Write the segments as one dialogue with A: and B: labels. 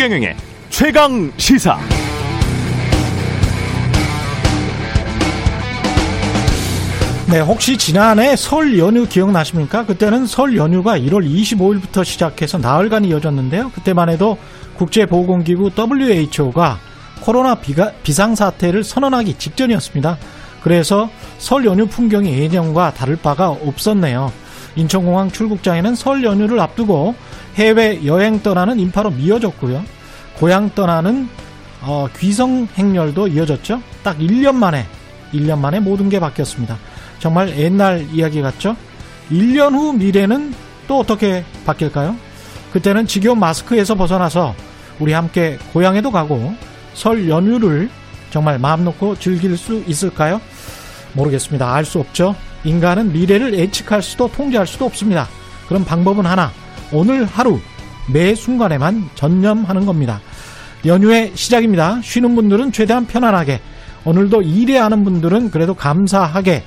A: 최경영의 최강 시사.
B: 네, 혹시 지난해 설 연휴 기억나십니까? 그때는 설 연휴가 1월 25일부터 시작해서 나흘간 이어졌는데요. 그때만 해도 국제보건기구 WHO가 코로나 비가, 비상사태를 선언하기 직전이었습니다. 그래서 설 연휴 풍경이 예년과 다를 바가 없었네요. 인천공항 출국장에는 설 연휴를 앞두고 해외 여행 떠나는 인파로 미어졌고요. 고향 떠나는 어, 귀성 행렬도 이어졌죠. 딱 1년 만에 1년 만에 모든 게 바뀌었습니다. 정말 옛날 이야기 같죠? 1년 후 미래는 또 어떻게 바뀔까요? 그때는 지겨운 마스크에서 벗어나서 우리 함께 고향에도 가고 설 연휴를 정말 마음 놓고 즐길 수 있을까요? 모르겠습니다. 알 수 없죠. 인간은 미래를 예측할 수도 통제할 수도 없습니다. 그럼 방법은 하나. 오늘 하루 매 순간에만 전념하는 겁니다. 연휴의 시작입니다. 쉬는 분들은 최대한 편안하게 오늘도 일해야 하는 분들은 그래도 감사하게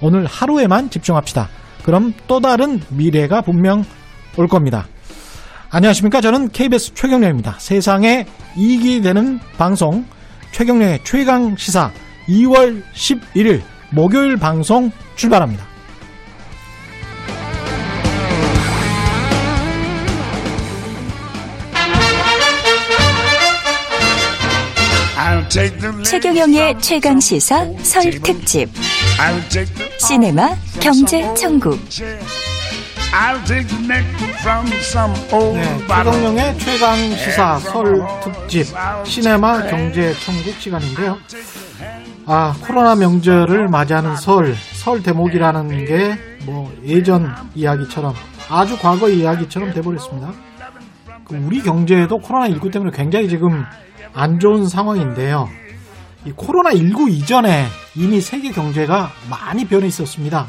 B: 오늘 하루에만 집중합시다. 그럼 또 다른 미래가 분명 올 겁니다. 안녕하십니까. 저는 KBS 최경련입니다. 세상에 이익이 되는 방송 최경련의 최강 시사 2월 11일 목요일 방송 출발합니다.
C: 최경영의 최강 시사 설 특집. 시네마 경제 천국.
B: 네, 최경영의 최강 시사 설 특집. 시네마 경제 천국 시간인데요. 아 코로나 명절을 맞이하는 설, 설 대목이라는 게 뭐 예전 이야기처럼 아주 과거 이야기처럼 돼버렸습니다. 그 우리 경제도 코로나 19 때문에 굉장히 지금 안 좋은 상황인데요. 이 코로나19 이전에 이미 세계 경제가 많이 변해 있었습니다.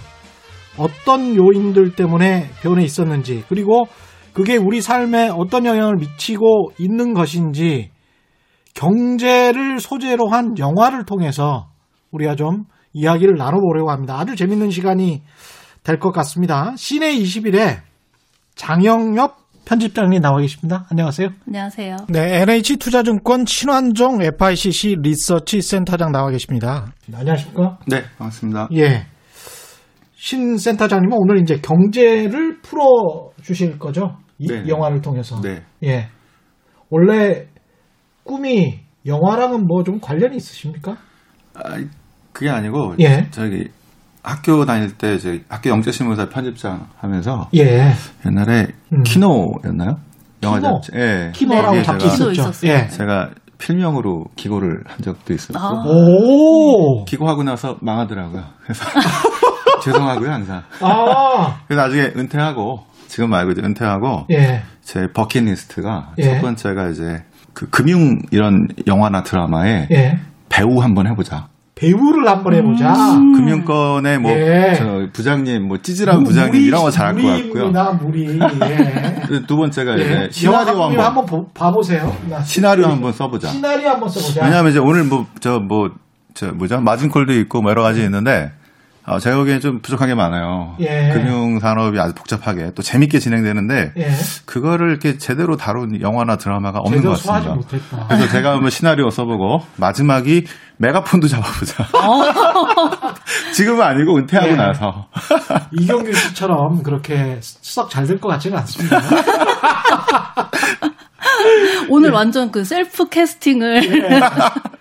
B: 어떤 요인들 때문에 변해 있었는지, 그리고 그게 우리 삶에 어떤 영향을 미치고 있는 것인지, 경제를 소재로 한 영화를 통해서 우리가 좀 이야기를 나눠보려고 합니다. 아주 재밌는 시간이 될 것 같습니다. 시내 21에 장영엽 편집장님 나와 계십니다. 안녕하세요.
D: 안녕하세요.
B: 네, NH투자증권 신환종 FICC 리서치 센터장 나와 계십니다. 네, 안녕하십니까?
E: 네, 반갑습니다.
B: 예. 신 센터장님은 오늘 이제 경제를 풀어 주실 거죠? 이
E: 네.
B: 영화를 통해서.
E: 네.
B: 예. 원래 꿈이 영화랑은 뭐 좀 관련이 있으십니까?
E: 아, 그게 아니고
B: 예.
E: 저기 학교 다닐 때 저희 학교 영재신문사 편집장 하면서
B: 예.
E: 옛날에
B: 음.
E: 키노였나요? 영화
B: 키노?
E: 잡지. 예.
B: 키노라고
E: 거기에
B: 잡지
E: 제가,
B: 있었죠. 예.
E: 제가 필명으로 기고를 한 적도 있었고
D: 아.
B: 오.
E: 기고하고 나서 망하더라고요. 그래서 죄송하고요 항상.
B: 아.
E: 그래서 나중에 은퇴하고 지금 말고 이제 은퇴하고
B: 예.
E: 제 버킷리스트가
B: 예.
E: 첫 번째가 이제 그 금융 이런 영화나 드라마에
B: 예.
E: 배우 한번 해보자.
B: 배우를 한번 해보자.
E: 금융권의 뭐,
B: 예.
E: 저 부장님, 뭐, 찌질한 부장님, 이런 거 잘할 것 같고요.
B: 무리입니다, 무리. 예.
E: 두 번째가
B: 예.
E: 이제 시나리오 한번,
B: 한번 보- 봐보세요. 나
E: 시나리오 한번 써보자.
B: 시나리오 한번 써보자.
E: 왜냐하면 이제 오늘 뭐, 저, 뭐, 저, 뭐죠? 마진콜도 있고, 뭐, 여러 가지 있는데, 어, 제가 보기엔 좀 부족한 게 많아요.
B: 예.
E: 금융 산업이 아주 복잡하게, 또 재밌게 진행되는데,
B: 예.
E: 그거를 이렇게 제대로 다룬 영화나 드라마가 없는 것 같습니다.
B: 못했다.
E: 그래서 제가 한번 시나리오 써보고, 마지막이 메가폰도 잡아보자. 지금은 아니고 은퇴하고
B: 예.
E: 나서.
B: 이경규 씨처럼 그렇게 썩 잘될 것 같지는 않습니다.
D: 오늘 완전 그 셀프 캐스팅을
B: 예.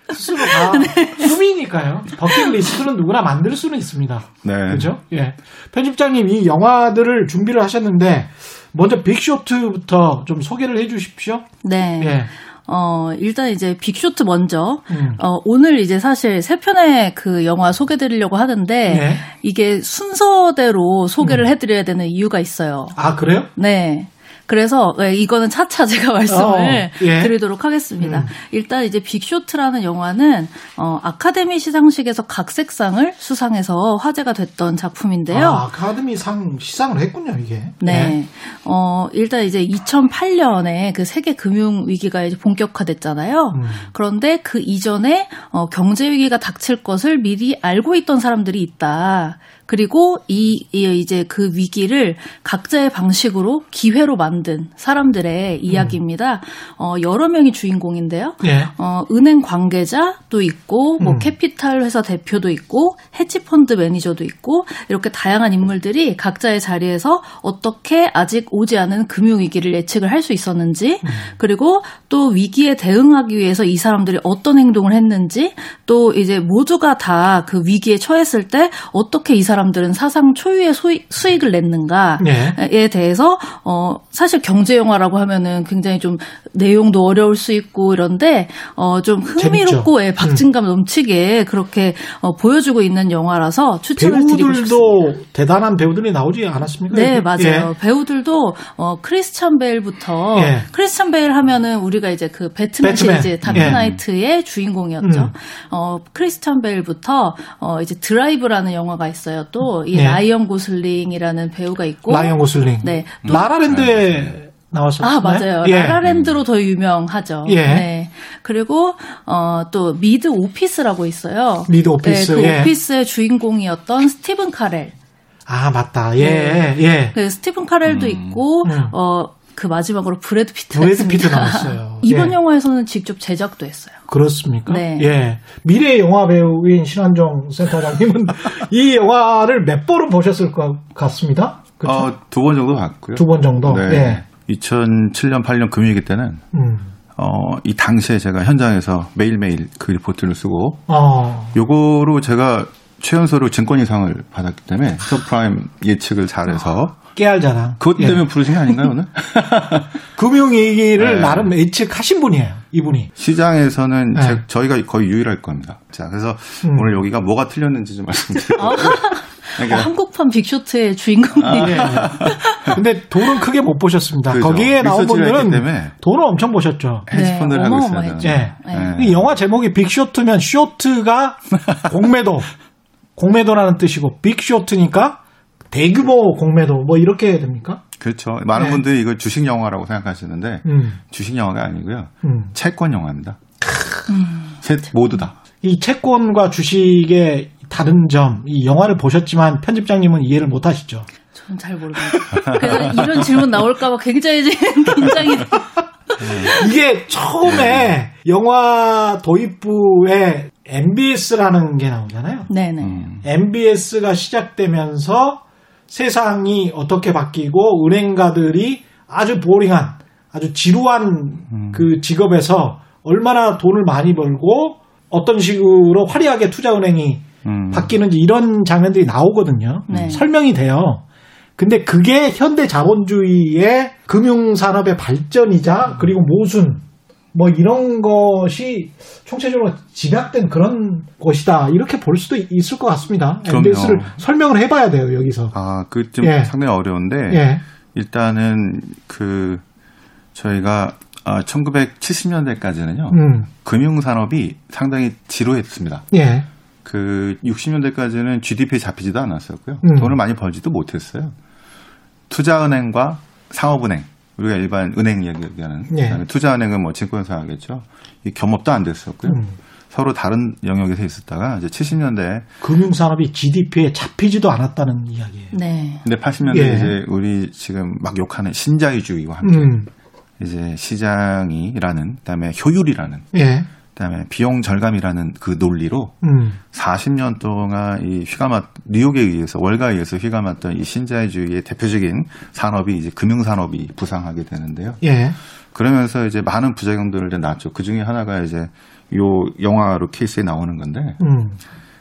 B: 스스로 다 꿈이니까요. 버킷리스트는 누구나 만들 수는 있습니다.
E: 네.
B: 그죠? 예. 편집장님 이 영화들을 준비를 하셨는데 먼저 빅쇼트부터 좀 소개를 해 주십시오.
D: 네.
B: 예.
D: 어, 일단 이제 빅쇼트 먼저.
B: 음.
D: 어, 오늘 이제 사실 세 편의 그 영화 소개 드리려고 하는데
B: 네.
D: 이게 순서대로
B: 음.
D: 소개를 해 드려야 되는 이유가 있어요.
B: 아, 그래요?
D: 네. 그래서 네, 이거는 차차 제가 말씀을
B: 어, 예.
D: 드리도록 하겠습니다.
B: 음.
D: 일단 이제 빅쇼트라는 영화는 어, 아카데미 시상식에서 각색상을 수상해서 화제가 됐던 작품인데요.
B: 아, 아카데미상 시상을 했군요, 이게.
D: 네. 어, 일단 이제 2008년에 그 세계 금융 위기가 이제 본격화됐잖아요.
B: 음.
D: 그런데 그 이전에 어, 경제 위기가 닥칠 것을 미리 알고 있던 사람들이 있다. 그리고 이, 이 이제 그 위기를 각자의 방식으로 기회로 만든 사람들의 이야기입니다. 어, 여러 명이 주인공인데요.
B: 예.
D: 어, 은행 관계자도 있고, 뭐
B: 음.
D: 캐피탈 회사 대표도 있고, 헤지펀드 매니저도 있고, 이렇게 다양한 인물들이 각자의 자리에서 어떻게 아직 오지 않은 금융 위기를 예측을 할 수 있었는지,
B: 음.
D: 그리고 또 위기에 대응하기 위해서 이 사람들이 어떤 행동을 했는지, 또 이제 모두가 다 그 위기에 처했을 때 어떻게 이 사람 들은 사상 초유의 소이- 수익을 냈는가,
B: 예.
D: 에 대해서 어 사실 경제 영화라고 하면은 굉장히 좀 내용도 어려울 수 있고 이런데 어좀 흥미롭고 예, 박진감 넘치게 그렇게 어, 보여주고 있는 영화라서 추천을 드리고 싶습니다.
B: 배우들도 대단한 배우들이 나오지 않았습니까?
D: 네,
B: 여기?
D: 맞아요. 배우들도 어 크리스찬 베일부터
B: 예.
D: 크리스찬 베일 하면은 우리가 이제 그 배트맨,
B: 배트맨.
D: 시리즈
B: 예.
D: 다크나이트의 주인공이었죠.
B: 음.
D: 어 크리스찬 베일부터 어 이제 드라이브라는 영화가 있어요. 또 이
B: 예.
D: 라이언 고슬링이라는 배우가 있고
B: 라이언 고슬링.
D: 네. 또
B: 라라랜드에 나왔었나요?
D: 아 맞아요.
B: 예.
D: 라라랜드로 더 유명하죠.
B: 예.
D: 네. 그리고 어, 또 미드 오피스라고 있어요.
B: 미드 오피스,
D: 네, 그
B: 예.
D: 오피스의 주인공이었던 스티븐 카렐.
B: 아 맞다. 예, 예.
D: 그 스티븐 카렐도 있고
B: 음.
D: 어. 그 마지막으로 브래드 피트가
B: 브래드 피트. 나왔어요.
D: 이번
B: 예.
D: 영화에서는 직접 제작도 했어요.
B: 그렇습니까?
D: 네.
B: 예. 미래 영화 배우인 신한정 센터장님은 이 영화를 몇 번은 보셨을 것 같습니다. 그렇죠?
E: 어, 두 번 정도 봤고요.
B: 두 번 정도.
E: 네.
B: 예.
E: 2007년, 8년 금융위기 때는
B: 음.
E: 어, 이 당시에 제가 현장에서 매일매일 그 리포트를 쓰고
B: 어.
E: 요거로 제가 최연소로 증권인상을 받았기 때문에 서브프라임 예측을 잘해서
B: 깨알 자랑.
E: 그것
B: 예.
E: 때문에 부르신 게 아닌가요, 오늘?
B: 금융위기를
E: 네.
B: 나름 예측하신 분이에요. 이분이.
E: 시장에서는
B: 네.
E: 제- 저희가 거의 유일할 겁니다. 자, 그래서
B: 음.
E: 오늘 여기가 뭐가 틀렸는지 좀 말씀드릴게요.
D: 어,
E: 그러니까
D: 한국판 빅쇼트의 주인공이
E: 아,
B: 예. 근데 돈은 크게 못 보셨습니다.
E: 그죠.
B: 거기에 나온 분들은. 돈을 엄청 보셨죠.
E: 헤지펀드를
D: 네,
E: 하고 있어요.
B: 예.
E: 네.
B: 이 영화 제목이 빅쇼트면 쇼트가 공매도, 공매도라는 뜻이고 빅쇼트니까 대규모 공매도 뭐 이렇게 해야 됩니까?
E: 그렇죠. 많은
B: 네.
E: 분들이 이걸 주식 영화라고 생각하시는데
B: 음,
E: 주식 영화가 아니고요.
B: 음.
E: 채권 영화입니다. 셋 모두 다.
B: 이 채권과 주식의 다른 점, 이 영화를 보셨지만 편집장님은 이해를 못 하시죠.
D: 저는 잘 모릅니다. 그래서 이런 질문 나올까봐 굉장히 지금 긴장이 돼요.
B: 이게 처음에 영화 도입부에 MBS라는 게 나오잖아요.
D: 네네.
E: 음.
B: MBS가 시작되면서 세상이 어떻게 바뀌고 은행가들이 아주 보링한 아주 지루한 그 직업에서 얼마나 돈을 많이 벌고 어떤 식으로 화려하게 투자은행이
E: 음.
B: 바뀌는지 이런 장면들이 나오거든요.
D: 네.
B: 설명이 돼요. 근데 그게 현대 자본주의의 금융산업의 발전이자 그리고 모순 뭐 이런 것이 총체적으로 집약된 그런 것이다 이렇게 볼 수도 있을 것 같습니다. MBS를 설명을 해봐야 돼요 여기서.
E: 아, 그좀
B: 예.
E: 상당히 어려운데
B: 예.
E: 일단은 그 저희가 아, 1970년대까지는요.
B: 음.
E: 금융 산업이 상당히 지루했습니다.
B: 예.
E: 그 60년대까지는 GDP에 잡히지도 않았었고요.
B: 음.
E: 돈을 많이 벌지도 못했어요. 투자은행과 상업은행 우리가 일반 은행 얘기하는
B: 예.
E: 그다음에 투자은행은 뭐 증권사 하겠죠. 이 겸업도 안 됐었고요.
B: 음.
E: 서로 다른 영역에서 있었다가 이제 70년대
B: 금융산업이 GDP에 잡히지도 않았다는 이야기예요.
D: 네.
E: 근데 80년대
B: 예.
E: 이제 우리 지금 막 욕하는 신자유주의와 함께
B: 음.
E: 이제 시장이라는 그다음에 효율이라는
B: 예.
E: 그다음에 비용 절감이라는 그 논리로
B: 음.
E: 40년 동안 이 휘감았 뉴욕에 의해서 월가에 의해서 휘감았던 이 신자유주의의 대표적인 산업이 이제 금융 산업이 부상하게 되는데요.
B: 예.
E: 그러면서 이제 많은 부작용들을 이제 낳죠. 그 중에 하나가 이제 요 영화로 케이스에 나오는 건데
B: 음.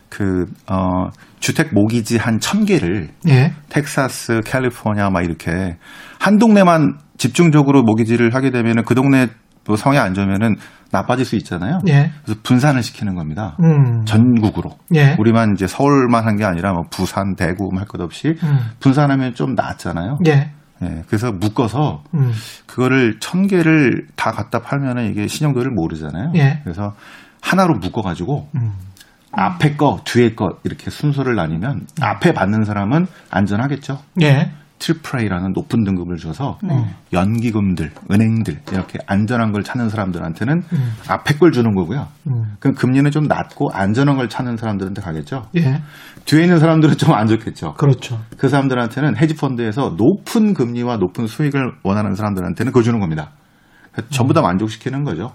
E: 그 어, 주택 모기지 한 천 개를
B: 예.
E: 텍사스, 캘리포니아 막 이렇게 한 동네만 집중적으로 모기지를 하게 되면은 그 동네 뭐 성에 안 좋으면은 나빠질 수 있잖아요.
B: 예.
E: 그래서 분산을 시키는 겁니다.
B: 음.
E: 전국으로.
B: 예.
E: 우리만 이제 서울만 한 게 아니라 뭐 부산, 대구 할 것 없이
B: 음.
E: 분산하면 좀 낫잖아요.
B: 예.
E: 예, 그래서 묶어서
B: 음.
E: 그거를 천 개를 다 갖다 팔면은 이게 신용도를 모르잖아요.
B: 예.
E: 그래서 하나로 묶어가지고
B: 음.
E: 앞에 거, 뒤에 거 이렇게 순서를 나뉘면 앞에 받는 사람은 안전하겠죠.
B: 예.
E: 트리플 A라는 높은 등급을 줘서 네. 연기금들, 은행들 이렇게 안전한 걸 찾는 사람들한테는 음. 앞에 걸 주는 거고요. 음. 그럼 금리는 좀 낮고 안전한 걸 찾는 사람들한테 가겠죠. 예. 뒤에 있는 사람들은 좀 안 좋겠죠.
B: 그렇죠.
E: 그 사람들한테는 헤지 펀드에서 높은 금리와 높은 수익을 원하는 사람들한테는 그거 주는 겁니다. 음. 전부 다 만족시키는 거죠.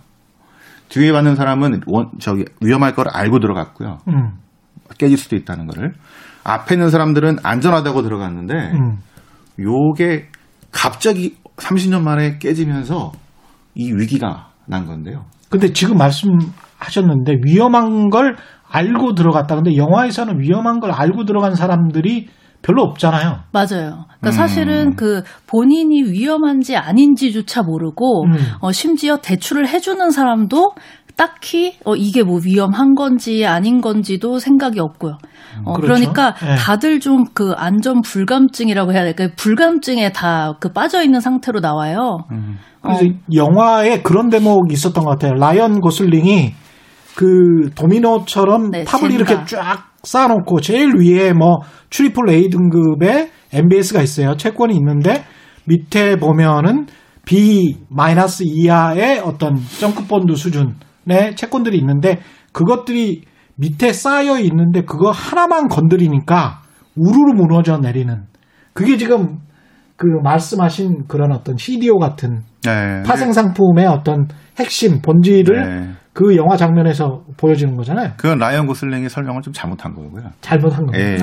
E: 뒤에 받는 사람은 원, 저기 위험할 걸 알고 들어갔고요. 음. 깨질 수도 있다는 거를. 앞에 있는 사람들은 안전하다고 들어갔는데 음. 요게 갑자기 30년 만에 깨지면서 이 위기가 난 건데요.
B: 근데 지금 말씀하셨는데 위험한 걸 알고 들어갔다. 근데 영화에서는 위험한 걸 알고 들어간 사람들이 별로 없잖아요.
D: 맞아요. 그러니까 음. 사실은 그 본인이 위험한지 아닌지조차 모르고 음. 어, 심지어 대출을 해주는 사람도 딱히 어, 이게 뭐 위험한 건지 아닌 건지도 생각이 없고요. 어, 그렇죠. 그러니까 네. 다들 좀 그 안전 불감증이라고 해야 될까요? 불감증에 다 그 빠져 있는 상태로 나와요.
B: 음. 그래서 어. 영화에 그런 대목이 있었던 것 같아요. 라이언 고슬링이 그 도미노처럼 네, 탑을 젠가. 이렇게 쫙 쌓아놓고 제일 위에 뭐 트리플 A 등급의 MBS가 있어요. 채권이 있는데 밑에 보면은 B 마이너스 이하의 어떤 정크본드 수준 의 채권들이 있는데 그것들이 밑에 쌓여 있는데 그거 하나만 건드리니까 우르르 무너져 내리는 그게 지금 그 말씀하신 그런 어떤 CDO 같은 네. 파생 상품의 어떤 핵심 본질을 네. 그 영화 장면에서 보여지는 거잖아요.
E: 그건 라이언 고슬링이 설명을 좀 잘못한 거고요.
B: 잘못한 거예요. 예,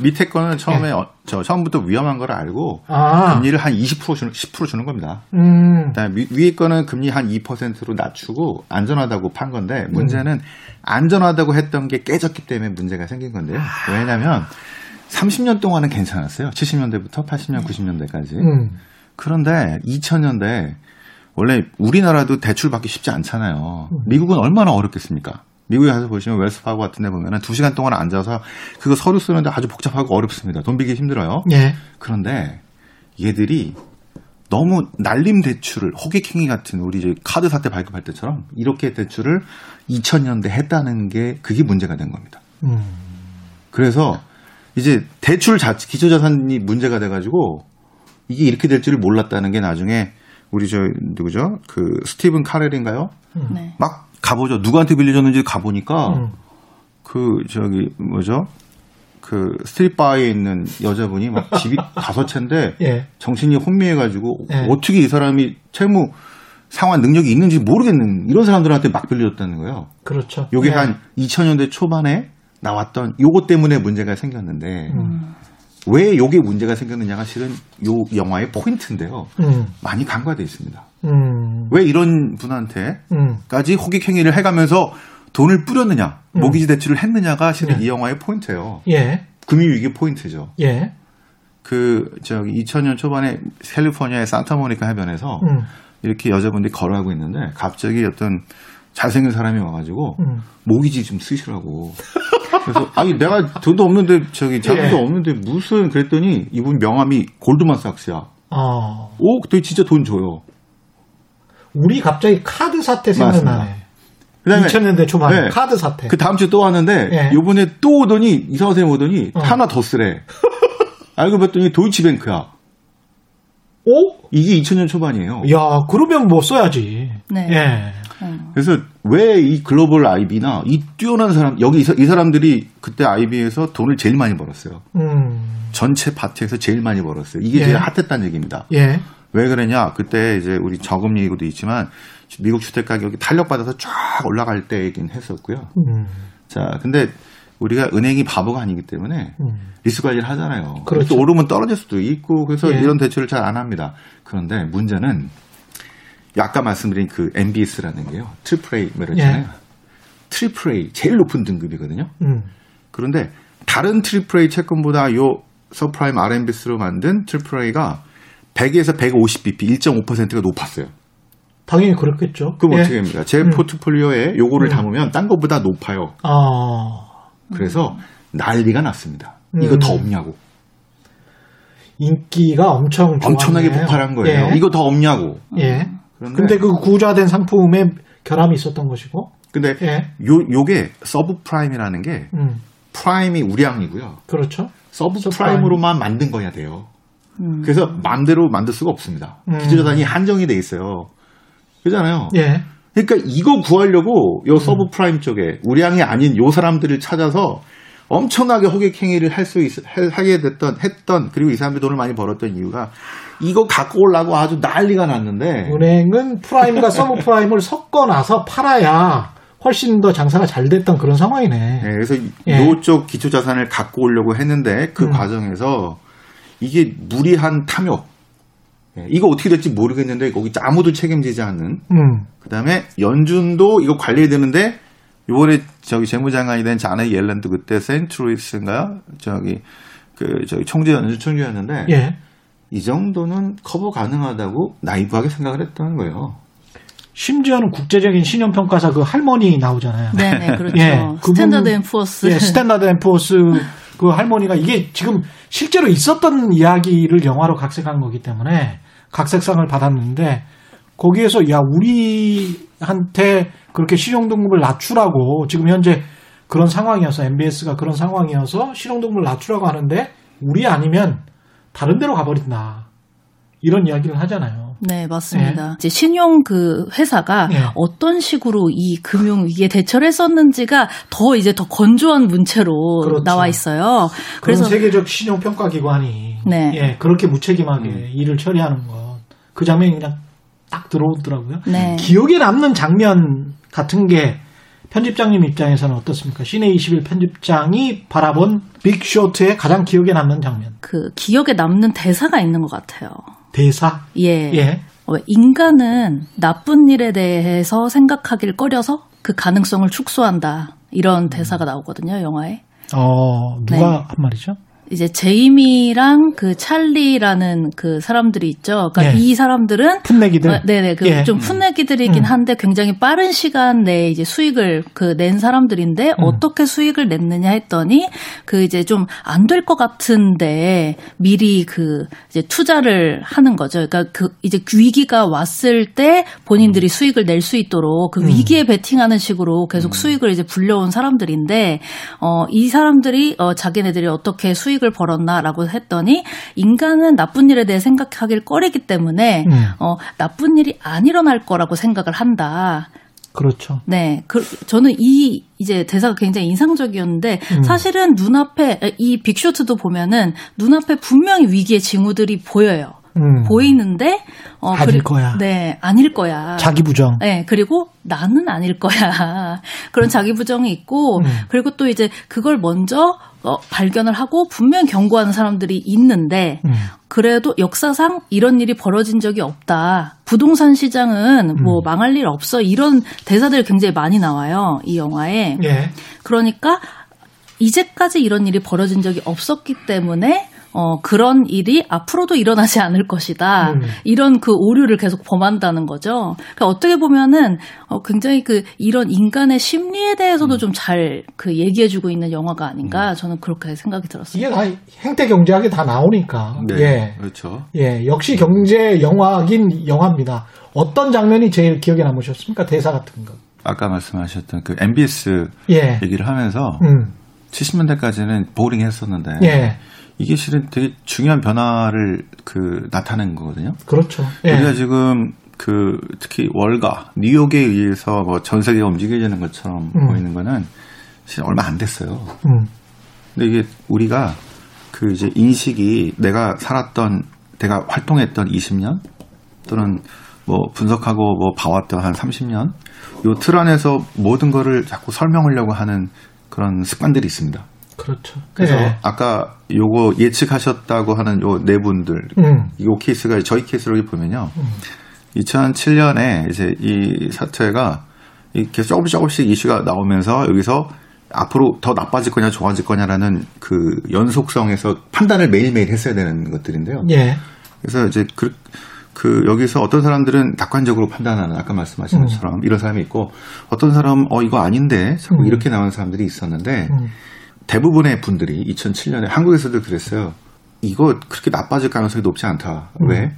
E: 밑에 거는 처음에 예. 어, 저 처음부터 위험한 걸 알고 아. 금리를 한 20% 주는 10% 주는 겁니다. 음. 그다음에 위에 거는 금리 한 2%로 낮추고 안전하다고 판 건데 문제는 음. 안전하다고 했던 게 깨졌기 때문에 문제가 생긴 건데요. 아. 왜냐하면 30년 동안은 괜찮았어요. 70년대부터 80년, 90년대까지. 음. 그런데 2000년대 원래 우리나라도 대출 받기 쉽지 않잖아요. 음. 미국은 얼마나 어렵겠습니까? 미국에 가서 보시면 웰스파고 같은 데 보면은 2시간 동안 앉아서 그거 서류 쓰는데 아주 복잡하고 어렵습니다. 돈 빌기 힘들어요. 예. 그런데 얘들이 너무 날림 대출을 호객행위 같은 우리 이제 카드 사태 발급할 때처럼 이렇게 대출을 2000년대 했다는 게 그게 문제가 된 겁니다. 음. 그래서 이제 대출 자체 기초자산이 문제가 돼가지고 이게 이렇게 될 줄을 몰랐다는 게 나중에 우리 저 누구죠? 그 스티븐 카렐인가요? 네. 막 가보죠. 누구한테 빌려줬는지 가보니까 음. 그 저기 뭐죠? 그 스트릿 바에 있는 여자분이 막 집이 다섯 채인데 예. 정신이 혼미해가지고 예. 어떻게 이 사람이 채무 상환 능력이 있는지 모르겠는 이런 사람들한테 막 빌려줬다는 거예요.
B: 그렇죠.
E: 요게 예. 한 2000년대 초반에 나왔던 요것 때문에 문제가 생겼는데 음. 왜 요게 문제가 생겼느냐가 실은 요 영화의 포인트인데요. 음. 많이 간과돼 있습니다. 음. 왜 이런 분한테까지 음. 호객 행위를 해가면서 돈을 뿌렸느냐, 음. 모기지 대출을 했느냐가 실은 네. 이 영화의 포인트예요. 예. 금융 위기 포인트죠. 예. 그 저기 2000년 초반에 캘리포니아의 산타모니카 해변에서 음. 이렇게 여자분들이 걸어가고 있는데 갑자기 어떤 잘생긴 사람이 와가지고 음. 모기지 좀 쓰시라고. 그래서 아니 내가 돈도 없는데 저기 자금도 예. 없는데 무슨 그랬더니 이분 명함이 골드만삭스야. 아. 오, 그때 진짜 돈 줘요.
B: 우리 갑자기 카드 사태 생각나네. 그다음에 2000년대 초반에 네. 카드 사태.
E: 그 다음 주에 또 왔는데 예. 요번에 또 오더니 이사 선생님 오더니 어. 하나 더 쓰래. 알고 봤더니 도이치뱅크야. 오? 이게 2000년 초반이에요.
B: 야, 그러면 뭐 써야지. 네. 예.
E: 그래서 왜 이 글로벌 아이비나 이 뛰어난 사람 여기 이, 사람들이 그때 아이비에서 돈을 제일 많이 벌었어요. 음. 전체 파트에서 제일 많이 벌었어요. 이게 예. 제일 핫했다는 얘기입니다. 예. 왜 그러냐? 그때 이제 우리 저금리도 있지만 미국 주택 가격이 탄력 받아서 쫙 올라갈 때이긴 했었고요. 음. 자, 근데 우리가 은행이 바보가 아니기 때문에 음. 리스크 관리를 하잖아요. 그렇죠. 오르면 떨어질 수도 있고 그래서 예. 이런 대출을 잘 안 합니다. 그런데 문제는 아까 말씀드린 그 MBS라는 게요. 트리플 A 말했잖아요. 예. 트리플 A 제일 높은 등급이거든요. 음. 그런데 다른 트리플 A 채권보다 요 서브프라임 RMBS로 만든 트리플 A가 100에서 150bp 1.5%가 높았어요.
B: 당연히 그렇겠죠.
E: 그럼 예. 어떻게 됩니까? 제 음. 포트폴리오에 요거를 음. 담으면 딴 것보다 높아요. 아. 그래서 난리가 났습니다. 이거 더 음. 없냐고.
B: 인기가 엄청
E: 좋았네요. 엄청나게 폭발한 거예요. 예. 이거 더 없냐고.
B: 예. 그런데 근데 그 구조화된 상품에 결함이 있었던 것이고.
E: 근데 예. 요 요게 서브 프라임이라는 게 음. 프라임이 우량이고요.
B: 그렇죠.
E: 서브 프라임으로만 만든 거여야 돼요. 음. 그래서 마음대로 만들 수가 없습니다. 음. 기초자산이 한정이 돼 있어요. 그잖아요. 예. 그러니까 이거 구하려고 요 서브 프라임 쪽에 우량이 아닌 요 사람들을 찾아서 엄청나게 호객 행위를 할 수 있, 하게 됐던 했던 그리고 이 사람들이 돈을 많이 벌었던 이유가 이거 갖고 오려고 아주 난리가 났는데
B: 은행은 프라임과 서브 프라임을 섞어 놔서 팔아야 훨씬 더 장사가 잘 됐던 그런 상황이네. 네,
E: 그래서 예. 요쪽 기초 자산을 갖고 오려고 했는데 그 음. 과정에서 이게 무리한 탐욕. 예, 이거 어떻게 될지 모르겠는데 거기 아무도 책임지지 않는. 음. 그다음에 연준도 이거 관리해야 되는데 요번에 저기 재무장관이 된 재닛 옐런도 그때 센트루이스인가요? 저기 그 저기 총재 연준 총재였는데 예. 이 정도는 커버 가능하다고 나이브하게 생각을 했다는 거예요.
B: 심지어는 국제적인 신용평가사 그 할머니 나오잖아요.
D: 네, 네 그렇죠. 예, 스탠다드 앤 푸어스.
B: 예, 스탠다드 앤 푸어스 그 할머니가 이게 지금 실제로 있었던 이야기를 영화로 각색한 거기 때문에 각색상을 받았는데 거기에서 야 우리한테 그렇게 실용등급을 낮추라고 지금 현재 그런 상황이어서 MBS가 그런 상황이어서 실용등급을 낮추라고 하는데 우리 아니면 다른 데로 가버린다 이런 이야기를 하잖아요.
D: 네, 맞습니다. 네. 이제 신용 그 회사가 네. 어떤 식으로 이 금융 위기에 대처를 했었는지가 더 이제 더 건조한 문체로 그렇죠. 나와 있어요.
B: 그래서 세계적 신용 평가 기관이 네. 예, 그렇게 무책임하게 음. 일을 처리하는 것. 그 장면이 그냥 딱 들어오더라고요. 네. 기억에 남는 장면 같은 게 편집장님 입장에서는 어떻습니까? 시내 21 편집장이 바라본 빅쇼트의 가장 기억에 남는 장면.
D: 그 기억에 남는 대사가 있는 것 같아요.
B: 대사?
D: 예. 예. 인간은 나쁜 일에 대해서 생각하길 꺼려서 그 가능성을 축소한다. 이런 대사가 나오거든요, 영화에.
B: 어, 누가 네. 한 말이죠?
D: 이제 제이미랑 그 찰리라는 그 사람들이 있죠. 그러니까 예. 이 사람들은
B: 풋내기들. 어,
D: 네네. 그좀 예. 풋내기들이긴 음. 한데 굉장히 빠른 시간 내에 이제 수익을 그 낸 사람들인데 음. 어떻게 수익을 냈느냐 했더니 그 이제 좀 안 될 것 같은데 미리 그 이제 투자를 하는 거죠. 그러니까 그 이제 위기가 왔을 때 본인들이 음. 수익을 낼 수 있도록 그 음. 위기에 베팅하는 식으로 계속 음. 수익을 이제 불려온 사람들인데 어이 사람들이 어 자기네들이 어떻게 수익 수익을 벌었나라고 했더니 인간은 나쁜 일에 대해 생각하길 꺼리기 때문에 음. 어, 나쁜 일이 안 일어날 거라고 생각을 한다.
B: 그렇죠.
D: 네. 그, 저는 이, 이제 대사가 굉장히 인상적이었는데, 음. 사실은 눈앞에, 이 빅쇼트도 보면은 눈앞에 분명히 위기의 징후들이 보여요. 음. 보이는데,
B: 어, 아닐 그리, 거야.
D: 네, 아닐 거야.
B: 자기 부정.
D: 네, 그리고 나는 아닐 거야. 그런 자기 부정이 있고, 음. 그리고 또 이제 그걸 먼저 어, 발견을 하고 분명 경고하는 사람들이 있는데 음. 그래도 역사상 이런 일이 벌어진 적이 없다. 부동산 시장은 뭐 음. 망할 일 없어. 이런 대사들이 굉장히 많이 나와요. 이 영화에. 예. 그러니까 이제까지 이런 일이 벌어진 적이 없었기 때문에 어, 그런 일이 앞으로도 일어나지 않을 것이다. 음. 이런 그 오류를 계속 범한다는 거죠. 그러니까 어떻게 보면은 어, 굉장히 그 이런 인간의 심리에 대해서도 음. 좀잘 그 얘기해주고 있는 영화가 아닌가 음. 저는 그렇게 생각이 들었습니다.
B: 이게 다 행태 경제학이 다 나오니까.
E: 네, 예. 그렇죠.
B: 예, 역시 경제 영화긴 영화입니다. 어떤 장면이 제일 기억에 남으셨습니까? 대사 같은 거.
E: 아까 말씀하셨던 그 MBS 예. 얘기를 하면서 음. 70년대까지는 보링 했었는데 예. 이게 실은 되게 중요한 변화를 그 나타낸 거거든요.
B: 그렇죠.
E: 예. 우리가 지금 그 특히 월가 뉴욕에 의해서 뭐 전 세계가 움직여지는 것처럼 음. 보이는 거는 사실 얼마 안 됐어요. 음. 근데 이게 우리가 그 이제 인식이 내가 살았던 내가 활동했던 20년 또는 뭐 분석하고 뭐 봐왔던 한 30년 요 틀 안에서 모든 거를 자꾸 설명하려고 하는 그런 습관들이 있습니다.
B: 그렇죠.
E: 그래서 네. 아까 요거 예측하셨다고 하는 요 네 분들 음. 요 케이스가 저희 케이스로 보면요. 음. 2007년에 이제 이 사태가 이렇게 조금씩 조금씩 이슈가 나오면서 여기서 앞으로 더 나빠질 거냐 좋아질 거냐라는 그 연속성에서 판단을 매일매일 했어야 되는 것들인데요. 예. 그래서 이제 그, 그 여기서 어떤 사람들은 낙관적으로 판단하는 아까 말씀하신 음. 것처럼 이런 사람이 있고 어떤 사람 어 이거 아닌데 자꾸 음. 이렇게 나오는 사람들이 있었는데 음. 대부분의 분들이 2007년에 한국에서도 그랬어요. 이거 그렇게 나빠질 가능성이 높지 않다. 음. 왜?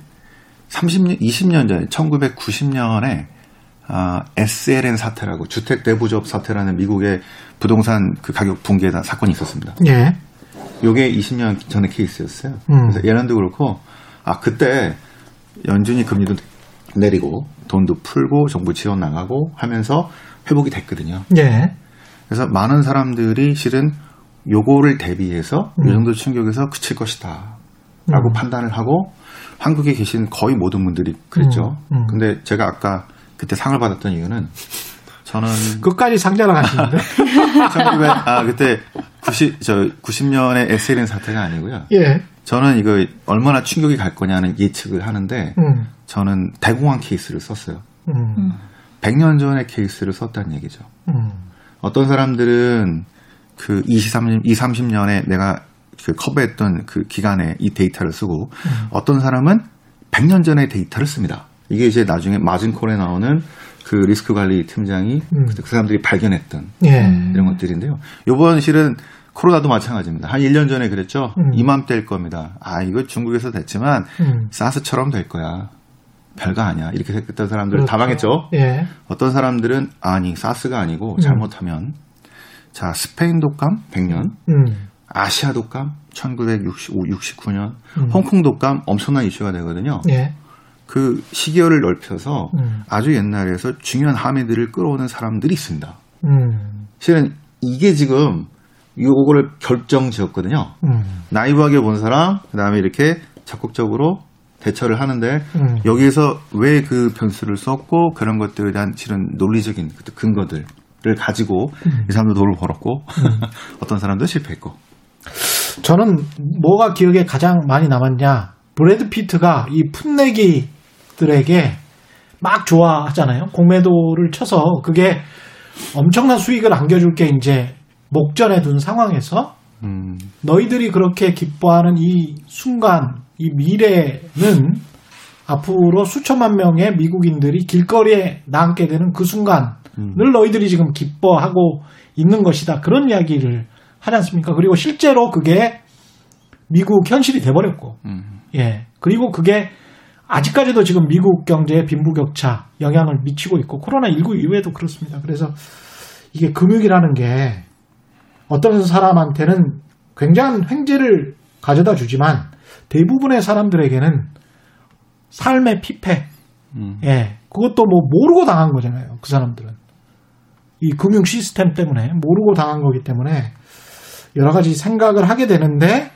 E: 30년, 20년 전에 1990년에 아, SLN 사태라고 주택 대부조업 사태라는 미국의 부동산 그 가격 붕괴 사건이 있었습니다. 예. 요게 20년 전의 케이스였어요. 음. 그래서 예란도 그렇고 아 그때 연준이 금리도 내리고 돈도 풀고 정부 지원 나가고 하면서 회복이 됐거든요. 예. 그래서 많은 사람들이 실은 요거를 대비해서 음. 이 정도 충격에서 그칠 것이다. 라고 음. 판단을 하고 한국에 계신 거의 모든 분들이 그랬죠. 음. 음. 근데 제가 아까 그때 상을 받았던 이유는 저는
B: 끝까지 상자랑 하시는데 1900,
E: 아 그때 90 저 90년의 SLN 사태가 아니고요. 예. 저는 이거 얼마나 충격이 갈 거냐는 예측을 하는데 음. 저는 대공황 케이스를 썼어요. 음. 100년 전의 케이스를 썼다는 얘기죠. 음. 어떤 사람들은 그 20, 30, 20, 30년에 내가 그 커버했던 그 기간에 이 데이터를 쓰고 음. 어떤 사람은 100년 전의 데이터를 씁니다. 이게 이제 나중에 마진콜에 나오는 그 리스크 관리 팀장이 음. 그 사람들이 발견했던 예. 이런 것들인데요. 요번 실은 코로나도 마찬가지입니다. 한 1년 전에 그랬죠. 음. 이맘때일 겁니다. 아, 이거 중국에서 됐지만 음. 사스처럼 될 거야. 별거 아니야. 이렇게 생각했던 사람들 그렇죠. 다 망했죠. 예. 어떤 사람들은 아니 사스가 아니고 음. 잘못하면 자 스페인 독감 100년, 음. 아시아 독감 1965, 69년, 음. 홍콩 독감 엄청난 이슈가 되거든요. 예. 그 시기열을 넓혀서 음. 아주 옛날에서 중요한 함의들을 끌어오는 사람들이 있습니다. 음. 실은 이게 지금 요거를 결정 지었거든요. 음. 나이브하게 본 사람, 그 다음에 이렇게 적극적으로 대처를 하는데 음. 여기에서 왜 그 변수를 썼고 그런 것들에 대한 실은 논리적인 근거들 을 가지고 음. 이 사람도 돈을 벌었고 음. 어떤 사람도 실패했고
B: 저는 뭐가 기억에 가장 많이 남았냐 브래드 피트가 이 풋내기들에게 막 좋아하잖아요 공매도를 쳐서 그게 엄청난 수익을 안겨줄 게 이제 목전에 둔 상황에서 음. 너희들이 그렇게 기뻐하는 이 순간, 이 미래는 앞으로 수천만 명의 미국인들이 길거리에 나앉게 되는 그 순간 을 음. 너희들이 지금 기뻐하고 있는 것이다. 그런 이야기를 하지 않습니까? 그리고 실제로 그게 미국 현실이 돼버렸고, 음. 예. 그리고 그게 아직까지도 지금 미국 경제에 빈부격차 영향을 미치고 있고, 코로나19 이후에도 그렇습니다. 그래서 이게 금융이라는 게 어떤 사람한테는 굉장한 횡재를 가져다 주지만 대부분의 사람들에게는 삶의 피폐, 음. 예, 그것도 뭐 모르고 당한 거잖아요. 그 사람들은 이 금융 시스템 때문에 모르고 당한 거기 때문에 여러 가지 생각을 하게 되는데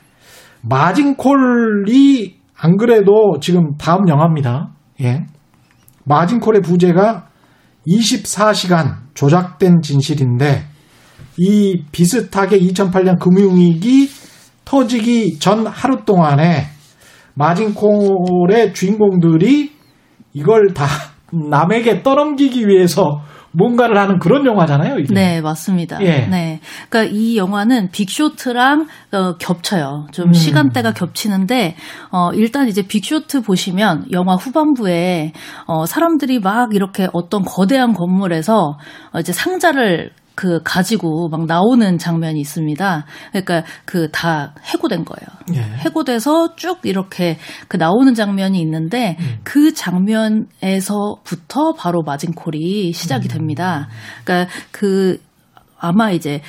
B: 마진콜이 안 그래도 지금 다음 영화입니다. 예. 마진콜의 부제가 24시간 조작된 진실인데 이 비슷하게 2008년 금융위기 터지기 전 하루 동안에 마진콜의 주인공들이 이걸 다 남에게 떠넘기기 위해서 뭔가를 하는 그런 영화잖아요. 이게.
D: 네, 맞습니다. 예. 네, 그러니까 이 영화는 빅쇼트랑 어, 겹쳐요. 좀 음. 시간대가 겹치는데 어, 일단 이제 빅쇼트 보시면 영화 후반부에 어, 사람들이 막 이렇게 어떤 거대한 건물에서 어, 이제 상자를 그 가지고 막 나오는 장면이 있습니다. 그러니까 그 다 해고된 거예요. 예. 해고돼서 쭉 이렇게 그 나오는 장면이 있는데 음. 그 장면에서부터 바로 마진콜이 시작이 음. 됩니다. 그러니까 그 아마 이제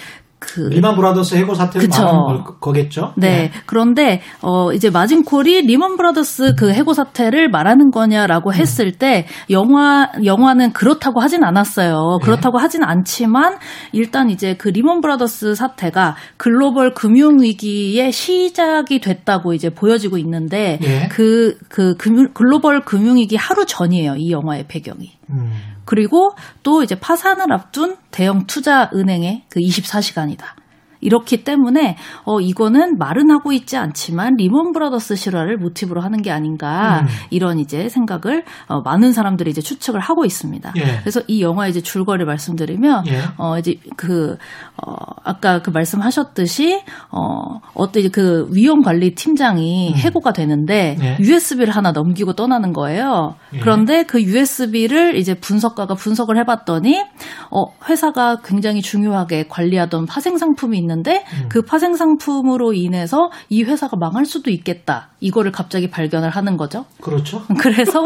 B: 그 리만 브라더스 해고 사태를. 말하는 거겠죠.
D: 네. 네. 그런데 어 이제 마진콜이 리만 브라더스 그 해고 사태를 말하는 거냐라고 음. 했을 때 영화 영화는 그렇다고 하진 않았어요. 네. 그렇다고 하진 않지만 일단 이제 그 리먼 브라더스 사태가 글로벌 금융 위기의 시작이 됐다고 이제 보여지고 있는데 그그 네. 그 글로벌 금융 위기 하루 전이에요. 이 영화의 배경이. 음. 그리고 또 이제 파산을 앞둔 대형 투자 은행의 그 24시간이다. 이렇기 때문에 어 이거는 말은 하고 있지 않지만 리먼 브라더스 실화를 모티브로 하는 게 아닌가 음. 이런 이제 생각을 어 많은 사람들이 이제 추측을 하고 있습니다. 예. 그래서 이 영화 이제 줄거리 말씀드리면 예. 어 이제 그 어, 아까 그 말씀하셨듯이 어, 어떤 그 위험 관리 팀장이 음. 해고가 되는데 예. USB를 하나 넘기고 떠나는 거예요. 예. 그런데 그 USB를 이제 분석가가 분석을 해봤더니 어, 회사가 굉장히 중요하게 관리하던 파생 상품이 있는 데 음. 그 파생 상품으로 인해서 이 회사가 망할 수도 있겠다. 이거를 갑자기 발견을 하는 거죠.
B: 그렇죠.
D: 그래서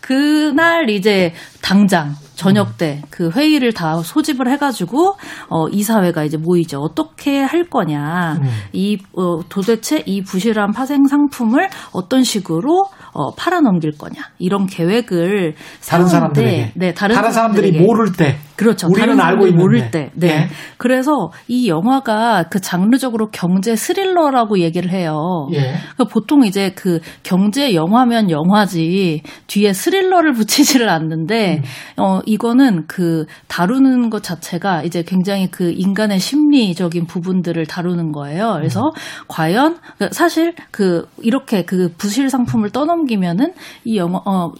D: 그날 이제 당장 저녁 때 그 회의를 다 소집을 해가지고 어, 이사회가 이제 모이죠. 어떻게 할 거냐. 음. 이 어, 도대체 이 부실한 파생 상품을 어떤 식으로 어, 팔아넘길 거냐 이런 계획을
B: 다른 사람들에게 네 다른, 다른 사람들이 모를 때
D: 그렇죠
B: 우리는 알고 있는데
D: 모를 때 네. 네. 그래서 이 영화가 그 장르적으로 경제 스릴러라고 얘기를 해요. 예. 그러니까 보통 이제 그 경제 영화면 영화지 뒤에 스릴러를 붙이지를 않는데 음. 어 이거는 그 다루는 것 자체가 이제 굉장히 그 인간의 심리적인 부분들을 다루는 거예요. 그래서 음. 과연 그러니까 사실 그 이렇게 그 부실 상품을 떠넘 넘기면은 이 영화 어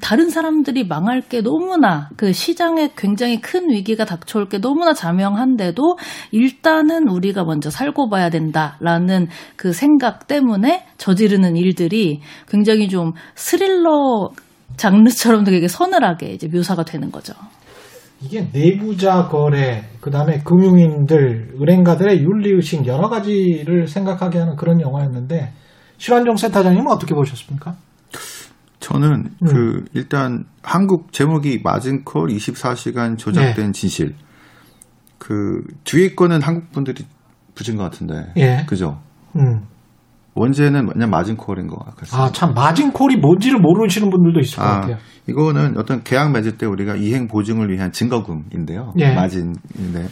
D: 다른 사람들이 망할 게 너무나 그 시장에 굉장히 큰 위기가 닥쳐올 게 너무나 자명한데도 일단은 우리가 먼저 살고 봐야 된다라는 그 생각 때문에 저지르는 일들이 굉장히 좀 스릴러 장르처럼 되게 서늘하게 이제 묘사가 되는 거죠.
B: 이게 내부자 거래, 그 다음에 금융인들, 은행가들의 윤리의식 여러 가지를 생각하게 하는 그런 영화였는데, 실환종 센터장님은 어떻게 보셨습니까?
E: 저는 음. 그 일단 한국 제목이 마진콜 24시간 조작된 네. 진실. 그 뒤에 거는 한국 분들이 붙인 것 같은데. 예. 그죠? 음. 원제는 그냥 마진콜인 것 같아요.
B: 아, 참, 마진콜이 뭔지를 모르시는 분들도 있을 아, 것 같아요.
E: 이거는 어떤 계약 맺을 때 우리가 이행 보증을 위한 증거금인데요. 예. 마진인데,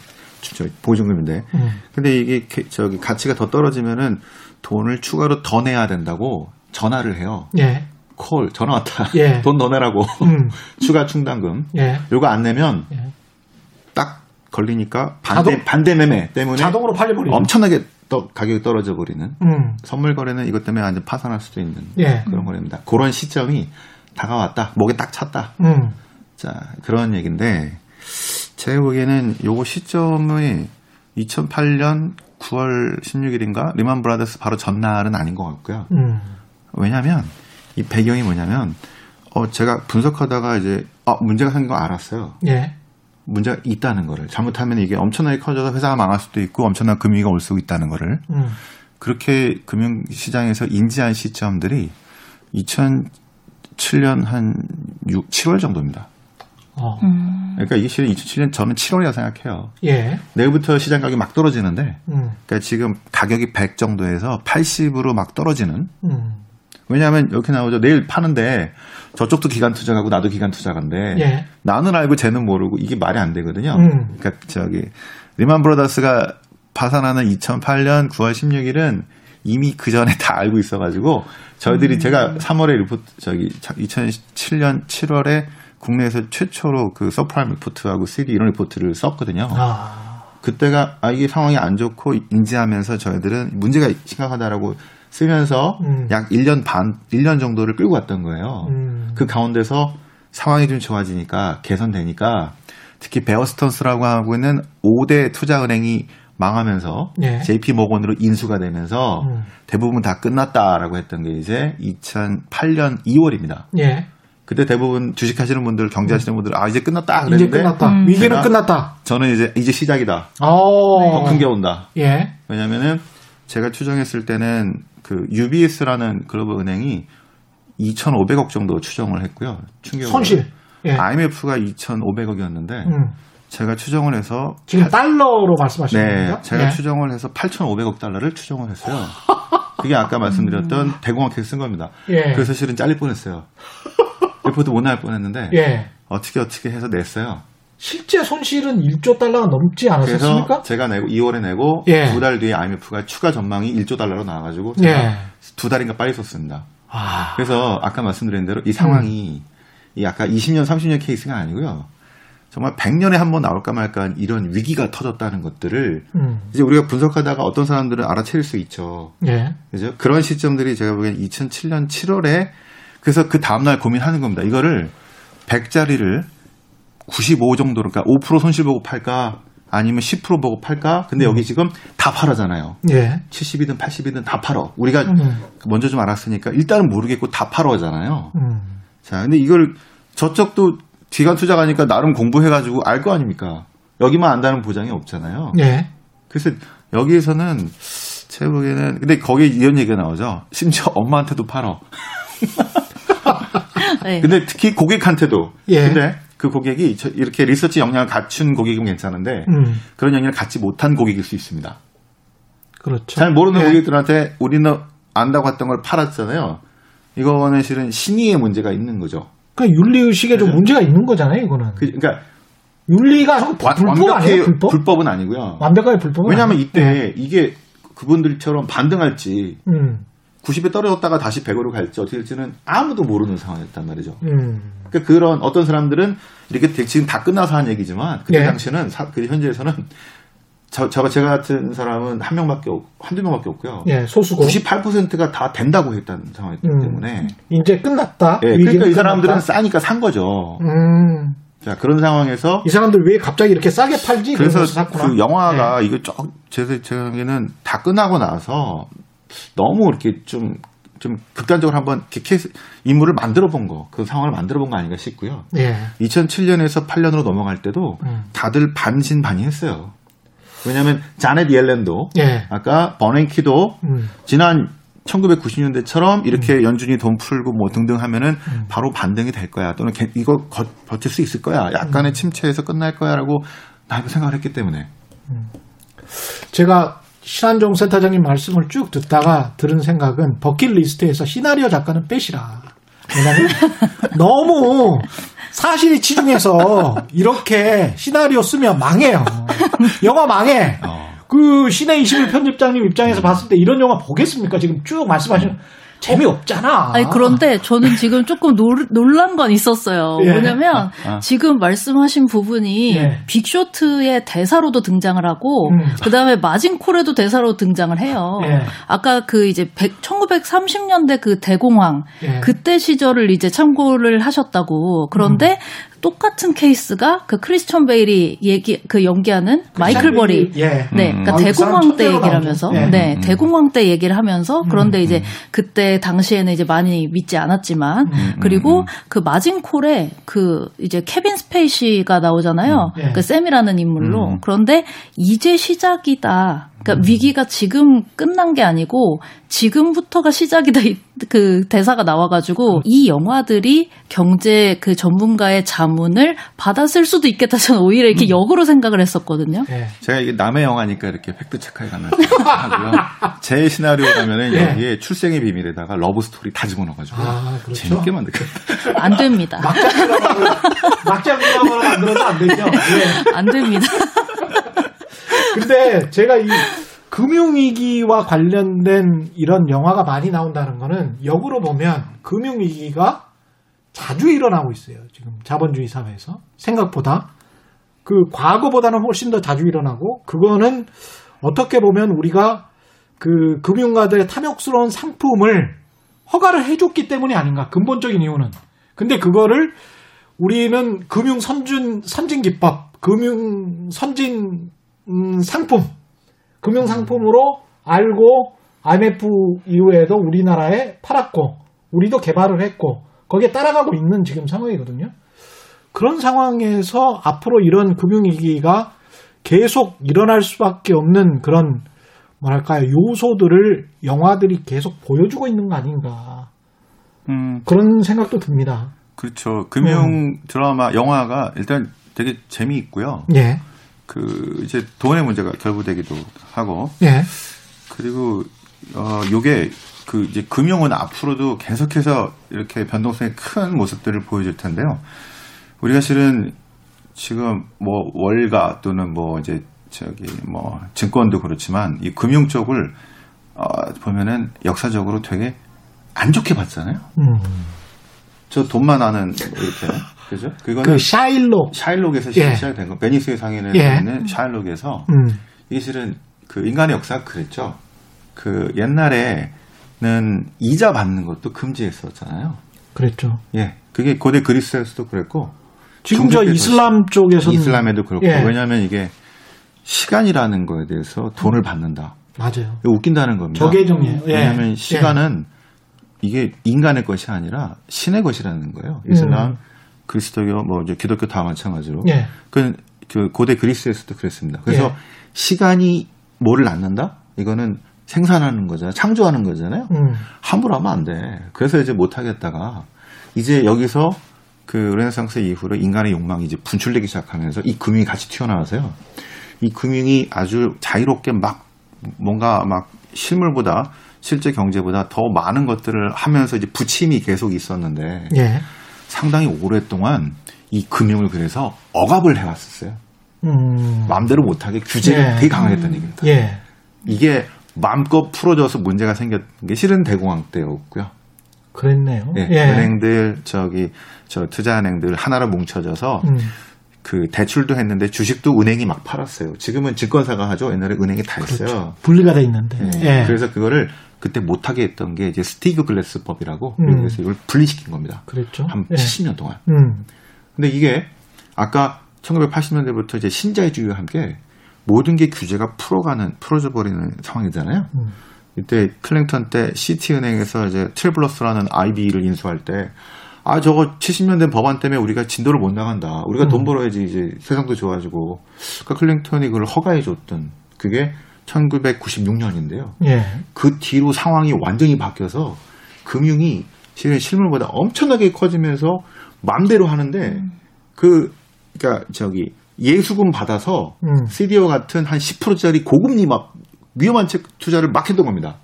E: 보증금인데. 음. 근데 이게 저기 가치가 더 떨어지면은 돈을 추가로 더 내야 된다고 전화를 해요. 예. 콜 전화 왔다. 예. 돈 넣어내라고 음. 추가 충당금. 예. 요거 안 내면 예. 딱 걸리니까 반대 자동, 반대 매매 때문에
B: 자동으로 팔려버리죠.
E: 엄청나게 또 가격이 떨어져 버리는 음. 선물 거래는 이것 때문에 완전 파산할 수도 있는 예. 그런 거래입니다. 그런 시점이 다가왔다. 목에 딱 찼다. 음. 자 그런 얘기인데 제가 보기에는 요거 시점이 2008년 9월 16일인가 리만 브라더스 바로 전날은 아닌 것 같고요. 음. 왜냐하면 이 배경이 뭐냐면 어 제가 분석하다가 이제 아 문제가 생긴 거 알았어요. 예. 문제가 있다는 거를 잘못하면 이게 엄청나게 커져서 회사가 망할 수도 있고 엄청난 금위가 올 수 있다는 거를 음. 그렇게 금융 시장에서 인지한 시점들이 2007년 한 6, 7월 정도입니다. 어. 음. 그러니까 이게 실은 2007년 저는 7월이라 생각해요. 예. 내일부터 시장 가격이 막 떨어지는데, 음. 그러니까 지금 가격이 100 정도에서 80으로 막 떨어지는. 음. 왜냐하면 이렇게 나오죠. 내일 파는데 저쪽도 기관 투자자고 나도 기관 투자잔데 예. 나는 알고 쟤는 모르고 이게 말이 안 되거든요. 음. 그러니까 저기 리만 브로더스가 파산하는 2008년 9월 16일은 이미 그 전에 다 알고 있어가지고 저희들이 음. 제가 3월에 리포트 저기 2007년 7월에 국내에서 최초로 그 서브프라임 리포트하고 CDO 이런 리포트를 썼거든요. 아. 그때가 아 이게 상황이 안 좋고 인지하면서 저희들은 문제가 심각하다라고 쓰면서 음. 약 1년 반, 1년 정도를 끌고 왔던 거예요. 음. 그 가운데서 상황이 좀 좋아지니까 개선되니까 특히 베어스턴스라고 하고 있는 5대 투자은행이 망하면서 예. JP 모건으로 인수가 되면서 음. 대부분 다 끝났다라고 했던 게 이제 2008년 2월입니다. 예. 그때 대부분 주식하시는 분들, 경제하시는 분들, 아, 이제 끝났다. 그랬는데.
B: 이제 끝났다. 음. 위기는 끝났다.
E: 저는 이제, 이제 시작이다. 더큰 게 온다. 예. 왜냐면은 제가 추정했을 때는 그 UBS라는 글로벌 은행이 2,500억 정도 추정을 했고요.
B: 충격으로. 손실.
E: 예. IMF가 2,500억이었는데 음. 제가 추정을 해서
B: 지금 8, 달러로 말씀하시는
E: 네,
B: 겁니까?
E: 제가 예. 추정을 해서 8,500억 달러를 추정을 했어요. 그게 아까 말씀드렸던 음. 대공황 쓴 겁니다. 예. 그래서 실은 잘릴 뻔했어요. 리포트 못 나갈 뻔했는데 예. 어떻게 어떻게 해서 냈어요.
B: 실제 손실은 1조 달러가 넘지 않았습니까?
E: 그래서 제가 내고 2월에 내고 예. 두달 뒤에 IMF가 추가 전망이 1조 달러로 나와가지고 제가 예. 두 달인가 빨리 썼습니다. 아. 그래서 아까 말씀드린 대로 이 상황이 음. 이 아까 20년, 30년 케이스가 아니고요. 정말 100년에 한 번 나올까 말까 이런 위기가 터졌다는 것들을 음. 이제 우리가 분석하다가 어떤 사람들은 알아채릴 수 있죠. 예. 그죠? 그런 시점들이 제가 보기엔 2007년 7월에 그래서 그 다음날 고민하는 겁니다. 이거를 100짜리를 95 정도로 그러니까 5% 손실 보고 팔까 아니면 10% 보고 팔까? 근데 여기 음. 지금 다 팔아잖아요. 예. 70이든 80이든 다 팔어. 우리가 음. 먼저 좀 알았으니까 일단은 모르겠고 다 팔어잖아요. 음. 자, 근데 이걸 저쪽도 기관 투자 가니까 나름 공부해가지고 알 거 아닙니까? 여기만 안다는 보장이 없잖아요. 예. 그래서 여기에서는 제가 보기에는 근데 거기에 이런 얘기가 나오죠. 심지어 엄마한테도 팔어. 네. 근데 특히 고객한테도. 예. 근데 그 고객이 이렇게 리서치 역량을 갖춘 고객이면 괜찮은데 음. 그런 역량을 갖지 못한 고객일 수 있습니다.
B: 그렇죠.
E: 잘 모르는 네. 고객들한테 우리는 안다고 했던 걸 팔았잖아요. 이거는 실은 신의의 문제가 있는 거죠.
B: 그러니까 윤리의식에 좀 네. 문제가 있는 거잖아요, 이거는.
E: 그, 러니까
B: 윤리가 불법 아니에요? 불법?
E: 불법은 아니고요.
B: 완벽하게 불법은
E: 왜냐하면 이때 네. 이게 그분들처럼 반등할지 음. 90에 떨어졌다가 다시 100으로 갈지 어떻게 될지는 아무도 모르는 상황이었단 말이죠. 음. 그러니까 그런 어떤 사람들은 이렇게 지금 다 끝나서 한 얘기지만 그때 네. 당시는 사, 그 현재에서는 저, 저, 제가 같은 사람은 한 명밖에 없, 한두 명밖에 없고요.
B: 예, 소수고.
E: 98%가 다 된다고 했다는 상황이기 음, 때문에.
B: 이제 끝났다.
E: 예, 그러니까 이 사람들은 끝났다. 싸니까 산 거죠. 음. 자, 그런 상황에서.
B: 이 사람들 왜 갑자기 이렇게 싸게 팔지?
E: 그래서 그 영화가 네. 이거 쭉, 제 생각에는 다 끝나고 나서 너무 이렇게 좀, 좀 극단적으로 한번 케이스, 인물을 만들어 본 거, 그 상황을 만들어 본 거 아닌가 싶고요. 예. 2007년에서 8년으로 넘어갈 때도 음. 다들 반신반의 했어요. 왜냐하면 자넷 옐렌도 예. 아까 버냉키도 음. 지난 1990년대처럼 이렇게 음. 연준이 돈 풀고 뭐 등등 하면은 음. 바로 반등이 될 거야 또는 이거 거, 버틸 수 있을 거야 약간의 음. 침체에서 끝날 거야라고 나이도 생각을 했기 때문에 음.
B: 제가 신한종 센터장님 말씀을 쭉 듣다가 들은 생각은 버킷리스트에서 시나리오 작가는 빼시라. 왜냐면 너무 사실이 치중해서 이렇게 시나리오 쓰면 망해요. 영화 망해. 어. 그 신의 21 편집장님 입장에서 봤을 때 이런 영화 보겠습니까? 지금 쭉 말씀하시는 재미없잖아.
D: 아니, 그런데 저는 지금 조금 놀, 놀란 건 있었어요. 예. 뭐냐면 아, 아. 지금 말씀하신 부분이 예. 빅쇼트의 대사로도 등장을 하고 음. 그다음에 마진콜에도 대사로 등장을 해요. 예. 아까 그 이제 100, 1930년대 그 대공황 예. 그때 시절을 이제 참고를 하셨다고. 그런데 음. 똑같은 케이스가 그 크리스천 베일이 얘기 그 연기하는 마이클 버리 예. 네 그러니까 음. 대공황 때 얘기를 하면서 예. 네 음. 대공황 때 얘기를 하면서 그런데 음. 이제 그때 당시에는 이제 많이 믿지 않았지만 음. 그리고 그 마진콜에 그 이제 케빈 스페이시가 나오잖아요 예. 그 샘이라는 인물로 그런데 이제 시작이다 그러니까 음. 위기가 지금 끝난 게 아니고 지금부터가 시작이다 그 대사가 나와가지고 음. 이 영화들이 경제 그 전문가의 자문을 받았을 수도 있겠다 저는 오히려 이렇게 음. 역으로 생각을 했었거든요. 네.
E: 제가 이게 남의 영화니까 이렇게 팩트 체크해 가면 하고요. 제 시나리오라면은 네. 여기에 출생의 비밀에다가 러브 스토리 다 집어넣어가지고 아, 그렇죠? 재밌게 만들거든요.
D: 안 됩니다.
B: 막장 드라마로 만들어도 안 되죠. 네.
D: 안 됩니다.
B: 근데 제가 이 금융위기와 관련된 이런 영화가 많이 나온다는 거는 역으로 보면 금융위기가 자주 일어나고 있어요. 지금 자본주의 사회에서. 생각보다. 그 과거보다는 훨씬 더 자주 일어나고, 그거는 어떻게 보면 우리가 그 금융가들의 탐욕스러운 상품을 허가를 해줬기 때문이 아닌가. 근본적인 이유는. 근데 그거를 우리는 금융 선진, 선진 기법, 금융 선진 음, 상품, 금융 상품으로 알고 IMF 이후에도 우리나라에 팔았고 우리도 개발을 했고 거기에 따라가고 있는 지금 상황이거든요. 그런 상황에서 앞으로 이런 금융위기가 계속 일어날 수밖에 없는 그런 뭐랄까요 요소들을 영화들이 계속 보여주고 있는 거 아닌가 음, 그런 생각도 듭니다.
E: 그렇죠. 금융 음. 드라마 영화가 일단 되게 재미있고요. 예. 그 이제 돈의 문제가 결부되기도 하고 예. 그리고 어 요게 그 이제 금융은 앞으로도 계속해서 이렇게 변동성이 큰 모습들을 보여줄 텐데요. 우리가 실은 지금 뭐 월가 또는 뭐 이제 저기 뭐 증권도 그렇지만 이 금융 쪽을 어 보면은 역사적으로 되게 안 좋게 봤잖아요. 음. 저 돈만 아는 이렇게 그죠?
B: 그거는 그 샤일록
E: 샤일록에서 예. 시작된 거. 베니스의 상에는 예. 있는 샤일록에서 음. 이게 실은 그 인간의 역사가 그랬죠. 그 옛날에는 이자 받는 것도 금지했었잖아요.
B: 그랬죠.
E: 예. 그게 고대 그리스에서도 그랬고
B: 지금 저 이슬람 쪽에서
E: 이슬람에도 그렇고 예. 왜냐하면 이게 시간이라는 거에 대해서 돈을 받는다.
B: 맞아요.
E: 웃긴다는 겁니다.
B: 저계정이에요.
E: 예. 왜냐하면 시간은 이게 인간의 것이 아니라 신의 것이라는 거예요. 이슬람 음. 그리스도교 뭐 이제 기독교 다 마찬가지로. 예. 그, 그 고대 그리스에서도 그랬습니다. 그래서 예. 시간이 뭐를 낳는다? 이거는 생산하는 거잖아요. 창조하는 거잖아요. 음. 함부로 하면 안 돼. 그래서 이제 못 하겠다가 이제 여기서 그 르네상스 이후로 인간의 욕망이 이제 분출되기 시작하면서 이 금융이 같이 튀어나와서요. 이 금융이 아주 자유롭게 막 뭔가 막 실물보다 실제 경제보다 더 많은 것들을 하면서 이제 부침이 계속 있었는데 예. 상당히 오랫동안 이 금융을 그래서 억압을 해왔었어요. 음. 마음대로 못하게 규제가 예. 되게 강했다는 얘기입니다. 예. 이게 마음껏 풀어져서 문제가 생겼던 게 실은 대공황 때였고요.
B: 그랬네요.
E: 예, 예. 은행들 저기 저 투자은행들 하나로 뭉쳐져서 음. 그 대출도 했는데 주식도 은행이 막 팔았어요. 지금은 증권사가 하죠. 옛날에 은행이 다 했어요. 그렇죠.
B: 분리가 돼 있는데. 예.
E: 예. 그래서 그거를 그때 못하게 했던 게 이제 스티그 글래스법이라고 음. 그래서 이걸 분리시킨 겁니다.
B: 그랬죠.
E: 한 예. 70년 동안. 음. 근데 이게 아까 1980년대부터 이제 신자유주의와 함께 모든 게 규제가 풀어가는 풀어져 버리는 상황이잖아요. 음. 이때 클린턴 때 시티 은행에서 이제 트래블러스라는 IB를 인수할 때 아, 저거 70년 된 법안 때문에 우리가 진도를 못 나간다. 우리가 음. 돈 벌어야지 이제 세상도 좋아지고. 그러니까 클린턴이 그걸 허가해 줬던 그게 1996년인데요. 예. 그 뒤로 상황이 완전히 바뀌어서 금융이 실물보다 엄청나게 커지면서 맘대로 하는데 음. 그 그러니까 저기 예수금 받아서 음. CDO 같은 한 10%짜리 고금리 막 위험한 책 투자를 막 했던 겁니다.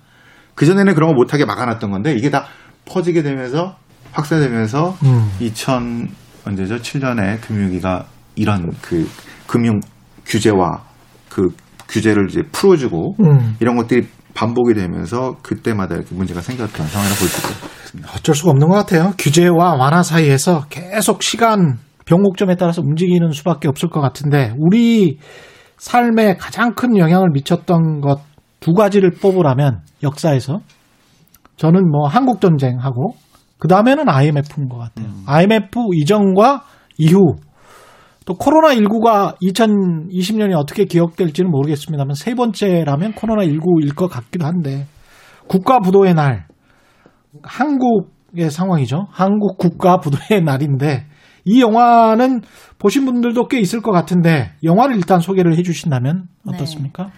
E: 그 전에는 그런 거 못하게 막아놨던 건데 이게 다 퍼지게 되면서 확산되면서 음. 2000 언제죠? 7년에 금융위기가 이런 그 금융 규제와 그 규제를 이제 풀어주고 음. 이런 것들이 반복이 되면서 그때마다 이렇게 문제가 생겼던 상황이라고 볼 수 있습니다.
B: 어쩔 수가 없는 것 같아요. 규제와 완화 사이에서 계속 시간 병목점에 따라서 움직이는 수밖에 없을 것 같은데 우리 삶에 가장 큰 영향을 미쳤던 것 두 가지를 뽑으라면 역사에서 저는 뭐 한국 전쟁하고 그 다음에는 IMF인 것 같아요. 음. IMF 이전과 이후 또 코로나19가 2020년이 어떻게 기억될지는 모르겠습니다만 세 번째라면 코로나19일 것 같기도 한데 국가 부도의 날 한국의 상황이죠. 한국 국가 부도의 날인데 이 영화는 보신 분들도 꽤 있을 것 같은데 영화를 일단 소개를 해 주신다면 네. 어떻습니까? 네.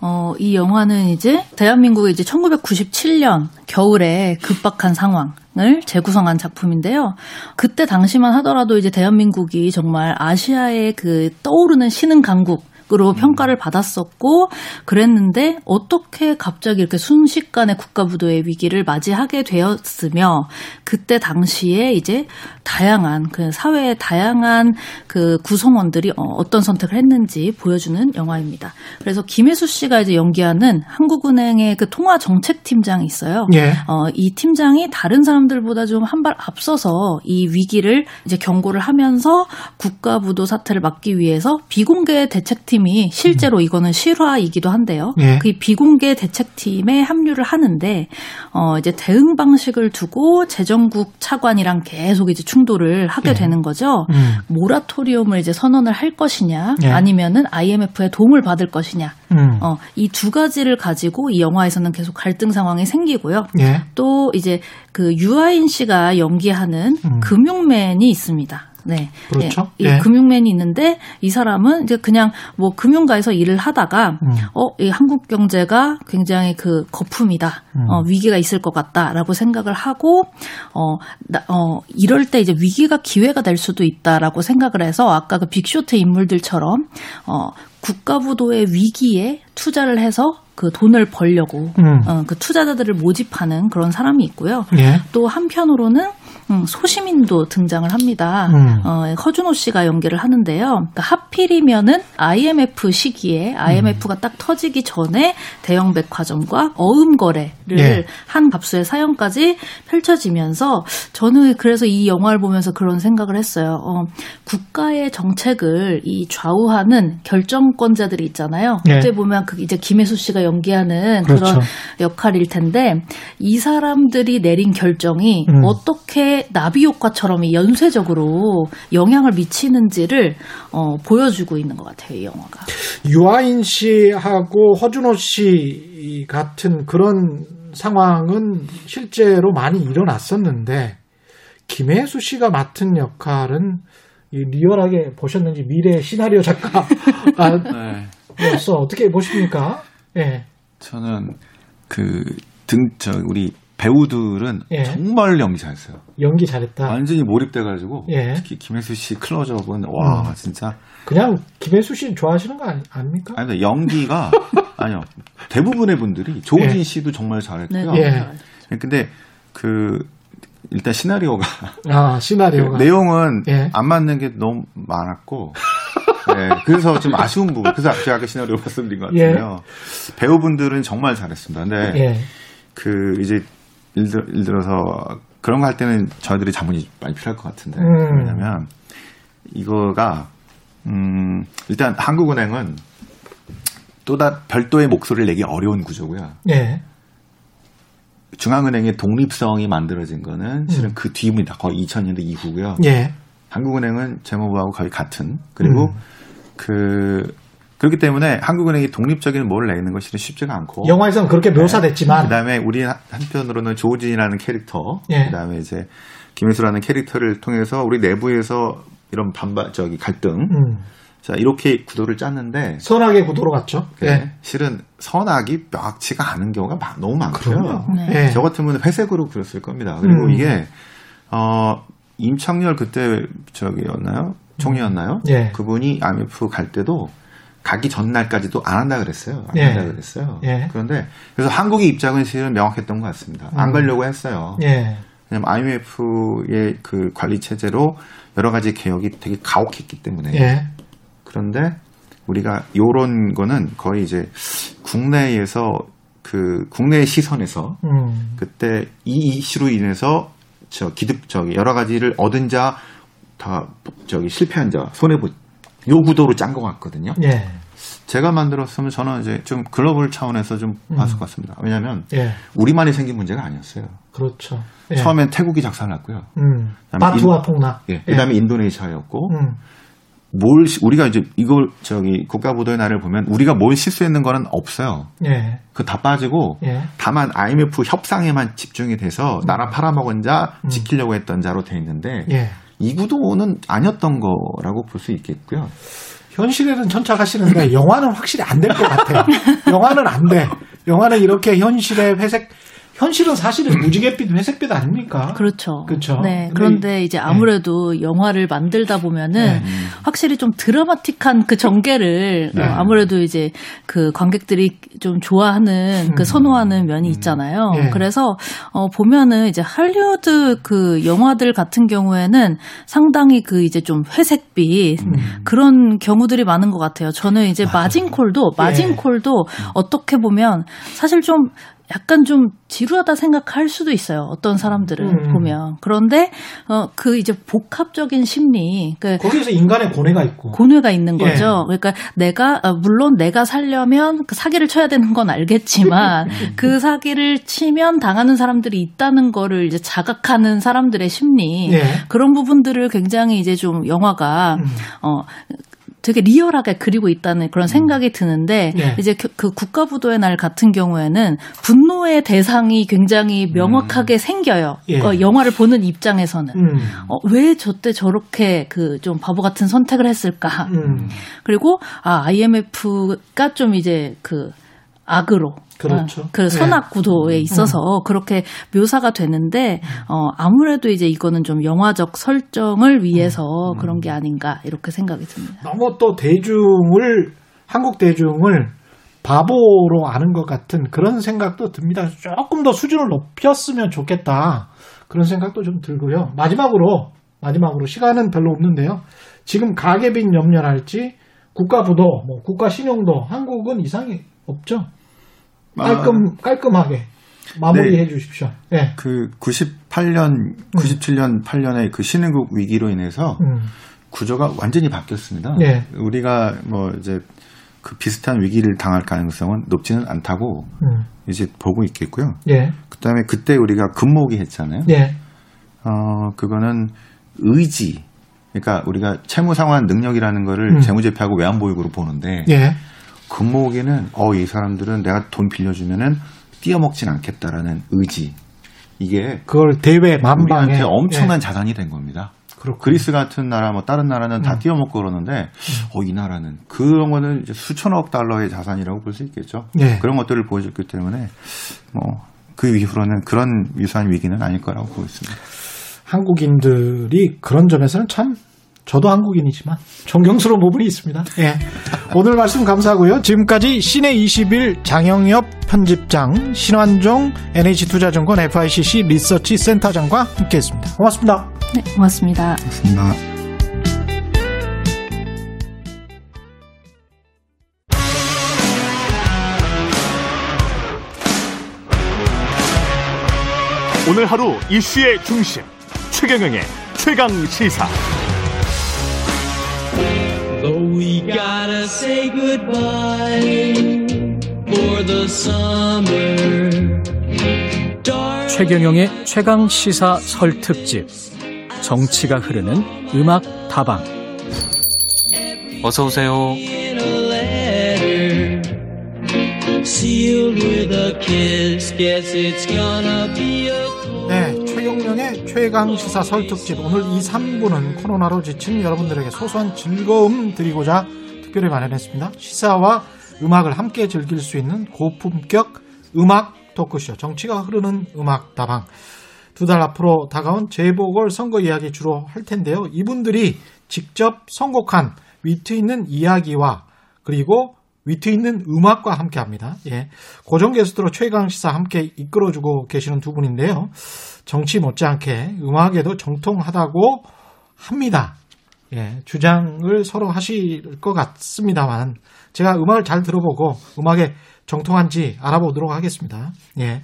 D: 어, 이 영화는 이제 대한민국의 이제 1997년 겨울에 급박한 상황 을 재구성한 작품인데요. 그때 당시만 하더라도 이제 대한민국이 정말 아시아의 그 떠오르는 신흥 강국 으로 음. 평가를 받았었고 그랬는데 어떻게 갑자기 이렇게 순식간에 국가부도의 위기를 맞이하게 되었으며 그때 당시에 이제 다양한 그 사회의 다양한 그 구성원들이 어, 어떤 선택을 했는지 보여주는 영화입니다. 그래서 김혜수 씨가 이제 연기하는 한국은행의 그 통화 정책 팀장이 있어요. 예. 어, 이 팀장이 다른 사람들보다 좀 한 발 앞서서 이 위기를 이제 경고를 하면서 국가부도 사태를 막기 위해서 비공개 대책팀 이 실제로 음. 이거는 실화이기도 한데요. 예. 그 비공개 대책팀에 합류를 하는데 어, 이제 대응 방식을 두고 재정국 차관이랑 계속 이제 충돌을 하게 네. 되는 거죠. 음. 모라토리움을 이제 선언을 할 것이냐, 네. 아니면은 IMF의 도움을 받을 것이냐. 음. 어, 이 두 가지를 가지고 이 영화에서는 계속 갈등 상황이 생기고요. 네. 또 이제 그 유아인 씨가 연기하는 음. 금융맨이 있습니다. 네.
B: 그렇죠.
D: 예, 예. 금융맨이 있는데 이 사람은 이제 그냥 뭐 금융가에서 일을 하다가 음. 어, 이 한국 경제가 굉장히 그 거품이다. 음. 어, 위기가 있을 것 같다라고 생각을 하고 어, 나, 어 이럴 때 이제 위기가 기회가 될 수도 있다라고 생각을 해서 아까 그 빅쇼트 인물들처럼 어 국가부도의 위기에 투자를 해서 그 돈을 벌려고 음. 어, 그 투자자들을 모집하는 그런 사람이 있고요. 예. 또 한편으로는 음, 소시민도 등장을 합니다. 음. 어, 허준호 씨가 연기를 하는데요. 그러니까 하필이면은 IMF 시기에 IMF가 음. 딱 터지기 전에 대형 백화점과 어음 거래를 예. 한 갑수의 사연까지 펼쳐지면서 저는 그래서 이 영화를 보면서 그런 생각을 했어요. 어, 국가의 정책을 이 좌우하는 결정권자들이 있잖아요. 예. 어떻게 보면 그 이제 김혜수 씨가 연기하는 그렇죠. 그런 역할일 텐데 이 사람들이 내린 결정이 음. 어떻게 나비 효과처럼 연쇄적으로 영향을 미치는지를 어, 보여주고 있는 것 같아요 이 영화가.
B: 유아인 씨하고 허준호 씨 같은 그런 상황은 실제로 많이 일어났었는데 김혜수 씨가 맡은 역할은 리얼하게 보셨는지 미래 시나리오 작가 아, 네. 어떻게 보십니까? 예.
E: 저는 그 등 저 우리 배우들은 예. 정말 연기 잘했어요.
B: 연기 잘했다.
E: 완전히 몰입돼가지고 예. 특히 김혜수 씨 클로즈업은 와 음. 진짜
B: 그냥 김혜수 씨 좋아하시는 거 아니, 아닙니까?
E: 아니 연기가 아니요 대부분의 분들이 조진 예. 씨도 정말 잘했고요. 네, 네. 예. 근데 그 일단 시나리오가
B: 아 시나리오가
E: 그 내용은 예. 안 맞는 게 너무 많았고 네, 그래서 좀 아쉬운 부분. 그래서 제가 아까 시나리오 말씀드린 것 같은데요. 예. 배우분들은 정말 잘했습니다. 근데 예. 그 이제 예를, 들, 예를 들어서 그런 거 할 때는 저희들이 자문이 많이 필요할 것 같은데 음. 왜냐면 이거가 음 일단 한국은행은 또다 별도의 목소리를 내기 어려운 구조고요. 예. 중앙은행의 독립성이 만들어진 거는 실은 음. 그 뒤입니다. 거의 2000년대 이후고요. 예. 한국은행은 재무부하고 거의 같은 그리고 음. 그 그렇기 때문에 한국은행이 독립적인 뭐를 내는 것이 쉽지가 않고
B: 영화에서는 그렇게 묘사됐지만
E: 네. 그다음에 우리 한편으로는 조진이라는 캐릭터 예. 그다음에 이제 김혜수라는 캐릭터를 통해서 우리 내부에서 이런 반발 저기 갈등 음. 자 이렇게 구도를 짰는데
B: 선악의 구도로 갔죠.
E: 네. 예. 실은 선악이 명확치가 않은 경우가 너무 많고요. 네. 예. 저 같으면 회색으로 그렸을 겁니다. 그리고 음. 이게 어 임창열 그때 저기였나요? 총리였나요? 예. 그분이 IMF 갈 때도 가기 전날까지도 안 한다 그랬어요. 안 예. 한다 그랬어요. 예. 그런데 그래서 한국의 입장은 실은 명확했던 것 같습니다. 안 음. 가려고 했어요. 예. 왜냐면 IMF의 그 관리 체제로 여러 가지 개혁이 되게 가혹했기 때문에. 예. 그런데 우리가 요런 거는 거의 이제 국내에서 그 국내 시선에서 음. 그때 이 이슈로 인해서 저 기득 저기 여러 가지를 얻은 자 다 저기 실패한 자 손해 보. 요 구도로 짠 것 같거든요. 예. 제가 만들었으면 저는 이제 좀 글로벌 차원에서 좀 음. 봤을 것 같습니다. 왜냐하면 예. 우리만이 생긴 문제가 아니었어요.
B: 그렇죠.
E: 예. 처음엔 태국이 작살났고요.
B: 음. 바투와 폭락.
E: 예. 그다음에 예. 인도네시아였고 음. 뭘 우리가 이제 이걸 저기 국가보도의 날을 보면 우리가 뭘 실수했는 거는 없어요. 예. 그 다 빠지고 예. 다만 IMF 협상에만 집중이 돼서 음. 나라 팔아먹은 자 음. 지키려고 했던 자로 돼 있는데 예. 이 구도는 아니었던 거라고 볼 수 있겠고요.
B: 현실에는 천착하시는데 영화는 확실히 안 될 것 같아요. 영화는 안 돼. 영화는 이렇게 현실의 회색 현실은 사실은 무지갯빛 회색빛 아닙니까?
D: 그렇죠. 그렇죠. 네. 그런데 이제 네. 아무래도 네. 영화를 만들다 보면은 네. 확실히 좀 드라마틱한 그 전개를 네. 어, 아무래도 이제 그 관객들이 좀 좋아하는 그 음. 선호하는 면이 있잖아요. 네. 그래서 어 보면은 이제 할리우드 그 영화들 같은 경우에는 상당히 그 이제 좀 회색빛 음. 그런 경우들이 많은 것 같아요. 저는 이제 마진콜도 마진콜도 예. 어떻게 보면 사실 좀 약간 좀 지루하다 생각할 수도 있어요. 어떤 사람들은 음. 보면. 그런데 어 그 이제 복합적인 심리
B: 그 거기서 인간의 고뇌가 있고
D: 고뇌가 있는 예. 거죠. 그러니까 내가 어, 물론 내가 살려면 그 사기를 쳐야 되는 건 알겠지만 그 사기를 치면 당하는 사람들이 있다는 거를 이제 자각하는 사람들의 심리 예. 그런 부분들을 굉장히 이제 좀 영화가 음. 어 되게 리얼하게 그리고 있다는 그런 생각이 드는데 네. 이제 그, 그 국가부도의 날 같은 경우에는 분노의 대상이 굉장히 명확하게 음. 생겨요. 예. 어, 영화를 보는 입장에서는 음. 어, 왜 저때 저렇게 그 좀 바보 같은 선택을 했을까? 음. 그리고 아 IMF가 좀 이제 그 악으로
B: 그렇죠.
D: 어, 그 선악 구도에 네. 있어서 음. 그렇게 묘사가 되는데 어 아무래도 이제 이거는 좀 영화적 설정을 위해서 음. 그런 게 아닌가 이렇게 생각이 듭니다.
B: 너무 또 대중을 한국 대중을 바보로 아는 것 같은 그런 생각도 듭니다. 조금 더 수준을 높였으면 좋겠다. 그런 생각도 좀 들고요. 마지막으로 마지막으로 시간은 별로 없는데요. 지금 가계빈 염려할지 국가부도 뭐 국가 신용도 한국은 이상이 없죠. 깔끔 깔끔하게 마무리해 네. 주십시오. 네.
E: 그 98년, 97년, 8년의 그 신흥국 위기로 인해서 음. 구조가 완전히 바뀌었습니다. 네. 우리가 뭐 이제 그 비슷한 위기를 당할 가능성은 높지는 않다고 음. 이제 보고 있겠고요. 예. 그다음에 그때 우리가 금모기 했잖아요. 예. 어 그거는 의지. 그러니까 우리가 채무 상환 능력이라는 거를 음. 재무제표하고 외환보유고로 보는데 예. 금목에는 어 이 사람들은 내가 돈 빌려주면은 띄어먹진 않겠다라는 의지 이게
B: 그걸 대외 만방에
E: 엄청난 예. 자산이 된 겁니다. 그렇군요. 그리스 같은 나라 뭐 다른 나라는 다 음. 띄어먹고 그러는데 음. 어이 나라는 그런 거는 이제 수천억 달러의 자산이라고 볼 수 있겠죠. 예. 그런 것들을 보여줬기 때문에 뭐 그 이후로는 그런 유사한 위기는 아닐 거라고 보고 있습니다.
B: 한국인들이 그런 점에서는 참 저도 한국인이지만 존경스러운 부분이 있습니다. 예. 오늘 말씀 감사하고요. 지금까지 시내 20일 장영엽 편집장, 신환종 NH투자증권 FICC 리서치 센터장과 함께했습니다. 고맙습니다.
D: 네, 고맙습니다.
E: 고맙습니다.
A: 오늘 하루 이슈의 중심 최경영의 최강 시사. We gotta say goodbye for the summer. 최경영의 최강 시사 설 특집. 정치가 흐르는 음악 다방.
F: 어서 오세요.
B: 네, 최경령의 최강 시사 설 특집 오늘 2, 3부는 코로나로 지친 여러분들에게 소소한 즐거움 드리고자 특별히 마련했습니다. 시사와 음악을 함께 즐길 수 있는 고품격 음악 토크쇼 정치가 흐르는 음악 다방 두 달 앞으로 다가온 재보궐 선거 이야기 주로 할 텐데요. 이분들이 직접 선곡한 위트 있는 이야기와 그리고 위트 있는 음악과 함께 합니다. 예. 고정 게스트로 최강 시사 함께 이끌어주고 계시는 두 분인데요. 정치 못지않게 음악에도 정통하다고 합니다. 예. 주장을 서로 하실 것 같습니다만 제가 음악을 잘 들어보고 음악에 정통한지 알아보도록 하겠습니다. 예.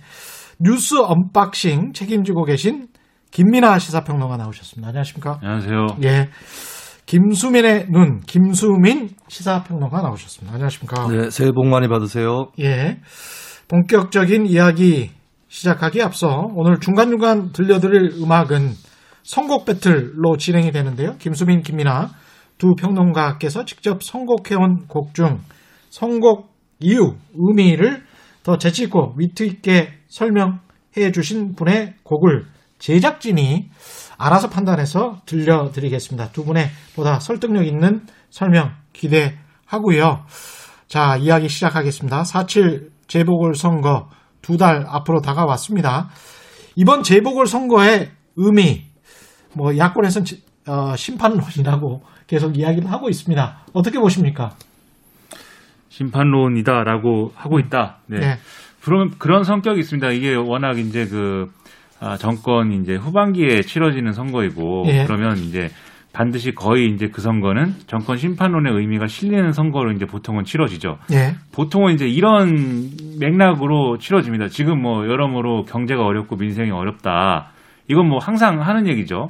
B: 뉴스 언박싱 책임지고 계신 김민아 시사평론가 나오셨습니다. 안녕하십니까?
G: 안녕하세요.
B: 예. 김수민의 눈, 김수민 시사평론가 나오셨습니다. 안녕하십니까?
H: 네, 새해 복 많이 받으세요.
B: 예. 본격적인 이야기 시작하기 앞서 오늘 중간중간 들려드릴 음악은 선곡 배틀로 진행이 되는데요. 김수민, 김민아 두 평론가께서 직접 선곡해온 곡 중 선곡 이유, 의미를 더 재치있고 위트있게 설명해 주신 분의 곡을 제작진이 알아서 판단해서 들려드리겠습니다. 두 분의 보다 설득력 있는 설명 기대하고요. 자, 이야기 시작하겠습니다. 4.7 재보궐선거 두 달 앞으로 다가왔습니다. 이번 재보궐선거의 의미, 뭐, 야권에서는 어, 심판론이라고 계속 이야기를 하고 있습니다. 어떻게 보십니까?
G: 심판론이다라고 하고 있다. 네. 네. 그런, 그런 성격이 있습니다. 이게 워낙 이제 그, 아, 정권 이제 후반기에 치러지는 선거이고 예. 그러면 이제 반드시 거의 이제 그 선거는 정권 심판론의 의미가 실리는 선거로 이제 보통은 치러지죠. 예. 보통은 이제 이런 맥락으로 치러집니다. 지금 뭐 여러모로 경제가 어렵고 민생이 어렵다. 이건 뭐 항상 하는 얘기죠.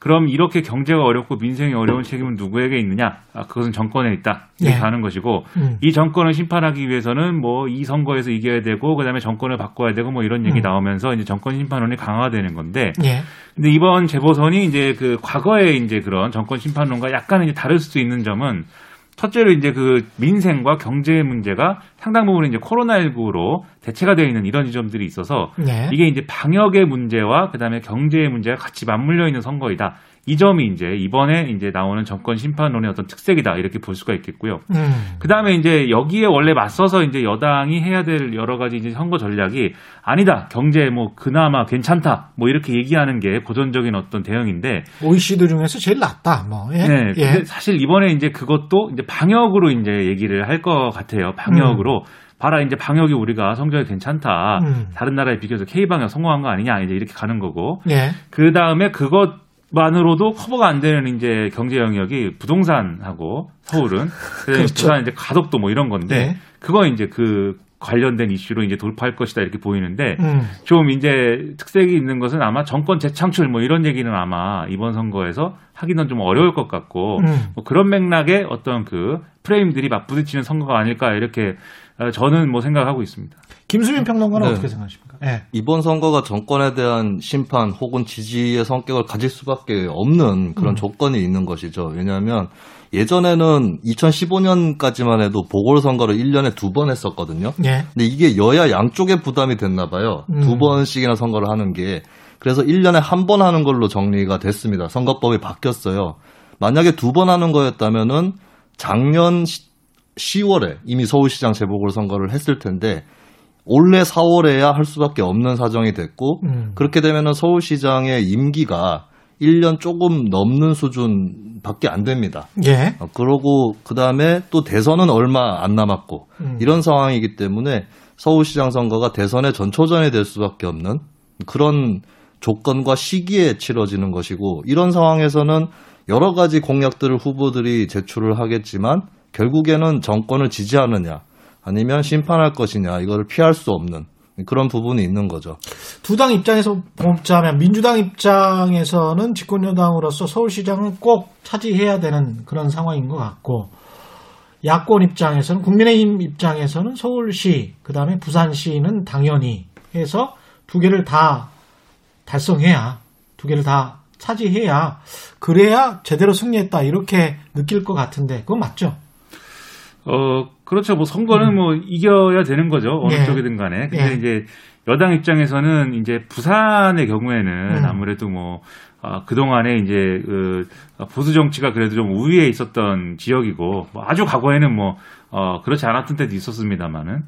G: 그럼 이렇게 경제가 어렵고 민생이 어려운 책임은 누구에게 있느냐? 아, 그것은 정권에 있다. 이렇게 예. 하는 것이고 음. 이 정권을 심판하기 위해서는 뭐 이 선거에서 이겨야 되고 그다음에 정권을 바꿔야 되고 뭐 이런 얘기 음. 나오면서 이제 정권 심판론이 강화되는 건데 예. 근데 이번 재보선이 이제 그 과거에 이제 그런 정권 심판론과 약간은 이제 다를 수 있는 점은 첫째로 이제 그 민생과 경제 문제가 상당 부분 이제 코로나19로 대체가 되어 있는 이런 지점들이 있어서 네. 이게 이제 방역의 문제와 그다음에 경제의 문제가 같이 맞물려 있는 선거이다. 이 점이 이제 이번에 이제 나오는 정권 심판론의 어떤 특색이다 이렇게 볼 수가 있겠고요. 음. 그 다음에 이제 여기에 원래 맞서서 이제 여당이 해야 될 여러 가지 이제 선거 전략이 아니다 경제 뭐 그나마 괜찮다 뭐 이렇게 얘기하는 게 고전적인 어떤 대응인데
B: OECD 중에서 제일 낫다 뭐.
G: 예. 네. 예. 사실 이번에 이제 그것도 이제 방역으로 이제 얘기를 할 것 같아요. 방역으로. 음. 봐라 이제 방역이 우리가 성적이 괜찮다. 음. 다른 나라에 비교해서 K 방역 성공한 거 아니냐 이제 이렇게 가는 거고. 예. 그 다음에 그것 만으로도 커버가 안 되는 이제 경제 영역이 부동산하고 서울은 그렇죠. 부산 이제 가덕도 뭐 이런 건데 네. 그거 이제 그 관련된 이슈로 이제 돌파할 것이다 이렇게 보이는데 음. 좀 이제 특색이 있는 것은 아마 정권 재창출 뭐 이런 얘기는 아마 이번 선거에서 하기는 좀 어려울 것 같고 음. 뭐 그런 맥락의 어떤 그 프레임들이 맞부딪히는 선거가 아닐까 이렇게 저는 뭐 생각하고 있습니다.
B: 김수민 평론가는 네. 어떻게 생각하십니까? 네.
H: 이번 선거가 정권에 대한 심판 혹은 지지의 성격을 가질 수밖에 없는 그런 음. 조건이 있는 것이죠. 왜냐하면 예전에는 2015년까지만 해도 보궐선거를 1년에 두 번 했었거든요. 네. 근데 이게 여야 양쪽에 부담이 됐나 봐요. 음. 두 번씩이나 선거를 하는 게. 그래서 1년에 한 번 하는 걸로 정리가 됐습니다. 선거법이 바뀌었어요. 만약에 두 번 하는 거였다면은 작년 10월에 이미 서울시장 재보궐선거를 했을 텐데 올해 4월에야 할 수밖에 없는 사정이 됐고 음. 그렇게 되면은 서울시장의 임기가 1년 조금 넘는 수준밖에 안 됩니다. 예. 어, 그러고 그다음에 또 대선은 얼마 안 남았고 음. 이런 상황이기 때문에 서울시장 선거가 대선의 전초전이 될 수밖에 없는 그런 조건과 시기에 치러지는 것이고 이런 상황에서는 여러 가지 공약들을 후보들이 제출을 하겠지만 결국에는 정권을 지지하느냐 아니면 심판할 것이냐 이거를 피할 수 없는 그런 부분이 있는 거죠.
B: 두 당 입장에서 보자면 민주당 입장에서는 집권 여당으로서 서울시장은 꼭 차지해야 되는 그런 상황인 것 같고 야권 입장에서는 국민의힘 입장에서는 서울시 그다음에 부산시는 당연히 해서 두 개를 다 달성해야 두 개를 다 차지해야 그래야 제대로 승리했다 이렇게 느낄 것 같은데 그건 맞죠?
G: 어 그렇죠. 뭐 선거는 음. 뭐 이겨야 되는 거죠. 어느 예. 쪽이든 간에. 근데 예. 이제 여당 입장에서는 이제 부산의 경우에는 음. 아무래도 뭐 아, 그동안에 이제 그 보수 정치가 그래도 좀 우위에 있었던 지역이고 뭐 아주 과거에는 뭐 어, 그렇지 않았던 때도 있었습니다만은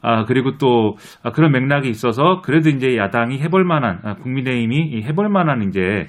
G: 아, 그리고 또 아, 그런 맥락이 있어서 그래도 이제 야당이 해볼 만한 아, 국민의힘이 해볼 만한 이제 아,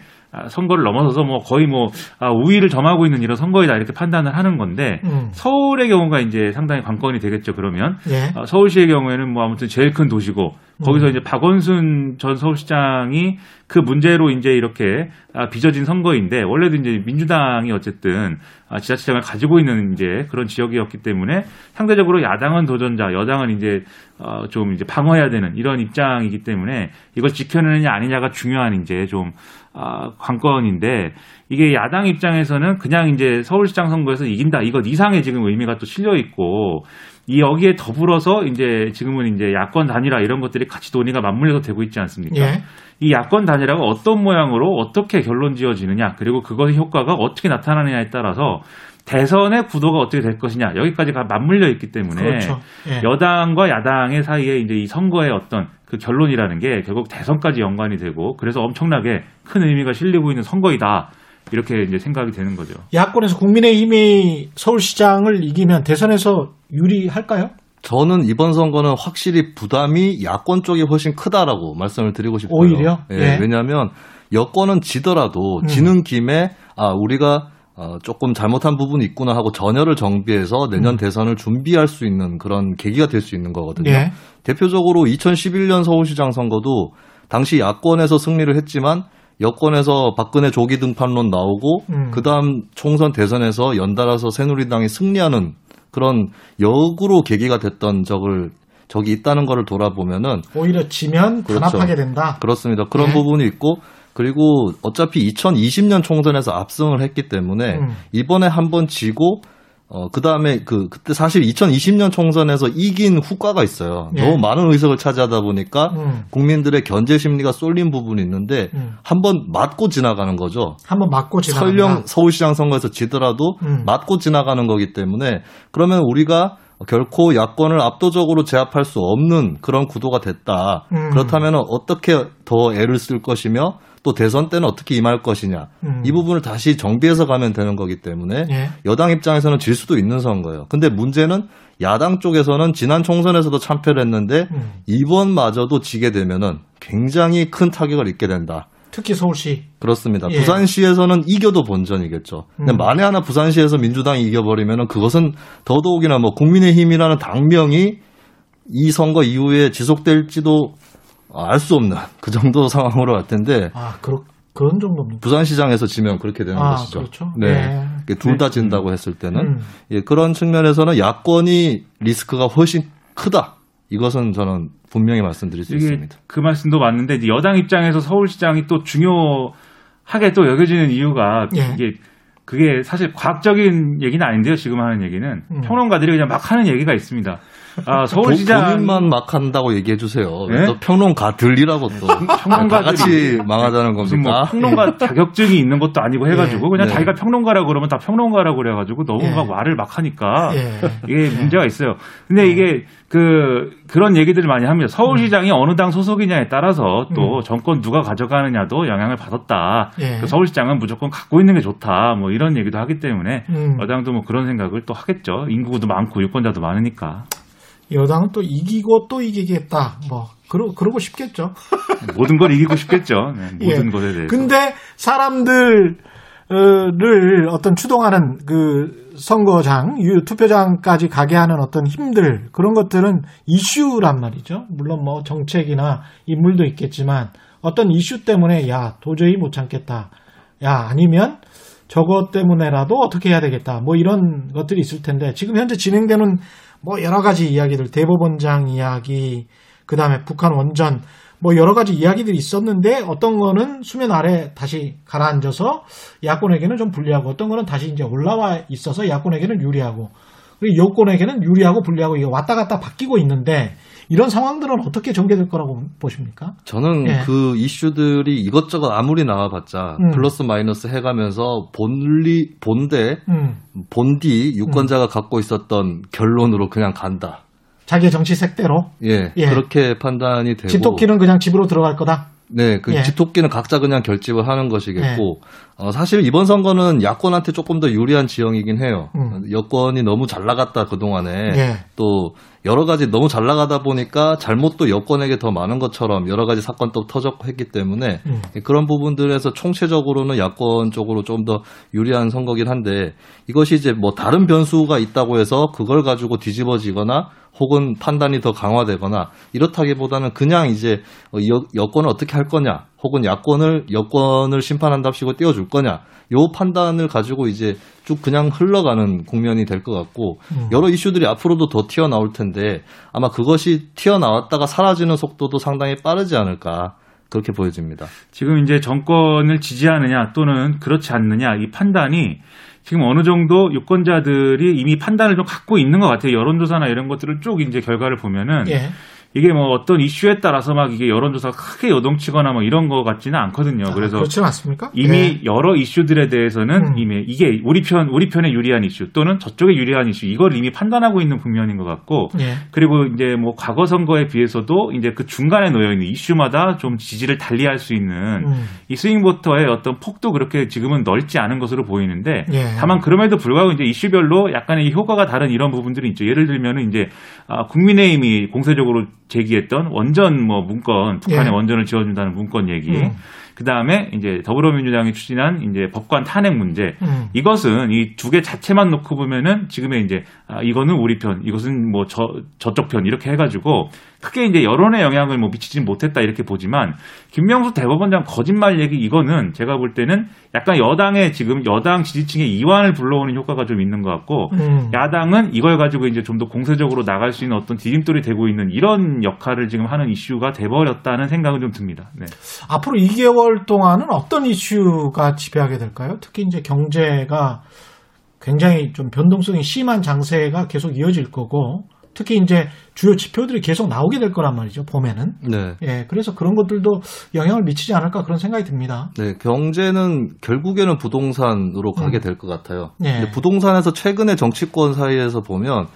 G: 선거를 넘어서서 뭐 거의 뭐 아, 우위를 점하고 있는 이런 선거이다 이렇게 판단을 하는 건데 음. 서울의 경우가 이제 상당히 관건이 되겠죠 그러면 예. 어, 서울시의 경우에는 뭐 아무튼 제일 큰 도시고 거기서 음. 이제 박원순 전 서울시장이 그 문제로 이제 이렇게 아, 빚어진 선거인데 원래도 이제 민주당이 어쨌든 아, 지자체장을 가지고 있는 이제 그런 지역이었기 때문에 상대적으로 야당은 도전자, 여당은 이제 어, 좀 이제 방어해야 되는 이런 입장이기 때문에 이걸 지켜내느냐 아니냐가 중요한 이제 좀 아, 관건인데 이게 야당 입장에서는 그냥 이제 서울시장 선거에서 이긴다 이것 이상의 지금 의미가 또 실려 있고 이 여기에 더불어서 이제 지금은 이제 야권 단일화 이런 것들이 같이 논의가 맞물려서 되고 있지 않습니까? 예. 이 야권 단일화가 어떤 모양으로 어떻게 결론 지어지느냐 그리고 그것의 효과가 어떻게 나타나느냐에 따라서 대선의 구도가 어떻게 될 것이냐 여기까지가 맞물려 있기 때문에 그렇죠. 예. 여당과 야당의 사이에 이제 이 선거의 어떤 그 결론이라는 게 결국 대선까지 연관이 되고 그래서 엄청나게 큰 의미가 실리고 있는 선거이다. 이렇게 이제 생각이 되는 거죠.
B: 야권에서 국민의힘이 서울시장을 이기면 대선에서 유리할까요?
H: 저는 이번 선거는 확실히 부담이 야권 쪽이 훨씬 크다라고 말씀을 드리고 싶어요.
B: 오히려?
H: 예, 예. 왜냐하면 여권은 지더라도 음. 지는 김에 아 우리가 어, 조금 잘못한 부분이 있구나 하고 전열을 정비해서 내년 음. 대선을 준비할 수 있는 그런 계기가 될 수 있는 거거든요. 예. 대표적으로 2011년 서울시장 선거도 당시 야권에서 승리를 했지만 여권에서 박근혜 조기 등판론 나오고 음. 그다음 총선 대선에서 연달아서 새누리당이 승리하는 그런 역으로 계기가 됐던 적을 적이 있다는 것을 돌아보면은
B: 오히려 지면 그렇죠. 단합하게 된다.
H: 그렇습니다. 그런 네. 부분이 있고 그리고 어차피 2020년 총선에서 압승을 했기 때문에 음. 이번에 한 번 지고 어, 그 다음에 그, 그때 사실 2020년 총선에서 이긴 후과가 있어요. 예. 너무 많은 의석을 차지하다 보니까 음. 국민들의 견제 심리가 쏠린 부분이 있는데 음. 한번 맞고 지나가는 거죠.
B: 한번 맞고 지나가
H: 설령 서울시장 선거에서 지더라도 음. 맞고 지나가는 거기 때문에 그러면 우리가 결코 야권을 압도적으로 제압할 수 없는 그런 구도가 됐다. 음. 그렇다면 어떻게 더 애를 쓸 것이며 또 대선 때는 어떻게 임할 것이냐 음. 이 부분을 다시 정비해서 가면 되는 거기 때문에 예. 여당 입장에서는 질 수도 있는 선거예요. 근데 문제는 야당 쪽에서는 지난 총선에서도 참패를 했는데 음. 이번마저도 지게 되면은 굉장히 큰 타격을 입게 된다.
B: 특히 서울시.
H: 그렇습니다. 예. 부산시에서는 이겨도 본전이겠죠. 근데 음. 만에 하나 부산시에서 민주당이 이겨버리면은 그것은 더더욱이나 뭐 국민의힘이라는 당명이 이 선거 이후에 지속될지도 알 수 없는 그 정도 상황으로 갈 텐데.
B: 아, 그렇, 그런 정도입니까?
H: 부산시장에서 지면 그렇게 되는
B: 아,
H: 것이죠.
B: 그렇죠.
H: 네. 네. 둘다 진다고 했을 때는. 음. 예, 그런 측면에서는 야권이 리스크가 훨씬 크다. 이것은 저는 분명히 말씀드릴 수 있습니다.
G: 그 말씀도 맞는데 여당 입장에서 서울시장이 또 중요하게 또 여겨지는 이유가 예. 이게 그게 사실 과학적인 얘기는 아닌데요. 지금 하는 얘기는 음. 평론가들이 그냥 막 하는 얘기가 있습니다. 아, 서울시장
H: 본인만 막 한다고 얘기해 주세요. 네? 또 평론가들이라고 또 평론가 같이 망하자는 겁니까? 뭐
G: 평론가 자격증이 있는 것도 아니고 해가지고 네. 그냥 네. 자기가 평론가라고 그러면 다 평론가라고 그래가지고 너무 막 예. 말을 막 하니까 예. 이게 문제가 있어요. 근데 이게 그 그런 얘기들을 많이 합니다. 서울시장이 음. 어느 당 소속이냐에 따라서 또 음. 정권 누가 가져가느냐도 영향을 받았다. 예. 그 서울시장은 무조건 갖고 있는 게 좋다. 뭐 이런 얘기도 하기 때문에 음. 여당도 뭐 그런 생각을 또 하겠죠. 인구도 많고 유권자도 많으니까.
B: 여당은 또 이기고 또 이기겠다. 뭐 그러 그러고 싶겠죠.
G: 모든 걸 이기고 싶겠죠. 네, 모든 예. 것에 대해서.
B: 근데 사람들을 어떤 추동하는 그 선거장, 투표장까지 가게 하는 어떤 힘들 그런 것들은 이슈란 말이죠. 물론 뭐 정책이나 인물도 있겠지만 어떤 이슈 때문에 야 도저히 못 참겠다. 야 아니면 저것 때문에라도 어떻게 해야 되겠다. 뭐 이런 것들이 있을 텐데 지금 현재 진행되는 뭐 여러 가지 이야기들 대법원장 이야기 그 다음에 북한 원전 뭐 여러 가지 이야기들이 있었는데 어떤 거는 수면 아래 다시 가라앉아서 야권에게는 좀 불리하고 어떤 거는 다시 이제 올라와 있어서 야권에게는 유리하고 그리고 여권에게는 유리하고 불리하고 이게 왔다 갔다 바뀌고 있는데 이런 상황들은 어떻게 전개될 거라고 보십니까?
H: 저는 예. 그 이슈들이 이것저것 아무리 나와봤자 음. 플러스 마이너스 해가면서 본리 본대 음. 본디 유권자가 음. 갖고 있었던 결론으로 그냥 간다.
B: 자기의 정치 색대로.
H: 예, 예. 그렇게 판단이 되고.
B: 집토끼는 그냥 집으로 들어갈 거다.
H: 네, 그 예. 집토끼는 각자 그냥 결집을 하는 것이겠고, 예. 어, 사실 이번 선거는 야권한테 조금 더 유리한 지형이긴 해요. 음. 여권이 너무 잘 나갔다 그동안에 예. 또 여러 가지 너무 잘 나가다 보니까 잘못도 여권에게 더 많은 것처럼 여러 가지 사건도 터졌고 했기 때문에 음. 그런 부분들에서 총체적으로는 야권 쪽으로 좀 더 유리한 선거긴 한데 이것이 이제 뭐 다른 변수가 있다고 해서 그걸 가지고 뒤집어지거나 혹은 판단이 더 강화되거나 이렇다기보다는 그냥 이제 어, 여, 여권을 어떻게 할 거냐 혹은 야권을 여권을 심판한답시고 띄워줄 거냐 요 판단을 가지고 이제 쭉 그냥 흘러가는 국면이 될 것 같고 음. 여러 이슈들이 앞으로도 더 튀어나올 텐데 아마 그것이 튀어나왔다가 사라지는 속도도 상당히 빠르지 않을까 그렇게 보여집니다.
G: 지금 이제 정권을 지지하느냐 또는 그렇지 않느냐 이 판단이 지금 어느 정도 유권자들이 이미 판단을 좀 갖고 있는 것 같아요. 여론조사나 이런 것들을 쭉 이제 결과를 보면은 예. 이게 뭐 어떤 이슈에 따라서 막 이게 여론조사가 크게 요동치거나 뭐 이런 거 같지는 않거든요. 아, 그래서
B: 아, 그렇지 않습니까?
G: 이미 네. 여러 이슈들에 대해서는 음. 이미 이게 우리 편 우리 편에 유리한 이슈 또는 저쪽에 유리한 이슈 이걸 이미 판단하고 있는 국면인 것 같고 네. 그리고 이제 뭐 과거 선거에 비해서도 이제 그 중간에 놓여 있는 이슈마다 좀 지지를 달리할 수 있는 음. 이 스윙 보터의 어떤 폭도 그렇게 지금은 넓지 않은 것으로 보이는데 네. 다만 그럼에도 불구하고 이제 이슈별로 약간의 효과가 다른 이런 부분들이 있죠. 예를 들면은 이제 아, 국민의힘이 공세적으로 제기했던 원전 뭐 문건 북한에 예. 원전을 지어준다는 문건 얘기. 음. 그 다음에 이제 더불어민주당이 추진한 이제 법관 탄핵 문제. 음. 이것은 이 두 개 자체만 놓고 보면은 지금의 이제 아, 이거는 우리 편, 이것은 뭐 저 저쪽 편 이렇게 해가지고 크게 이제 여론에 영향을 뭐 미치진 못했다 이렇게 보지만 김명수 대법원장 거짓말 얘기 이거는 제가 볼 때는 약간 여당의 지금 여당 지지층의 이완을 불러오는 효과가 좀 있는 것 같고 음. 야당은 이걸 가지고 이제 좀 더 공세적으로 나갈 수 있는 어떤 디딤돌이 되고 있는 이런 역할을 지금 하는 이슈가 돼버렸다는 생각은 좀 듭니다. 네.
B: 앞으로 2개월 동안은 어떤 이슈가 지배하게 될까요? 특히 이제 경제가 굉장히 좀 변동성이 심한 장세가 계속 이어질 거고 특히 이제 주요 지표들이 계속 나오게 될 거란 말이죠. 봄에는. 네. 예. 그래서 그런 것들도 영향을 미치지 않을까 그런 생각이 듭니다.
H: 네. 경제는 결국에는 부동산으로 가게 음. 될것 같아요. 네. 부동산에서 최근에 정치권 사이에서 보면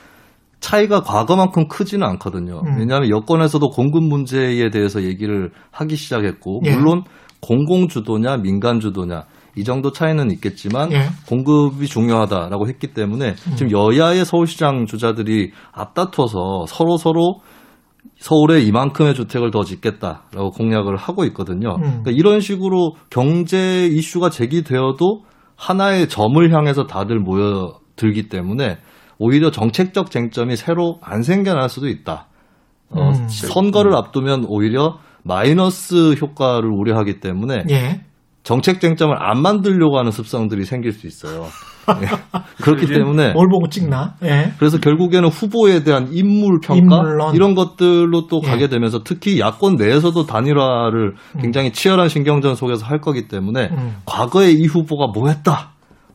H: 차이가 과거만큼 크지는 않거든요. 음. 왜냐하면 여권에서도 공급 문제에 대해서 얘기를 하기 시작했고, 예. 물론 공공주도냐 민간주도냐 이 정도 차이는 있겠지만 예. 공급이 중요하다라고 했기 때문에 음. 지금 여야의 서울시장 주자들이 앞다퉈서 서로 서로 서울에 이만큼의 주택을 더 짓겠다라고 공약을 하고 있거든요. 음. 그러니까 이런 식으로 경제 이슈가 제기되어도 하나의 점을 향해서 다들 모여들기 때문에 오히려 정책적 쟁점이 새로 안 생겨날 수도 있다. 어, 음. 선거를 앞두면 오히려 마이너스 효과를 우려하기 때문에 예. 정책 쟁점을 안 만들려고 하는 습성들이 생길 수 있어요. 예. 그렇기 때문에
B: 뭘 보고 찍나? 예.
H: 그래서 결국에는 후보에 대한 인물 평가 인물론. 이런 것들로 또 예. 가게 되면서 특히 야권 내에서도 단일화를 음. 굉장히 치열한 신경전 속에서 할 거기 때문에 음. 과거에 이 후보가 뭐 했다.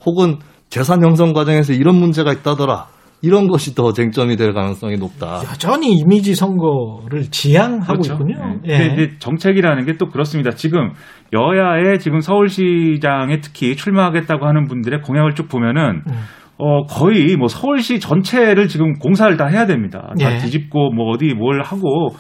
H: 혹은 재산 형성 과정에서 이런 문제가 있다더라. 이런 것이 더 쟁점이 될 가능성이 높다.
B: 여전히 이미지 선거를 지향하고 그렇죠. 있군요.
G: 네. 예. 근데 정책이라는 게 또 그렇습니다. 지금 여야의 지금 서울시장에 특히 출마하겠다고 하는 분들의 공약을 쭉 보면은 음. 어, 거의 뭐 서울시 전체를 지금 공사를 다 해야 됩니다. 다 예. 뒤집고 뭐 어디 뭘 하고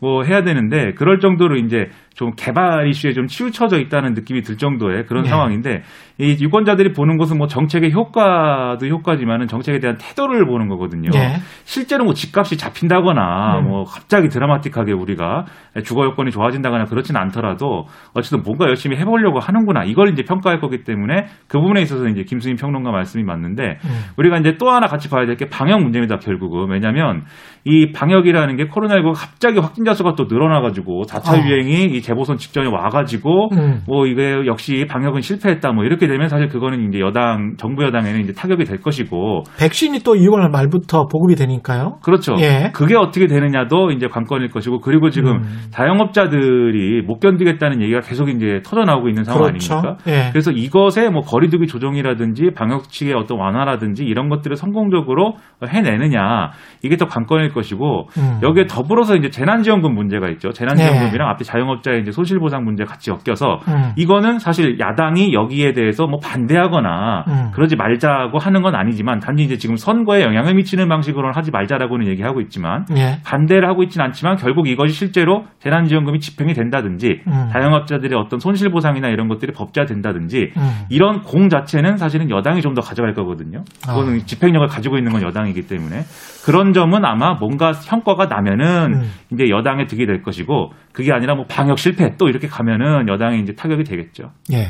G: 뭐 해야 되는데 그럴 정도로 이제 좀 개발 이슈에 좀 치우쳐져 있다는 느낌이 들 정도의 그런 네. 상황인데 이 유권자들이 보는 것은 뭐 정책의 효과도 효과지만은 정책에 대한 태도를 보는 거거든요. 네. 실제로 뭐 집값이 잡힌다거나 음. 뭐 갑자기 드라마틱하게 우리가 주거 여건이 좋아진다거나 그렇지는 않더라도 어쨌든 뭔가 열심히 해보려고 하는구나 이걸 이제 평가할 거기 때문에 그 부분에 있어서 이제 김수인 평론가 말씀이 맞는데 음. 우리가 이제 또 하나 같이 봐야 될 게 방역 문제입니다 결국은 왜냐하면 이 방역이라는 게 코로나19 갑자기 확진자 수가 또 늘어나가지고 4차 어. 유행이 이 재보선 직전에 와가지고 음. 뭐 이게 역시 방역은 실패했다 뭐 이렇게 되면 사실 그거는 이제 여당 정부 여당에는 이제 타격이 될 것이고
B: 백신이 또 2월 말부터 보급이 되니까요.
G: 그렇죠. 예. 그게 어떻게 되느냐도 이제 관건일 것이고 그리고 지금 음. 자영업자들이 못 견디겠다는 얘기가 계속 이제 터져 나오고 있는 상황 그렇죠. 아닙니까? 예. 그래서 이것에 뭐 거리두기 조정이라든지 방역치의 어떤 완화라든지 이런 것들을 성공적으로 해내느냐 이게 더 관건일 것이고 음. 여기에 더불어서 이제 재난지원금 문제가 있죠. 재난지원금이랑 네. 앞에 자영업자 의 이제 손실보상 문제 같이 엮여서 음. 이거는 사실 야당이 여기에 대해서 뭐 반대하거나 음. 그러지 말자고 하는 건 아니지만 단지 이제 지금 선거에 영향을 미치는 방식으로는 하지 말자라고는 얘기하고 있지만 네. 반대를 하고 있지는 않지만 결국 이것이 실제로 재난지원금이 집행이 된다든지 음. 자영업자들의 어떤 손실보상이나 이런 것들이 법제화된다든지 음. 이런 공 자체는 사실은 여당이 좀 더 가져갈 거거든요. 그거는 아. 집행력을 가지고 있는 건 여당이기 때문에 그런 점은 아마 뭔가 성과가 나면은 음. 이제 여당에 득이 될 것이고 그게 아니라 뭐 방역 실패 또 이렇게 가면은 여당에 이제 타격이 되겠죠.
B: 예.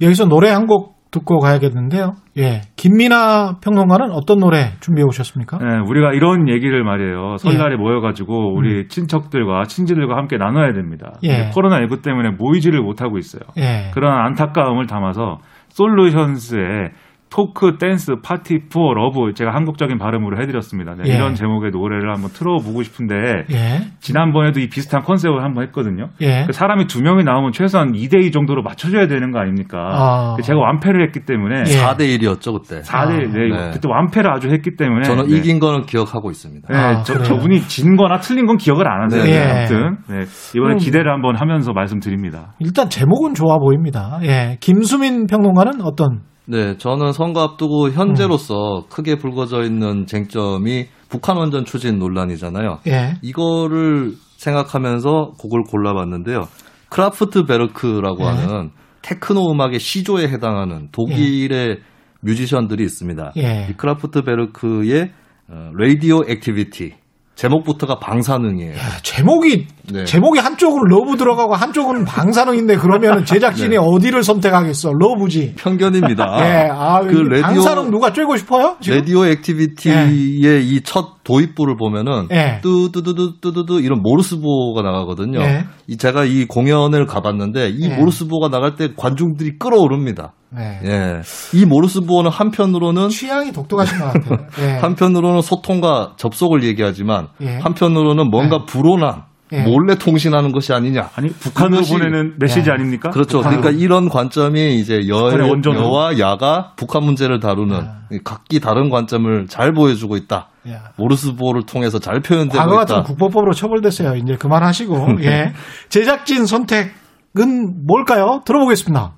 B: 여기서 노래 한 곡 듣고 가야겠는데요. 예. 김민아 평론가는 어떤 노래 준비해 오셨습니까?
G: 네, 우리가 이런 얘기를 말이에요. 설날에 예. 모여가지고 우리 음. 친척들과 친지들과 함께 나눠야 됩니다. 예. 코로나19 때문에 모이지를 못하고 있어요. 예. 그런 안타까움을 담아서 솔루션스의 Talk, Dance, Party, for, Love 제가 한국적인 발음으로 해드렸습니다. 네, 예. 이런 제목의 노래를 한번 틀어보고 싶은데 예. 지난번에도 이 비슷한 컨셉을 한번 했거든요. 예. 그 사람이 두 명이 나오면 최소한 2대2 정도로 맞춰줘야 되는 거 아닙니까? 아. 그 제가 완패를 했기 때문에
H: 4대1이었죠 그때.
G: 4대1 아. 네, 네. 그때 완패를 아주 했기 때문에
H: 저는 네. 이긴 거는 기억하고 있습니다.
G: 네, 아, 저, 저분이 진 거나 틀린 건 기억을 안 하세요. 네. 아무튼 네, 이번에 기대를 한번 하면서 말씀드립니다.
B: 일단 제목은 좋아 보입니다. 예, 김수민 평론가는 어떤
H: 네, 저는 선거 앞두고 현재로서 음. 크게 불거져 있는 쟁점이 북한 원전 추진 논란이잖아요. 예. 이거를 생각하면서 곡을 골라봤는데요. 크라프트 베르크라고 예. 하는 테크노 음악의 시조에 해당하는 독일의 예. 뮤지션들이 있습니다. 예. 이 크라프트 베르크의 Radioactivity 제목부터가 방사능이에요. 야,
B: 제목이 네. 제목이 한쪽으로 love 들어가고 한쪽은 방사능인데 그러면 제작진이 네. 어디를 선택하겠어? 러브지.
H: 편견입니다.
B: 네, 아, 그 레디오, 방사능 누가 쬐고 싶어요?
H: 지금? Radio Activity의 네. 이첫 도입부를 보면은 네. 뚜뚜뚜뚜뚜뚜 이런 모르스 부호가 나가거든요. 네. 이 제가 이 공연을 가봤는데 이 네. 모르스 부호가 나갈 때 관중들이 끓어오릅니다. 네. 예. 이 모르스 부호는 한편으로는
B: 취향이 독특하신 것 같아요. 예.
H: 한편으로는 소통과 접속을 얘기하지만 예. 한편으로는 뭔가 예. 불온한 예. 몰래 통신하는 것이 아니냐.
G: 아니 북한으로 보내는 메시지 예. 아닙니까?
H: 그렇죠. 그러니까 이런 관점이 이제 여, 여와 야가 북한 문제를 다루는 아. 각기 다른 관점을 잘 보여주고 있다. 야. 모르스 부호를 통해서 잘 표현되고 과거
B: 있다. 과거 같은 국보법으로 처벌됐어요. 이제 그만하시고 예. 제작진 선택은 뭘까요? 들어보겠습니다.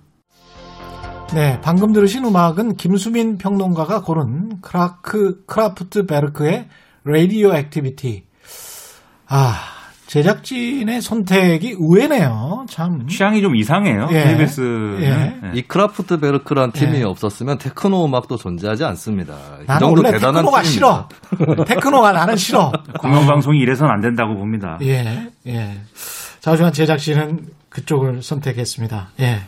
B: 네, 방금 들으신 음악은 김수민 평론가가 고른 크라크 크라프트 베르크의 Radio Activity. 아, 제작진의 선택이 의외네요. 참
G: 취향이 좀 이상해요. 예. KBS 예. 네.
H: 이 크라프트 베르크란 팀이 예. 없었으면 테크노 음악도 존재하지 않습니다.
B: 나는 원래 테크노가 팀입니다. 싫어. 테크노가 나는 싫어.
G: 공영방송이 이래서는 안 된다고 봅니다.
B: 예, 예. 자주한 제작진은 그쪽을 선택했습니다. 예.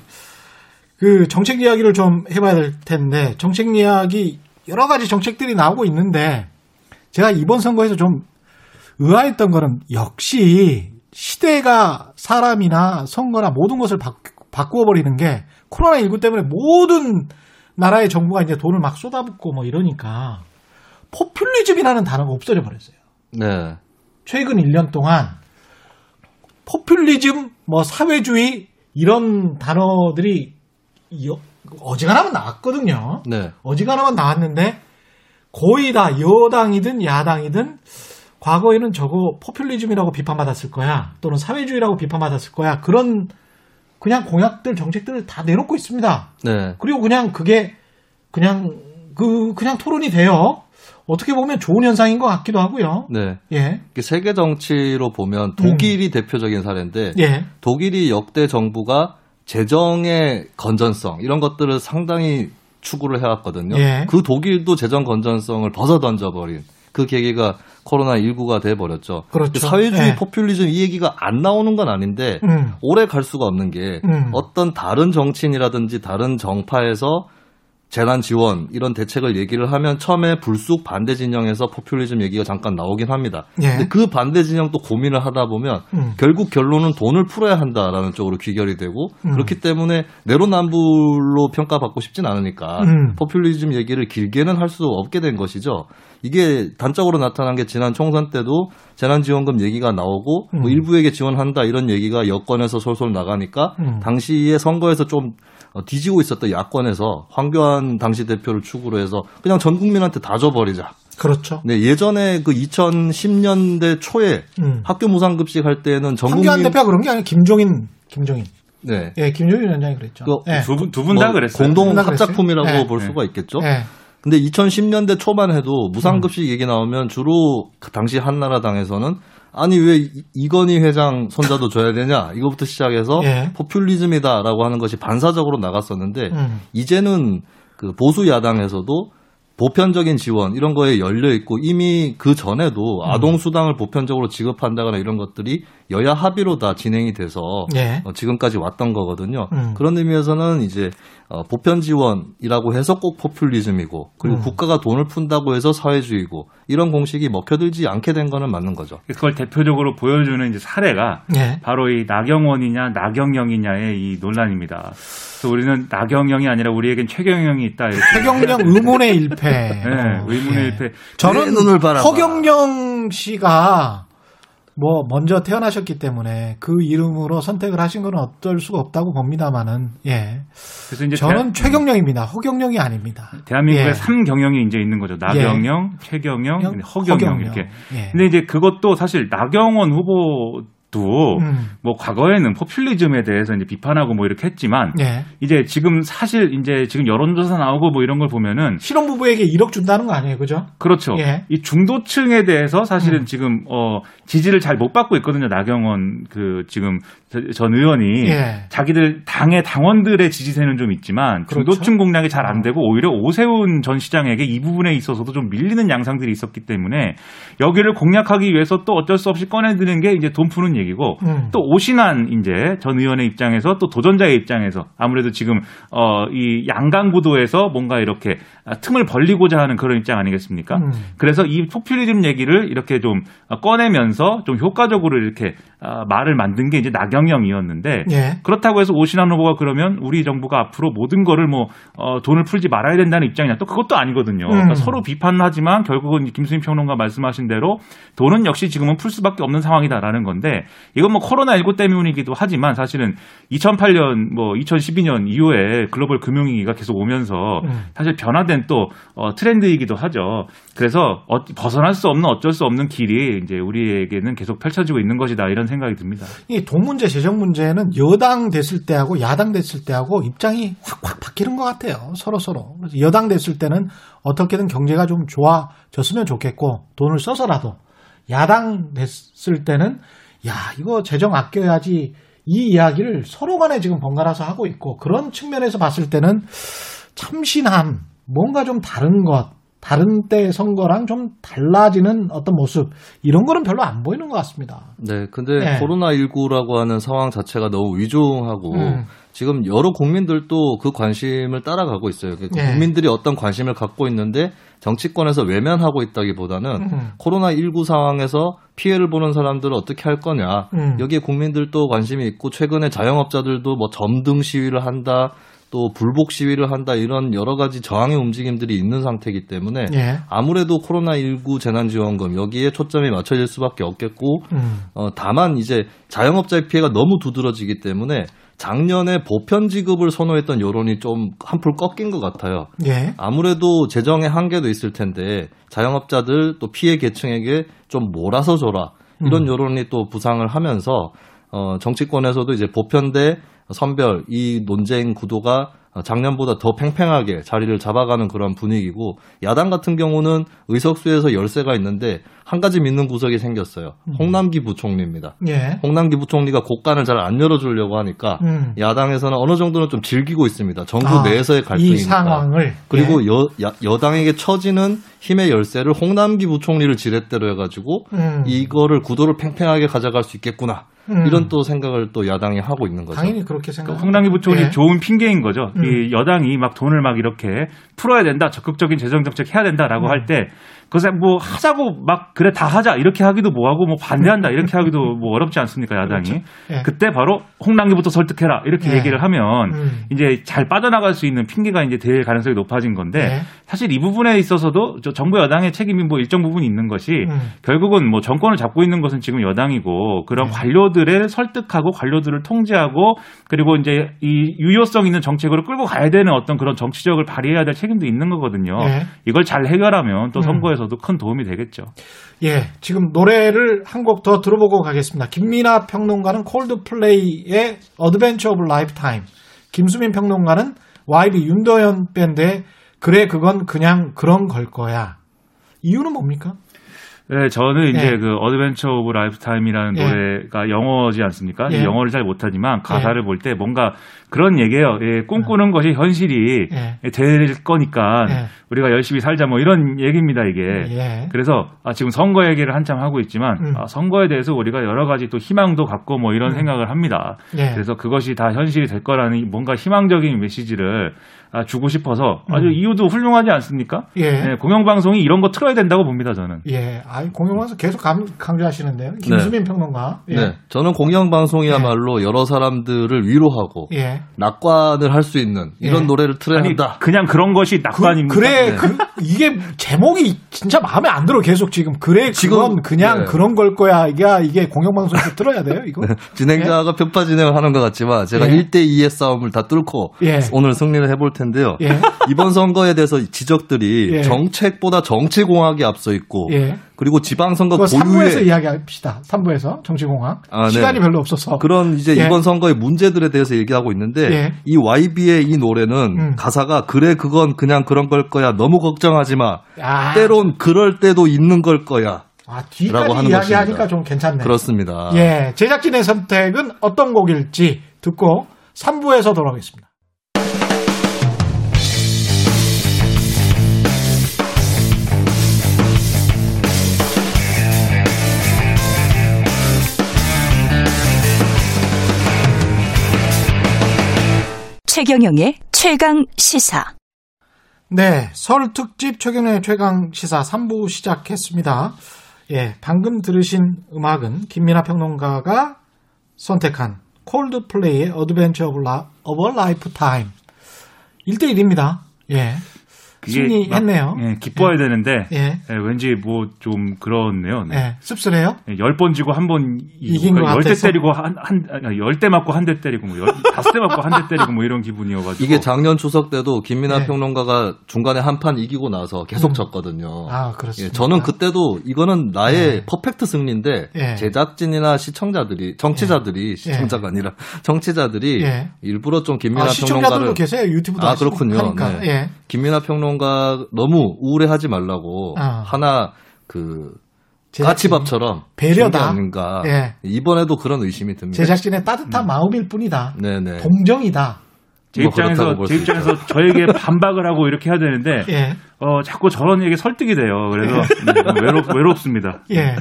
B: 그 정책 이야기를 좀 해봐야 될 텐데 정책 이야기 여러 가지 정책들이 나오고 있는데 제가 이번 선거에서 좀 의아했던 거는 역시 시대가 사람이나 선거나 모든 것을 바꾸어 버리는 게 코로나19 때문에 모든 나라의 정부가 이제 돈을 막 쏟아붓고 뭐 이러니까 포퓰리즘이라는 단어가 없어져 버렸어요. 네. 최근 1년 동안 포퓰리즘, 뭐 사회주의 이런 단어들이 어지간하면 나왔거든요. 네. 어지간하면 나왔는데 거의 다 여당이든 야당이든 과거에는 저거 포퓰리즘이라고 비판받았을 거야. 또는 사회주의라고 비판받았을 거야. 그런 그냥 공약들 정책들을 다 내놓고 있습니다. 네. 그리고 그냥 그게 그냥 그 그냥 토론이 돼요. 어떻게 보면 좋은 현상인 것 같기도 하고요.
H: 네. 예. 세계 정치로 보면 독일이 음. 대표적인 사례인데 예. 독일이 역대 정부가 재정의 건전성 이런 것들을 상당히 추구를 해왔거든요. 예. 그 독일도 재정 건전성을 벗어 던져 버린 그 계기가 코로나 19가 돼 버렸죠. 그렇죠. 사회주의 예. 포퓰리즘 이 얘기가 안 나오는 건 아닌데 음. 오래 갈 수가 없는 게 음. 어떤 다른 정치인이라든지 다른 정파에서 재난 지원 이런 대책을 얘기를 하면 처음에 불쑥 반대 진영에서 포퓰리즘 얘기가 잠깐 나오긴 합니다. 예. 근데 그 반대 진영 또 고민을 하다 보면 음. 결국 결론은 돈을 풀어야 한다라는 쪽으로 귀결이 되고 음. 그렇기 때문에 내로남불로 평가받고 싶진 않으니까 음. 포퓰리즘 얘기를 길게는 할 수 없게 된 것이죠. 이게 단적으로 나타난 게 지난 총선 때도 재난지원금 얘기가 나오고 뭐 음. 일부에게 지원한다 이런 얘기가 여권에서 솔솔 나가니까 음. 당시에 선거에서 좀 어, 뒤지고 있었던 야권에서 황교안 당시 대표를 축으로 해서 그냥 전 국민한테 다 줘버리자.
B: 그렇죠.
H: 네, 예전에 그 2010년대 초에 음. 학교 무상급식 할 때는 전 국민
B: 황교안 대표가 그런 게 아니라 김종인, 김종인. 네. 예, 김종인 위원장이 그랬죠. 그,
G: 네. 두분 두 분다 뭐 그랬어요.
H: 공동 합작품이라고 네. 볼 수가 있겠죠. 네. 근데 2010년대 초반 해도 무상급식 음. 얘기 나오면 주로 그 당시 한나라당에서는 아니 왜 이건희 회장 손자도 줘야 되냐 이거부터 시작해서 예. 포퓰리즘이다라고 하는 것이 반사적으로 나갔었는데 음. 이제는 그 보수 야당에서도 보편적인 지원 이런 거에 열려 있고 이미 그 전에도 음. 아동 수당을 보편적으로 지급한다거나 이런 것들이 여야 합의로 다 진행이 돼서 예. 어, 지금까지 왔던 거거든요. 음. 그런 의미에서는 이제 어, 보편 지원이라고 해서 꼭 포퓰리즘이고 그리고 음. 국가가 돈을 푼다고 해서 사회주의고 이런 공식이 먹혀들지 않게 된 거는 맞는 거죠.
G: 그걸 대표적으로 보여주는 이제 사례가 예. 바로 이 나경원이냐 나경영이냐의 이 논란입니다. 그래서 우리는 나경영이 아니라 우리에겐 최경영이 있다.
B: 최경영 의문의 일패.
G: 네, 의문의 예. 일패.
B: 저는 눈을 허경영 씨가 뭐 먼저 태어나셨기 때문에 그 이름으로 선택을 하신 건 어쩔 수가 없다고 봅니다만은 예. 그래서 이제 저는 대 최경영입니다. 허경영이 아닙니다.
G: 대한민국에 예. 3경영이 이제 있는 거죠. 나경영, 예. 최경영, 허경영, 허경영, 이렇게. 예. 근데 이제 그것도 사실 나경원 후보 도, 음. 뭐, 과거에는 포퓰리즘에 대해서 이제 비판하고 뭐 이렇게 했지만, 예. 이제 지금 사실 이제 지금 여론조사 나오고 뭐 이런 걸 보면은.
B: 실업부부에게 1억 준다는 거 아니에요, 그죠?
G: 그렇죠. 예. 이 중도층에 대해서 사실은 음. 지금, 어, 지지를 잘 못 받고 있거든요, 나경원 그 지금 전 의원이. 예. 자기들 당의 당원들의 지지세는 좀 있지만, 그렇죠? 중도층 공략이 잘 안 되고, 오히려 오세훈 전 시장에게 이 부분에 있어서도 좀 밀리는 양상들이 있었기 때문에, 여기를 공략하기 위해서 또 어쩔 수 없이 꺼내드는 게 이제 돈 푸는 얘기고 음. 또 오신한 이제 전 의원의 입장에서 또 도전자의 입장에서 아무래도 지금 어 이 양강 구도에서 뭔가 이렇게 틈을 벌리고자 하는 그런 입장 아니겠습니까? 음. 그래서 이 포퓰리즘 얘기를 이렇게 좀 꺼내면서 좀 효과적으로 이렇게 어, 말을 만든 게 이제 나경영이었는데 예. 그렇다고 해서 오신환 후보가 그러면 우리 정부가 앞으로 모든 거를 뭐 어, 돈을 풀지 말아야 된다는 입장이냐 또 그것도 아니거든요. 음. 그러니까 서로 비판하지만 결국은 김수민 평론가 말씀하신 대로 돈은 역시 지금은 풀 수밖에 없는 상황이다라는 건데 이건 뭐 코로나19 때문이기도 하지만 사실은 2008년 뭐 2012년 이후에 글로벌 금융위기가 계속 오면서 음. 사실 변화된 또 어, 트렌드이기도 하죠. 그래서 어, 벗어날 수 없는 어쩔 수 없는 길이 이제 우리에게는 계속 펼쳐지고 있는 것이다 이런 생각이 듭니다.
B: 이 돈 문제, 재정 문제는 여당 됐을 때하고 야당 됐을 때하고 입장이 확확 바뀌는 것 같아요. 서로 서로. 그래서 여당 됐을 때는 어떻게든 경제가 좀 좋아졌으면 좋겠고 돈을 써서라도 야당 됐을 때는 야, 이거 재정 아껴야지 이 이야기를 서로 간에 지금 번갈아서 하고 있고 그런 측면에서 봤을 때는 참신함, 뭔가 좀 다른 것, 다른 때 선거랑 좀 달라지는 어떤 모습 이런 거는 별로 안 보이는 것 같습니다.
H: 네, 근데 네. 코로나 19라고 하는 상황 자체가 너무 위중하고 음. 지금 여러 국민들도 그 관심을 따라가고 있어요. 그 네. 국민들이 어떤 관심을 갖고 있는데 정치권에서 외면하고 있다기보다는 음. 코로나 19 상황에서 피해를 보는 사람들을 어떻게 할 거냐. 음. 여기에 국민들도 관심이 있고 최근에 자영업자들도 뭐 점등 시위를 한다. 또 불복 시위를 한다 이런 여러 가지 저항의 움직임들이 있는 상태이기 때문에 예. 아무래도 코로나19 재난지원금 여기에 초점이 맞춰질 수밖에 없겠고 음. 어, 다만 이제 자영업자의 피해가 너무 두드러지기 때문에 작년에 보편 지급을 선호했던 여론이 좀 한풀 꺾인 것 같아요. 예. 아무래도 재정의 한계도 있을 텐데 자영업자들 또 피해 계층에게 좀 몰아서 줘라 이런 음. 여론이 또 부상을 하면서 어, 정치권에서도 이제 보편 대 선별 이 논쟁 구도가 작년보다 더 팽팽하게 자리를 잡아가는 그런 분위기고 야당 같은 경우는 의석수에서 열세가 있는데 한 가지 믿는 구석이 생겼어요. 음. 홍남기 부총리입니다. 예. 홍남기 부총리가 국간을 잘 안 열어주려고 하니까 음. 야당에서는 어느 정도는 좀 즐기고 있습니다. 정부 아, 내에서의 갈등이니까. 이
B: 상황을
H: 그리고 예. 여, 야, 여당에게 처지는 힘의 열쇠를 홍남기 부총리를 지렛대로 해가지고 음. 이거를 구도를 팽팽하게 가져갈 수 있겠구나. 음. 이런 또 생각을 또 야당이 하고 있는 거죠.
B: 당연히 그렇게 생각.
G: 그러니까 홍남기 부총리 네. 좋은 핑계인 거죠. 음. 이 여당이 막 돈을 막 이렇게 풀어야 된다, 적극적인 재정 정책 해야 된다라고 음. 할때 그래서 뭐 하자고 막 그래 다 하자 이렇게 하기도 뭐하고 뭐 반대한다 이렇게 하기도 뭐 어렵지 않습니까 야당이 그렇죠. 예. 그때 바로 홍남기부터 설득해라 이렇게 예. 얘기를 하면 음. 이제 잘 빠져나갈 수 있는 핑계가 이제 될 가능성이 높아진 건데 예. 사실 이 부분에 있어서도 저 정부 여당의 책임이 뭐 일정 부분 있는 것이 음. 결국은 뭐 정권을 잡고 있는 것은 지금 여당이고 그런 예. 관료들을 설득하고 관료들을 통제하고 그리고 이제 이 유효성 있는 정책으로 끌고 가야 되는 어떤 그런 정치력을 발휘해야 될 책임도 있는 거거든요. 예. 이걸 잘 해결하면 또 선거에 음. 위해서도 큰 도움이 되겠죠.
B: 예, 지금 노래를 한 곡 더 들어보고 가겠습니다. 김민아 평론가는 콜드플레이의 Adventure of Lifetime, 김수민 평론가는 YB 윤도현 밴드의 그래 그건 그냥 그런 걸 거야. 이유는 뭡니까?
G: 네, 저는 이제 예. 그 Adventure of Lifetime이라는 예. 노래가 영어지 않습니까? 예. 영어를 잘 못하지만 가사를 예. 볼때 뭔가 그런 얘기예요. 예, 꿈꾸는 것이 현실이 예. 될 거니까 예. 우리가 열심히 살자 뭐 이런 얘기입니다 이게. 그래서 아, 지금 선거 얘기를 한참 하고 있지만 음. 아, 선거에 대해서 우리가 여러 가지 또 희망도 갖고 뭐 이런 음. 생각을 합니다. 그래서 그것이 다 현실이 될 거라는 뭔가 희망적인 메시지를 아, 주고 싶어서 아주 음. 이유도 훌륭하지 않습니까? 예. 네, 공영방송이 이런 거 틀어야 된다고 봅니다, 저는.
B: 예. 아니, 공영방송 계속 강, 조하시는데요 김수민 네. 평론가.
H: 예. 네. 저는 공영방송이야말로 예. 여러 사람들을 위로하고 예. 낙관을 할 수 있는 이런 예. 노래를 틀어야 아니, 한다.
G: 그냥 그런 것이 낙관입니다.
B: 그, 래 네. 그, 이게 제목이 진짜 마음에 안 들어, 계속 지금. 그래, 지금 그냥 네. 그런 걸 거야. 이게, 이게 공영방송에서 틀어야 돼요, 이거? 네.
H: 진행자가 편파 진행을 하는 것 같지만 제가 1대 2의 싸움을 다 뚫고 오늘 승리를 해볼 텐데요. 예. 이번 선거에 대해서 지적들이 예. 정책보다 정치 공학이 앞서 있고 예. 그리고 지방선거
B: 고유의 3부에서 이야기합시다. 3부에서 정치공학 아, 시간이 네. 별로 없어서
H: 그런 이제 예. 이번 선거의 문제들에 대해서 얘기하고 있는데 예. 이 YB의 이 노래는 음. 가사가 그래 그건 그냥 그런 걸 거야 너무 걱정하지 마 아. 때론 그럴 때도 있는 걸 거야.
B: 아, 뒤까지 이야기하니까 좀 괜찮네.
H: 그렇습니다.
B: 예, 제작진의 선택은 어떤 곡일지 듣고 3부에서 돌아오겠습니다.
C: 최경영의 최강 시사.
B: 네, 설 특집 최경영의 최강 시사 3부 시작했습니다. 예, 방금 들으신 음악은 김민아 평론가가 선택한 콜드플레이의 Adventure of Lifetime 1대1입니다. 예. 승리했네요.
G: 예, 기뻐야 예. 되는데 예. 예, 왠지 뭐 좀 그렇네요.
B: 네. 예, 씁쓸해요.
G: 예, 10번 지고 한 번 이긴 거 10대 때리고 한한1대 맞고 한 대 때리고 뭐 5대 맞고 한 대 때리고 뭐 이런 기분이어 가지고
H: 이게 작년 추석 때도 김민아 예. 평론가가 중간에 한 판 이기고 나서 계속 음. 졌거든요.
B: 아, 그렇습니다.
H: 저는 그때도 이거는 나의 퍼펙트 승리인데 제작진이나 시청자들이 정치자들이 시청자가 아니라 정치자들이 일부러 좀 김민아 아, 평론가를
B: 시청자들도 계세요. 유튜브도
H: 아, 그렇군요. 네. 김민아 평론 가 너무 우울해하지 말라고 어. 하나 그 까치밥처럼
B: 배려다
H: 아닌가. 예. 이번에도 그런 의심이 듭니다.
B: 제작진의 따뜻한 음. 마음일 뿐이다. 네네. 동정이다.
G: 제뭐 입장에서 제 입장에서 저에게 반박을 하고 이렇게 해야 되는데 예. 어 자꾸 저런 얘기 설득이 돼요. 그래서 예. 네, 외롭 외롭습니다.
B: 예.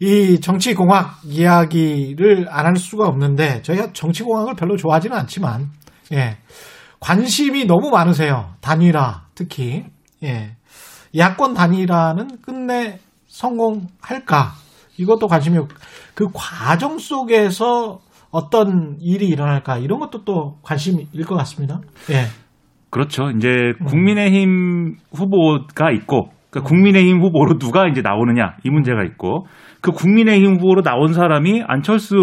B: 이 정치공학 이야기를 안 할 수가 없는데 저희가 정치공학을 별로 좋아하지는 않지만 예. 관심이 너무 많으세요. 단일화 특히 예. 야권 단일화는 끝내 성공할까? 이것도 관심이 그 과정 속에서 어떤 일이 일어날까 이런 것도 또 관심일 것 같습니다. 예.
G: 그렇죠. 이제 음. 국민의힘 후보가 있고 그 국민의힘 후보로 누가 이제 나오느냐 이 문제가 있고 그 국민의힘 후보로 나온 사람이 안철수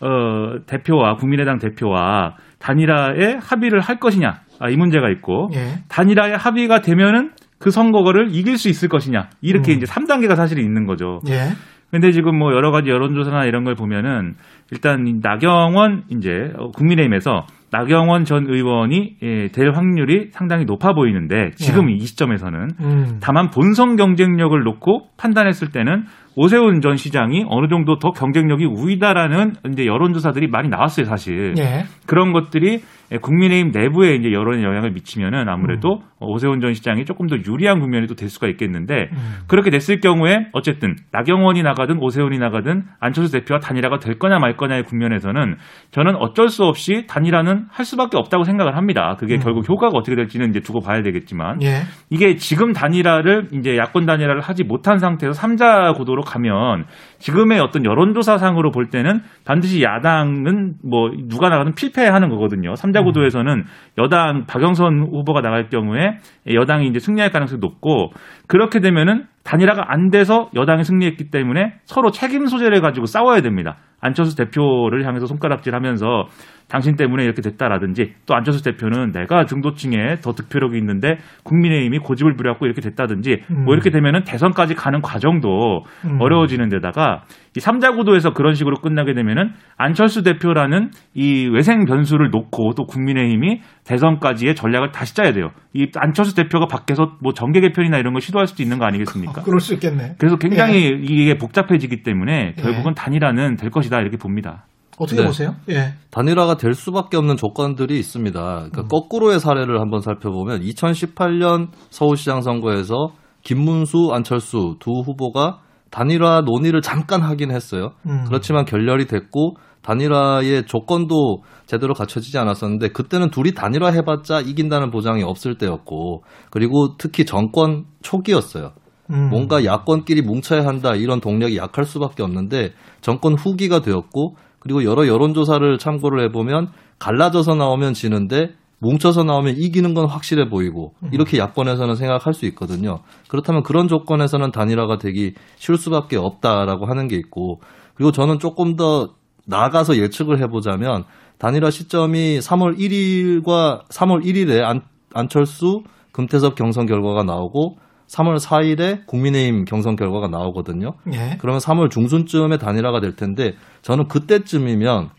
G: 어, 대표와 국민의당 대표와 단일화에 합의를 할 것이냐 아, 이 문제가 있고 예. 단일화에 합의가 되면은 그 선거를 이길 수 있을 것이냐 이렇게 음. 이제 3단계가 사실 있는 거죠. 예. 근데 지금 뭐 여러 가지 여론조사나 이런 걸 보면은 일단 나경원 이제 국민의힘에서 나경원 전 의원이 예, 될 확률이 상당히 높아 보이는데 지금 네. 이 시점에서는 음. 다만 본선 경쟁력을 놓고 판단했을 때는 오세훈 전 시장이 어느 정도 더 경쟁력이 우위다라는 이제 여론조사들이 많이 나왔어요, 사실. 예. 그런 것들이 국민의힘 내부에 이제 여론에 영향을 미치면은 아무래도 음. 오세훈 전 시장이 조금 더 유리한 국면이 또 될 수가 있겠는데 음. 그렇게 됐을 경우에 어쨌든 나경원이 나가든 오세훈이 나가든 안철수 대표와 단일화가 될 거냐 말 거냐의 국면에서는 저는 어쩔 수 없이 단일화는 할 수밖에 없다고 생각을 합니다. 그게 음. 결국 효과가 어떻게 될지는 이제 두고 봐야 되겠지만 예. 이게 지금 단일화를 이제 야권 단일화를 하지 못한 상태에서 3자 구도로 가면 지금의 어떤 여론조사상으로 볼 때는 반드시 야당은 뭐 누가 나가든 필패하는 거거든요. 3자 구도에서는 여당 박영선 후보가 나갈 경우에 여당이 이제 승리할 가능성이 높고 그렇게 되면은 단일화가 안 돼서 여당이 승리했기 때문에 서로 책임 소재를 가지고 싸워야 됩니다. 안철수 대표를 향해서 손가락질하면서 당신 때문에 이렇게 됐다라든지 또 안철수 대표는 내가 중도층에 더 득표력이 있는데 국민의힘이 고집을 부려갖고 이렇게 됐다든지 음. 뭐 이렇게 되면은 대선까지 가는 과정도 음. 어려워지는 데다가 이 3자 구도에서 그런 식으로 끝나게 되면은 안철수 대표라는 이 외생 변수를 놓고 또 국민의힘이 대선까지의 전략을 다시 짜야 돼요. 이 안철수 대표가 밖에서 뭐 정계 개편이나 이런 걸 시도할 수도 있는 거 아니겠습니까?
B: 어, 그럴 수 있겠네.
G: 그래서 굉장히 예. 이게 복잡해지기 때문에 결국은 예. 단일화는 될 것이 다 이렇게 봅니다.
B: 어떻게 네. 보세요? 예.
H: 단일화가 될 수밖에 없는 조건들이 있습니다. 그러니까 음. 거꾸로의 사례를 한번 살펴보면 2018년 서울시장 선거에서 김문수, 안철수 두 후보가 단일화 논의를 잠깐 하긴 했어요. 음. 그렇지만 결렬이 됐고 단일화의 조건도 제대로 갖춰지지 않았었는데 그때는 둘이 단일화 해봤자 이긴다는 보장이 없을 때였고 그리고 특히 정권 초기였어요. 음. 뭔가 야권끼리 뭉쳐야 한다 이런 동력이 약할 수밖에 없는데 정권 후기가 되었고 그리고 여러 여론조사를 참고를 해보면 갈라져서 나오면 지는데 뭉쳐서 나오면 이기는 건 확실해 보이고 음. 이렇게 야권에서는 생각할 수 있거든요. 그렇다면 그런 조건에서는 단일화가 되기 쉬울 수밖에 없다라고 하는 게 있고 그리고 저는 조금 더 나아가서 예측을 해보자면 단일화 시점이 3월 1일과 3월 1일에 안, 안철수 금태섭 경선 결과가 나오고 3월 4일에 국민의힘 경선 결과가 나오거든요. 예. 그러면 3월 중순쯤에 단일화가 될 텐데 저는 그때쯤이면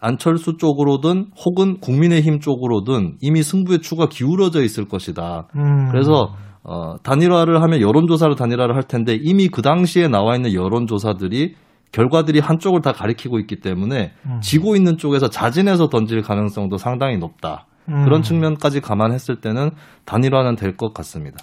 H: 안철수 쪽으로든 혹은 국민의힘 쪽으로든 이미 승부의 추가 기울어져 있을 것이다. 음. 그래서 어, 단일화를 하면 여론조사로 단일화를 할 텐데 이미 그 당시에 나와 있는 여론조사들이 결과들이 한쪽을 다 가리키고 있기 때문에 음. 지고 있는 쪽에서 자진해서 던질 가능성도 상당히 높다. 음. 그런 측면까지 감안했을 때는 단일화는 될 것 같습니다.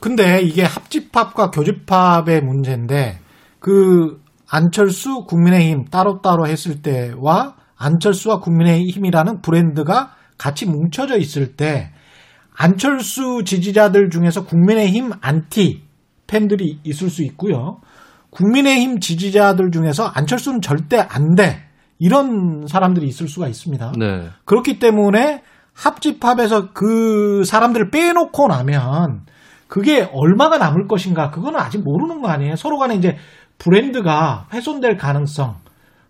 B: 근데 이게 합집합과 교집합의 문제인데 그 안철수 국민의힘 따로따로 했을 때와 안철수와 국민의힘이라는 브랜드가 같이 뭉쳐져 있을 때 안철수 지지자들 중에서 국민의힘 안티 팬들이 있을 수 있고요. 국민의힘 지지자들 중에서 안철수는 절대 안 돼. 이런 사람들이 있을 수가 있습니다. 네. 그렇기 때문에 합집합에서 그 사람들을 빼놓고 나면 그게 얼마가 남을 것인가 그거는 아직 모르는 거 아니에요. 서로 간에 이제 브랜드가 훼손될 가능성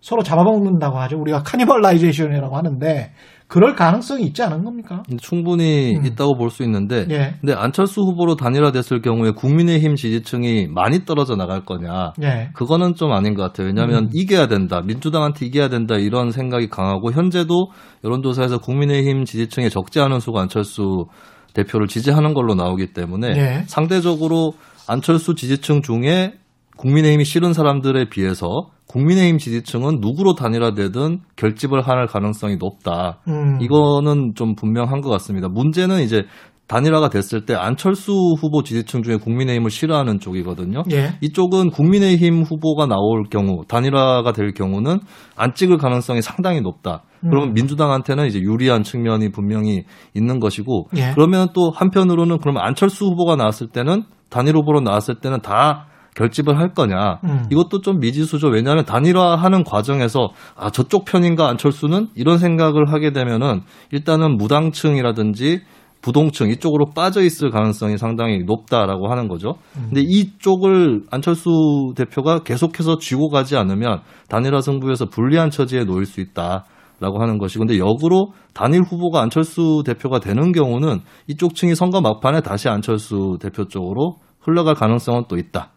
B: 서로 잡아먹는다고 하죠. 우리가 cannibalization이라고 하는데 그럴 가능성이 있지 않은 겁니까?
H: 충분히 음. 있다고 볼 수 있는데, 예. 근데 안철수 후보로 단일화됐을 경우에 국민의힘 지지층이 많이 떨어져 나갈 거냐? 예. 그거는 좀 아닌 것 같아요. 왜냐하면 음. 이겨야 된다, 민주당한테 이겨야 된다 이런 생각이 강하고 현재도 여론조사에서 국민의힘 지지층에 적지 않은 수가 안철수 대표를 지지하는 걸로 나오기 때문에 예. 상대적으로 안철수 지지층 중에 국민의힘이 싫은 사람들에 비해서 국민의힘 지지층은 누구로 단일화되든 결집을 할 가능성이 높다. 음. 이거는 좀 분명한 것 같습니다. 문제는 이제 단일화가 됐을 때 안철수 후보 지지층 중에 국민의힘을 싫어하는 쪽이거든요. 예. 이쪽은 국민의힘 후보가 나올 경우 단일화가 될 경우는 안 찍을 가능성이 상당히 높다. 음. 그러면 민주당한테는 이제 유리한 측면이 분명히 있는 것이고 예. 그러면 또 한편으로는 그러면 안철수 후보가 나왔을 때는 단일 후보로 나왔을 때는 다 결집을 할 거냐. 음. 이것도 좀 미지수죠. 왜냐하면 단일화하는 과정에서 아 저쪽 편인가 안철수는 이런 생각을 하게 되면은 일단은 무당층이라든지 부동층 이쪽으로 빠져 있을 가능성이 상당히 높다라고 하는 거죠. 음. 근데 이쪽을 안철수 대표가 계속해서 쥐고 가지 않으면 단일화 승부에서 불리한 처지에 놓일 수 있다. 라고 하는 것이 근데 역으로 단일 후보가 안철수 대표가 되는 경우는 이쪽 층이 선거 막판에 다시 안철수 대표 쪽으로 흘러갈 가능성은 또 있다.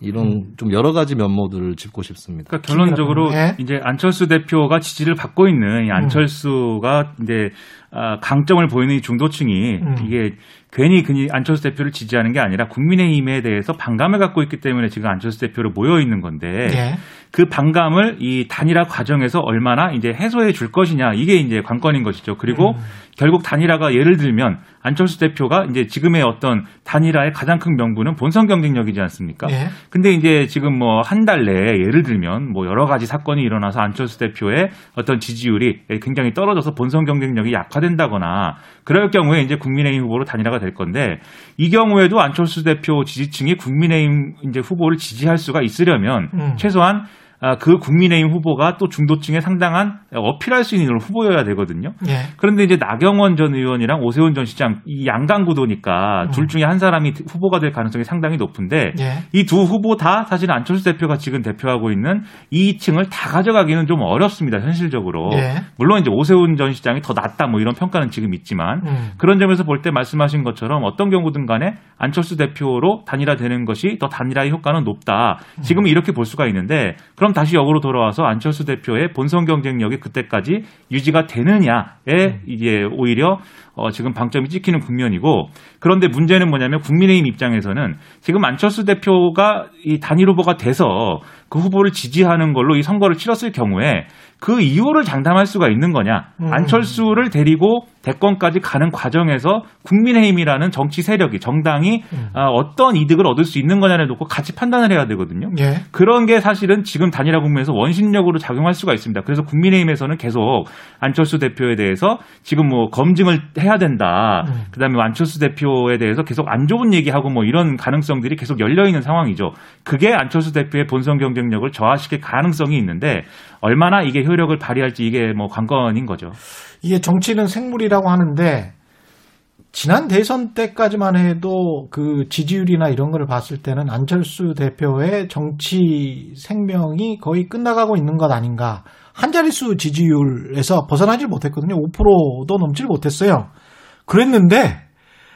H: 이런 음. 좀 여러 가지 면모들을 짚고 싶습니다.
G: 그러니까 결론적으로 네. 이제 안철수 대표가 지지를 받고 있는 이 안철수가 음. 이제 아, 강점을 보이는 이 중도층이 음. 이게 괜히 그니 안철수 대표를 지지하는 게 아니라 국민의힘에 대해서 반감을 갖고 있기 때문에 지금 안철수 대표로 모여 있는 건데 네. 그 반감을 이 단일화 과정에서 얼마나 이제 해소해 줄 것이냐 이게 이제 관건인 것이죠. 그리고 음. 결국 단일화가 예를 들면 안철수 대표가 이제 지금의 어떤 단일화의 가장 큰 명분은 본선 경쟁력이지 않습니까? 예. 근데 이제 지금 뭐 한 달 내에 예를 들면 뭐 여러 가지 사건이 일어나서 안철수 대표의 어떤 지지율이 굉장히 떨어져서 본선 경쟁력이 약화 된다거나 그럴 경우에 이제 국민의힘 후보로 단일화가 될 건데 이 경우에도 안철수 대표 지지층이 국민의힘 이제 후보를 지지할 수가 있으려면 음. 최소한 아, 그 국민의힘 후보가 또 중도층에 상당한 어필할 수 있는 후보여야 되거든요. 예. 그런데 이제 나경원 전 의원이랑 오세훈 전 시장 이 양강 구도니까 음. 둘 중에 한 사람이 후보가 될 가능성이 상당히 높은데 예. 이두 후보 다 사실 안철수 대표가 지금 대표하고 있는 이 층을 다 가져가기는 좀 어렵습니다. 현실적으로. 예. 물론 이제 오세훈 전 시장이 더 낫다 뭐 이런 평가는 지금 있지만 음. 그런 점에서 볼 때 말씀하신 것처럼 어떤 경우든 간에 안철수 대표로 단일화되는 것이 더 단일화의 효과는 높다. 지금은 이렇게 볼 수가 있는데 그럼 다시 역으로 돌아와서 안철수 대표의 본선 경쟁력이 그때까지 유지가 되느냐에 음. 이게 오히려 어, 지금 방점이 찍히는 국면이고 그런데 문제는 뭐냐면 국민의힘 입장에서는 지금 안철수 대표가 이 단일 후보가 돼서 그 후보를 지지하는 걸로 이 선거를 치렀을 경우에 그 이유를 장담할 수가 있는 거냐. 음. 안철수를 데리고 대권까지 가는 과정에서 국민의힘이라는 정치 세력이 정당이 음. 아, 어떤 이득을 얻을 수 있는 거냐를 놓고 같이 판단을 해야 되거든요. 예. 그런 게 사실은 지금 단일화 국면에서 원심력으로 작용할 수가 있습니다. 그래서 국민의힘에서는 계속 안철수 대표에 대해서 지금 뭐 검증을 해야 된다. 음. 그다음에 안철수 대표에 대해서 계속 안 좋은 얘기하고 뭐 이런 가능성들이 계속 열려 있는 상황이죠. 그게 안철수 대표의 본선 경쟁력을 저하시킬 가능성이 있는데 얼마나 이게 효력을 발휘할지 이게 뭐 관건인 거죠.
B: 이게 정치는 생물이라고 하는데 지난 대선 때까지만 해도 그 지지율이나 이런 거를 봤을 때는 안철수 대표의 정치 생명이 거의 끝나가고 있는 것 아닌가. 한 자릿수 지지율에서 벗어나질 못했거든요. 5%도 넘질 못했어요. 그랬는데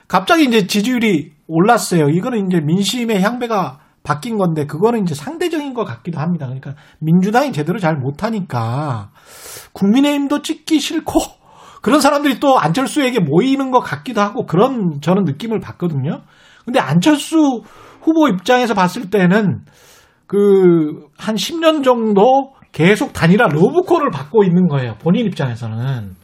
B: 갑자기 이제 지지율이 올랐어요. 이거는 이제 민심의 향배가 바뀐 건데 그거는 이제 상대적인 것 같기도 합니다. 그러니까 민주당이 제대로 잘 못하니까 국민의힘도 찍기 싫고 그런 사람들이 또 안철수에게 모이는 것 같기도 하고 그런 저는 느낌을 받거든요. 근데 안철수 후보 입장에서 봤을 때는 그 한 10년 정도 계속 단일화 러브콜을 받고 있는 거예요. 본인 입장에서는.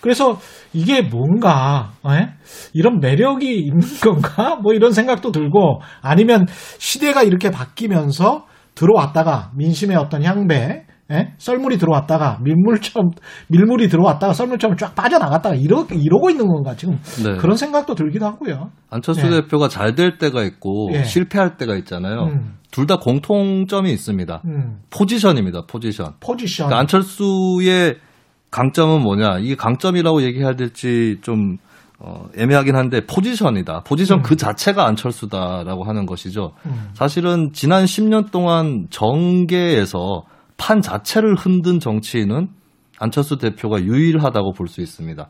B: 그래서 이게 뭔가 에? 이런 매력이 있는 건가? 뭐 이런 생각도 들고 아니면 시대가 이렇게 바뀌면서 들어왔다가 민심의 어떤 향배 에? 썰물이 들어왔다가 밀물처럼 밀물이 들어왔다가 썰물처럼 쫙 빠져나갔다가 이러, 이러고 있는 건가 지금 네. 그런 생각도 들기도 하고요.
H: 안철수 네. 대표가 잘 될 때가 있고 네. 실패할 때가 있잖아요. 음. 둘다 공통점이 있습니다. 음. 포지션입니다. 포지션.
B: 포지션.
H: 그러니까 안철수의 강점은 뭐냐? 이게 강점이라고 얘기해야 될지 좀 어, 애매하긴 한데 포지션이다. 포지션 음. 그 자체가 안철수다라고 하는 것이죠. 음. 사실은 지난 10년 동안 정계에서 판 자체를 흔든 정치인은 안철수 대표가 유일하다고 볼 수 있습니다.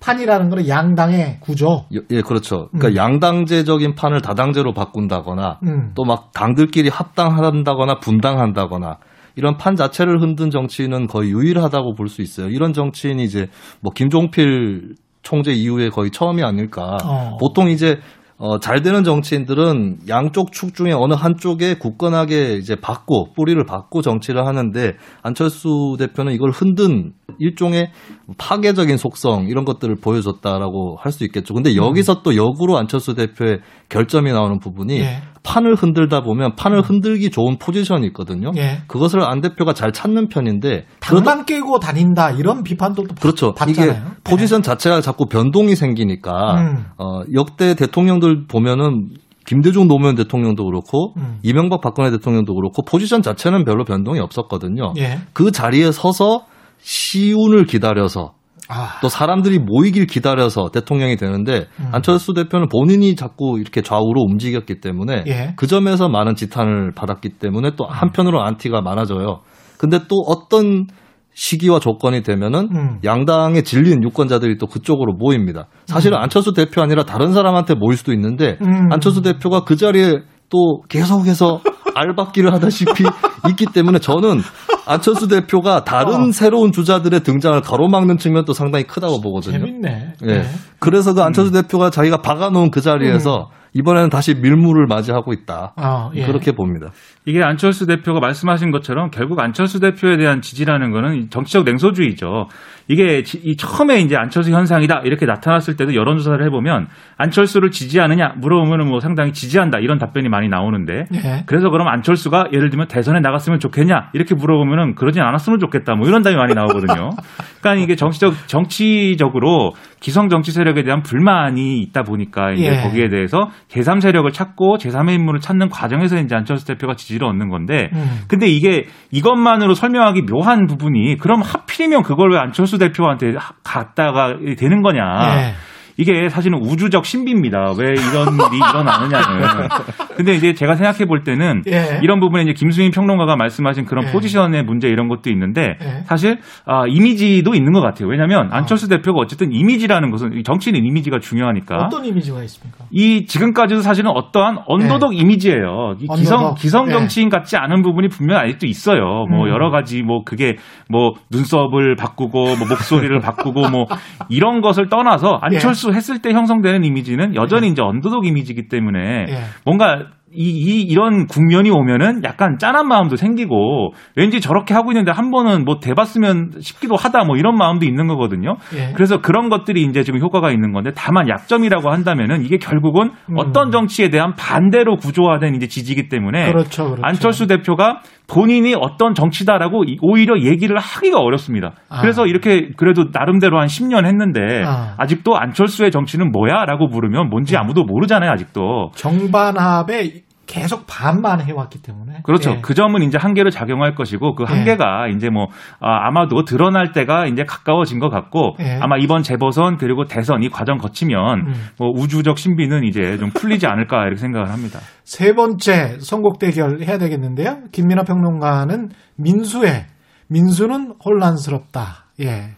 B: 판이라는 거는 양당의 구조.
H: 예, 그렇죠. 그러니까 음. 양당제적인 판을 다당제로 바꾼다거나 음. 또막 당들끼리 합당한다거나 분당한다거나 이런 판 자체를 흔든 정치인은 거의 유일하다고 볼 수 있어요. 이런 정치인이 이제 뭐 김종필 총재 이후에 거의 처음이 아닐까. 어. 보통 이제 어, 잘 되는 정치인들은 양쪽 축 중에 어느 한쪽에 굳건하게 이제 받고 뿌리를 받고 정치를 하는데 안철수 대표는 이걸 흔든 일종의 파괴적인 속성 이런 것들을 보여줬다라고 할 수 있겠죠. 근데 여기서 또 역으로 안철수 대표의 결점이 나오는 부분이 예. 판을 흔들다 보면 판을 음. 흔들기 좋은 포지션이 있거든요. 예. 그것을 안 대표가 잘 찾는 편인데
B: 당만 깨고 다닌다 이런 비판도 또
H: 그렇죠. 받잖아요. 이게 포지션 예. 자체가 자꾸 변동이 생기니까 음. 어, 역대 대통령들 보면은 김대중 노무현 대통령도 그렇고 음. 이명박 박근혜 대통령도 그렇고 포지션 자체는 별로 변동이 없었거든요. 예. 그 자리에 서서 시운을 기다려서 아. 또 사람들이 모이길 기다려서 대통령이 되는데 음. 안철수 대표는 본인이 자꾸 이렇게 좌우로 움직였기 때문에 예. 그 점에서 많은 지탄을 받았기 때문에 또 음. 한편으로 안티가 많아져요. 근데 또 어떤 시기와 조건이 되면은 음. 양당에 질린 유권자들이 또 그쪽으로 모입니다. 사실은 음. 안철수 대표 아니라 다른 사람한테 모일 수도 있는데 음. 안철수 대표가 그 자리에 또 계속해서 알박기를 하다시피 있기 때문에 저는 안철수 대표가 다른 어. 새로운 주자들의 등장을 가로막는 측면도 상당히 크다고 보거든요.
B: 재밌네.
H: 예. 네. 그래서 그 안철수 음. 대표가 자기가 박아놓은 그 자리에서 음. 이번에는 다시 밀물을 맞이하고 있다. 아, 예. 그렇게 봅니다.
G: 이게 안철수 대표가 말씀하신 것처럼 결국 안철수 대표에 대한 지지라는 거는 정치적 냉소주의죠. 이게 이 처음에 이제 안철수 현상이다 이렇게 나타났을 때도 여론조사를 해보면 안철수를 지지하느냐 물어보면 뭐 상당히 지지한다 이런 답변이 많이 나오는데 예. 그래서 그럼 안철수가 예를 들면 대선에 나갔으면 좋겠냐 이렇게 물어보면은 그러진 않았으면 좋겠다 뭐 이런 답이 많이 나오거든요. 그러니까 이게 정치적 정치적으로 기성 정치 세력에 대한 불만이 있다 보니까 이제 예. 거기에 대해서 제3 세력을 찾고 제3의 인물을 찾는 과정에서 이제 안철수 대표가 지지를 얻는 건데 음. 근데 이게 이것만으로 설명하기 묘한 부분이 그럼 하필이면 그걸 왜 안철수 대표한테 갔다가 되는 거냐. 네. 이게 사실은 우주적 신비입니다. 왜 이런 일이 일어나느냐는. 근데 이제 제가 생각해 볼 때는 예. 이런 부분에 이제 김수민 평론가가 말씀하신 그런 예. 포지션의 문제 이런 것도 있는데 예. 사실 아, 이미지도 있는 것 같아요. 왜냐하면 어. 안철수 대표가 어쨌든 이미지라는 것은 정치인 이미지가 중요하니까.
B: 어떤 이미지가 있습니까?
G: 이 지금까지도 사실은 어떠한 언더독 예. 이미지예요. 이 기성 기성 예. 정치인 같지 않은 부분이 분명 아직도 있어요. 뭐 음. 여러 가지 뭐 그게 뭐 눈썹을 바꾸고 뭐 목소리를 바꾸고 뭐 이런 것을 떠나서 안철수 했을 때 형성되는 이미지는 여전히 네. 이제 언더독 이미지이기 때문에 예. 뭔가 이, 이, 이런 국면이 오면은 약간 짠한 마음도 생기고 왠지 저렇게 하고 있는데 한 번은 뭐 대봤으면 싶기도 하다 뭐 이런 마음도 있는 거거든요. 예. 그래서 그런 것들이 이제 지금 효과가 있는 건데 다만 약점이라고 한다면은 이게 결국은 음. 어떤 정치에 대한 반대로 구조화된 이제 지지기 때문에
B: 그렇죠, 그렇죠.
G: 안철수 대표가 본인이 어떤 정치다라고 오히려 얘기를 하기가 어렵습니다. 아. 그래서 이렇게 그래도 나름대로 한 10년 했는데 아. 직도 안철수의 정치는 뭐야라고 물으면 뭔지 아무도 모르잖아요, 아직도.
B: 정반합에 계속 반만 해왔기 때문에.
G: 그렇죠. 예. 그 점은 이제 한계를 작용할 것이고 그 예. 한계가 예. 이제 뭐 아, 아마도 드러날 때가 이제 가까워진 것 같고 예. 아마 이번 재보선 그리고 대선 이 과정 거치면 음. 뭐 우주적 신비는 이제 좀 풀리지 않을까 이렇게 생각을 합니다.
B: 세 번째 선곡 대결 해야 되겠는데요. 김민아 평론가는 민수의 민수는 혼란스럽다. 예.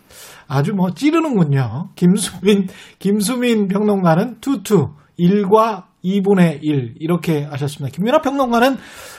B: 아주 뭐 찌르는군요. 김수민 김수민 평론가는 투투 1과 2분의 1 이렇게 하셨습니다. 김민하 평론가는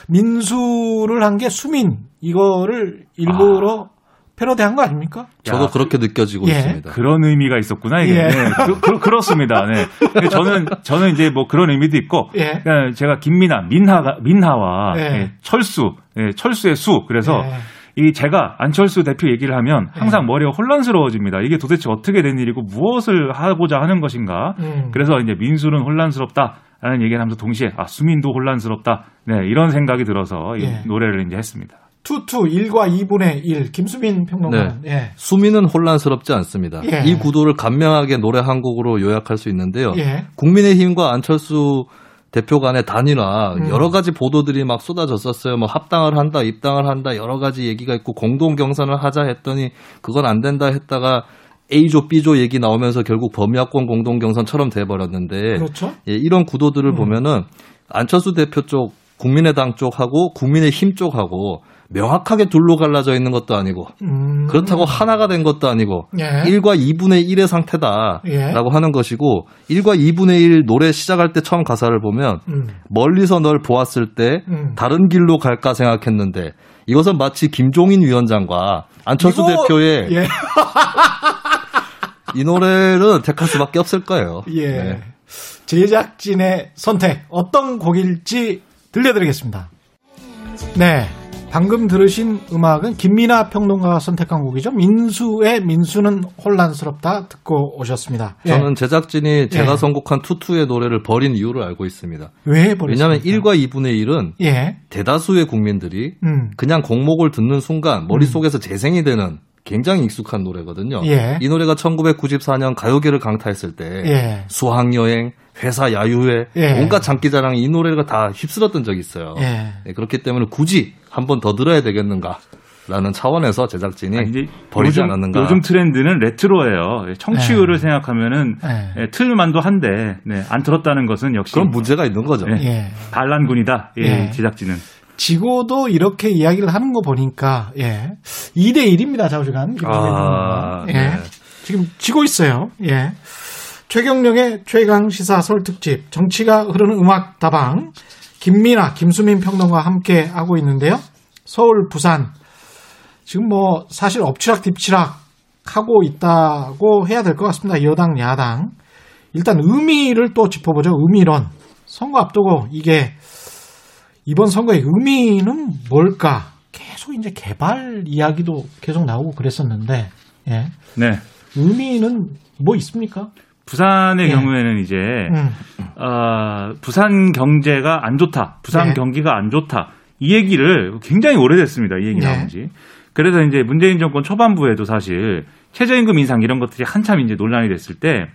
B: 민수를 한 게 수민 이거를 일부러 아. 패러디한 거 아닙니까?
H: 저도 야, 그렇게 느껴지고 예. 있습니다.
G: 그런 의미가 있었구나 이게. 예. 네, 그, 그 렇습니다 네. 저는 저는 이제 뭐 그런 의미도 있고 예. 제가 김민아 민하가 민하와 예. 예, 철수 예, 철수의 수 그래서 예. 이 제가 안철수 대표 얘기를 하면 항상 머리가 혼란스러워집니다. 이게 도대체 어떻게 된 일이고 무엇을 하고자 하는 것인가. 음. 그래서 이제 민수는 혼란스럽다. 라는 얘기를 하면서 동시에 아 수민도 혼란스럽다. 네, 이런 생각이 들어서 예. 이 노래를 이제 했습니다.
B: 투투 1과 2분의 1 김수민 평론가. 네. 예.
H: 수민은 혼란스럽지 않습니다. 예. 이 구도를 간명하게 노래 한 곡으로 요약할 수 있는데요. 예. 국민의힘과 안철수 대표 간의 단일화 음. 여러 가지 보도들이 막 쏟아졌었어요. 뭐 합당을 한다, 입당을 한다 여러 가지 얘기가 있고 공동 경선을 하자 했더니 그건 안 된다 했다가 A조, B조 얘기 나오면서 결국 범야권 공동 경선처럼 돼버렸는데
B: 그렇죠?
H: 예, 이런 구도들을 음. 보면은 안철수 대표 쪽, 국민의당 쪽하고 국민의힘 쪽하고 명확하게 둘로 갈라져 있는 것도 아니고 음. 그렇다고 하나가 된 것도 아니고 예. 1과 2분의 1의 상태다라고 예. 하는 것이고 1과 2분의 1 노래 시작할 때 처음 가사를 보면 음. 멀리서 널 보았을 때 음. 다른 길로 갈까 생각했는데 이것은 마치 김종인 위원장과 안철수 이거, 대표의 예. 이 노래를 택할 수밖에 없을 거예요.
B: 예. 네. 제작진의 선택 어떤 곡일지 들려드리겠습니다. 네. 방금 들으신 음악은 김민아 평론가가 선택한 곡이죠. 민수의 민수는 혼란스럽다 듣고 오셨습니다.
H: 예. 저는 제작진이 제가 예. 선곡한 투투의 노래를 버린 이유를 알고 있습니다.
B: 왜 버렸습니까?
H: 왜냐하면 1과 2분의 1은 예. 대다수의 국민들이 음. 그냥 곡목을 듣는 순간 머릿속에서 재생이 되는 굉장히 익숙한 노래거든요. 예. 이 노래가 1994년 가요계를 강타했을 때 예. 수학여행, 회사 야유회, 예. 온갖 장기자랑이 이 노래가 다 휩쓸었던 적이 있어요. 예. 네, 그렇기 때문에 굳이 한 번 더 들어야 되겠는가. 라는 차원에서 제작진이 아니, 버리지 요즘, 않았는가.
G: 요즘 트렌드는 레트로예요. 청취율을 네. 생각하면은 네. 틀만도 한데 네, 안 들었다는 것은 역시
H: 그런 문제가 있는 거죠. 네,
G: 반란군이다. 예, 제작진은.
B: 지고도 이렇게 이야기를 하는 거 보니까 예. 2대 1입니다. 좌우지간. 아, 예. 네. 지금 지고 있어요. 예. 최경령의 최강 시사 설 특집 정치가 흐르는 음악 다방 김민아, 김수민 평론가 함께 하고 있는데요. 서울, 부산. 지금 뭐 사실 엎치락 뒤치락 하고 있다고 해야 될 것 같습니다. 여당, 야당. 일단 의미를 또 짚어보죠. 의미론. 선거 앞두고 이게 이번 선거의 의미는 뭘까? 계속 이제 개발 이야기도 계속 나오고 그랬었는데, 예.
G: 네.
B: 의미는 뭐 있습니까?
G: 부산의 예. 경우에는 이제 음. 어, 부산 경제가 안 좋다, 부산 예. 경기가 안 좋다 이 얘기를 굉장히 오래됐습니다. 이 얘기 예. 나온 지. 그래서 이제 문재인 정권 초반부에도 사실 최저임금 인상 이런 것들이 한참 이제 논란이 됐을 때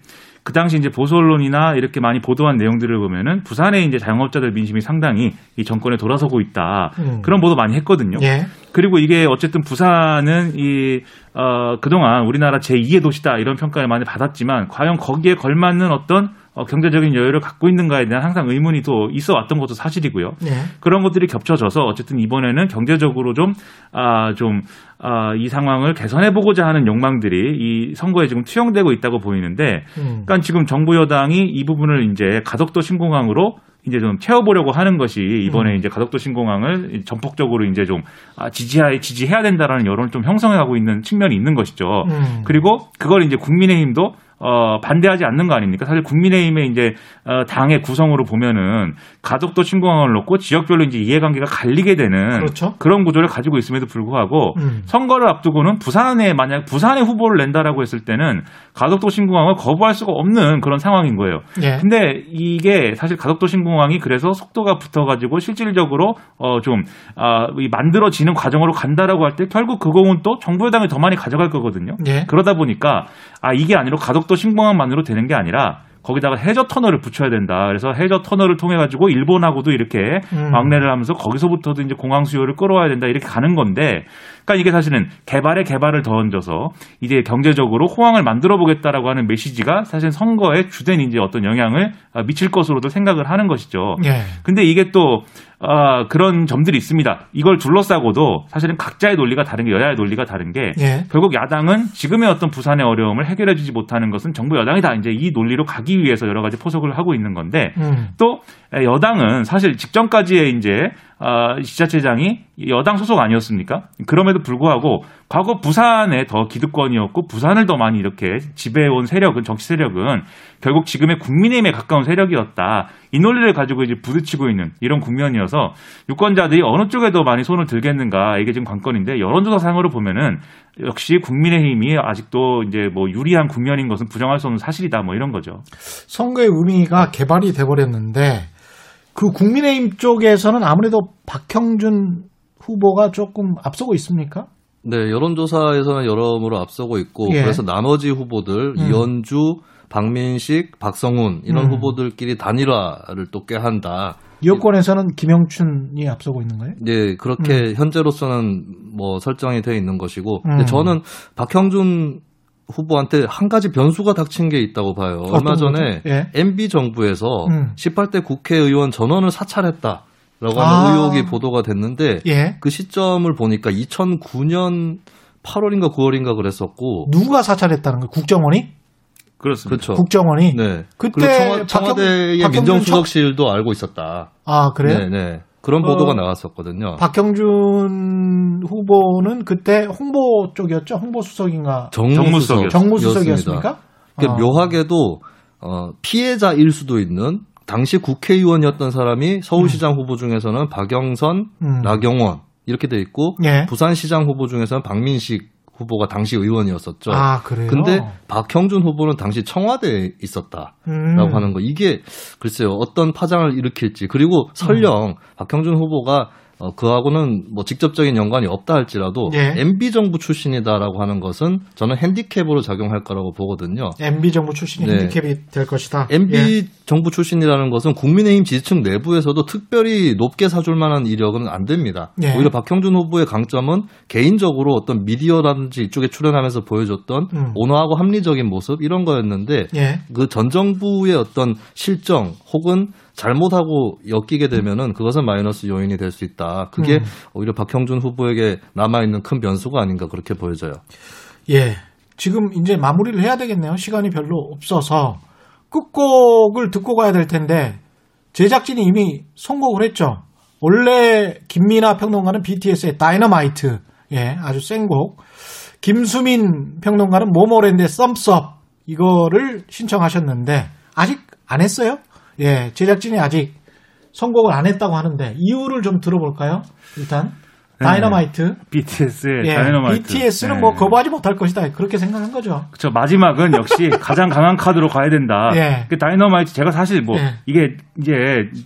G: 그 당시 이제 보수 언론이나 이렇게 많이 보도한 내용들을 보면은 부산의 이제 자영업자들 민심이 상당히 이 정권에 돌아서고 있다 음. 그런 보도 많이 했거든요. 예. 그리고 이게 어쨌든 부산은 이 어, 그동안 우리나라 제2의 도시다 이런 평가를 많이 받았지만 과연 거기에 걸맞는 어떤 어, 경제적인 여유를 갖고 있는가에 대한 항상 의문이 또 있어 왔던 것도 사실이고요. 네. 그런 것들이 겹쳐져서 어쨌든 이번에는 경제적으로 좀, 아, 좀, 아, 이 상황을 개선해보고자 하는 욕망들이 이 선거에 지금 투영되고 있다고 보이는데, 음. 그러니까 지금 정부 여당이 이 부분을 이제 가덕도 신공항으로 이제 좀 채워보려고 하는 것이 이번에 음. 이제 가덕도 신공항을 전폭적으로 이제 좀 아, 지지해 지지해야 된다라는 여론을 좀 형성해가고 있는 측면이 있는 것이죠. 음. 그리고 그걸 이제 국민의힘도 어, 반대하지 않는 거 아닙니까? 사실 국민의힘의 이제 어, 당의 구성으로 보면은 가족도 신공항을 놓고 지역별로 이제 이해관계가 갈리게 되는 그렇죠? 그런 구조를 가지고 있음에도 불구하고 음. 선거를 앞두고는 부산에 만약 부산에 후보를 낸다라고 했을 때는 가덕도 신공항을 거부할 수가 없는 그런 상황인 거예요. 예. 근데 이게 사실 가덕도 신공항이 그래서 속도가 붙어가지고 실질적으로 어좀 아, 만들어지는 과정으로 간다라고 할 때 결국 그거는 또 정부 여당이 더 많이 가져갈 거거든요. 예. 그러다 보니까 아 이게 아니라 가덕도 신공항만으로 되는 게 아니라 거기다가 해저 터널을 붙여야 된다. 그래서 해저 터널을 통해 가지고 일본하고도 이렇게 음. 막내를 하면서 거기서부터도 이제 공항 수요를 끌어와야 된다. 이렇게 가는 건데, 그러니까 이게 사실은 개발에 개발을 더 얹어서 이제 경제적으로 호황을 만들어 보겠다라고 하는 메시지가 사실 선거에 주된 이제 어떤 영향을 미칠 것으로도 생각을 하는 것이죠. 예. 근데 이게 또 어, 그런 점들이 있습니다. 이걸 둘러싸고도 사실은 각자의 논리가 다른 게 여야의 논리가 다른 게 예. 결국 야당은 지금의 어떤 부산의 어려움을 해결해주지 못하는 것은 정부 여당이 다 이제 이 논리로 가기 위해서 여러 가지 포석을 하고 있는 건데 음. 또 여당은 사실 직전까지의 이제 어, 지자체장이 여당 소속 아니었습니까? 그럼에도 불구하고 과거 부산에 더 기득권이었고 부산을 더 많이 이렇게 지배해온 세력은 정치 세력은 결국 지금의 국민의힘에 가까운 세력이었다. 이 논리를 가지고 이제 부딪히고 있는 이런 국면이어서 유권자들이 어느 쪽에 더 많이 손을 들겠는가 이게 지금 관건인데 여론조사상으로 보면은 역시 국민의힘이 아직도 이제 뭐 유리한 국면인 것은 부정할 수 없는 사실이다 뭐 이런 거죠.
B: 선거의 의미가 개발이 돼버렸는데 그 국민의힘 쪽에서는 아무래도 박형준 후보가 조금 앞서고 있습니까?
H: 네, 여론조사에서는 여러모로 앞서고 있고 예. 그래서 나머지 후보들 음. 이현주, 박민식, 박성훈 이런 음. 후보들끼리 단일화를 또 꾀한다.
B: 여권에서는 김영춘이 앞서고 있는 거예요?
H: 네, 그렇게 음. 현재로서는 뭐 설정이 되어 있는 것이고, 근데 음. 저는 박형준 후보한테 한 가지 변수가 닥친 게 있다고 봐요. 얼마 전에 예. MB 정부에서 음. 18대 국회의원 전원을 사찰했다. 라고 하는 아. 의혹이 보도가 됐는데 예. 그 시점을 보니까 2009년 8월인가 9월인가 그랬었고
B: 누가 사찰했다는 거예요? 국정원이?
G: 그렇습니다. 그렇죠.
B: 국정원이
H: 네. 그때 청와, 대의 민정수석실도 알고 있었다.
B: 아 그래요?
H: 네, 네. 그런 보도가 어, 나왔었거든요.
B: 박형준 후보는 그때 홍보 쪽이었죠? 홍보 수석인가?
H: 정무수석.
B: 정무수석이었습니까?
H: 그러니까 어. 묘하게도 어, 피해자일 수도 있는 당시 국회의원이었던 사람이 서울시장 음. 후보 중에서는 박영선, 음. 나경원 이렇게 돼 있고 예. 부산시장 후보 중에서는 박민식 후보가 당시 의원이었었죠.
B: 아, 그래요?
H: 근데 박형준 후보는 당시 청와대에 있었다라고 음. 하는 거. 이게 글쎄요. 어떤 파장을 일으킬지. 그리고 설령 음. 박형준 후보가 어, 그하고는 뭐 직접적인 연관이 없다 할지라도 예. MB 정부 출신이다라고 하는 것은 저는 핸디캡으로 작용할 거라고 보거든요.
B: MB 정부 출신이 네. 핸디캡이 될 것이다.
H: MB 예. 정부 출신이라는 것은 국민의힘 지지층 내부에서도 특별히 높게 사줄 만한 이력은 안 됩니다. 예. 오히려 박형준 후보의 강점은 개인적으로 어떤 미디어라든지 이쪽에 출연하면서 보여줬던 음. 온화하고 합리적인 모습 이런 거였는데 예. 그전 정부의 어떤 실정 혹은 잘못하고 엮이게 되면은 그것은 마이너스 요인이 될 수 있다. 그게 음. 오히려 박형준 후보에게 남아 있는 큰 변수가 아닌가 그렇게 보여져요.
B: 예. 지금 이제 마무리를 해야 되겠네요. 시간이 별로 없어서 끝곡을 듣고 가야 될 텐데 제작진이 이미 선곡을 했죠. 원래 김민아 평론가는 BTS의 다이너마이트, 예, 아주 센 곡. 김수민 평론가는 모모랜드의 썸썹 이거를 신청하셨는데 아직 안 했어요? 예, 제작진이 아직 선곡을 안 했다고 하는데 이유를 좀 들어볼까요? 일단 네. 다이너마이트.
G: BTS의 예, 다이너마이트.
B: BTS는 네. 뭐 거부하지 못할 것이다. 그렇게 생각한 거죠.
G: 그렇죠. 마지막은 역시 가장 강한 카드로 가야 된다. 예. 그 다이너마이트 제가 사실 뭐 예. 이게 이제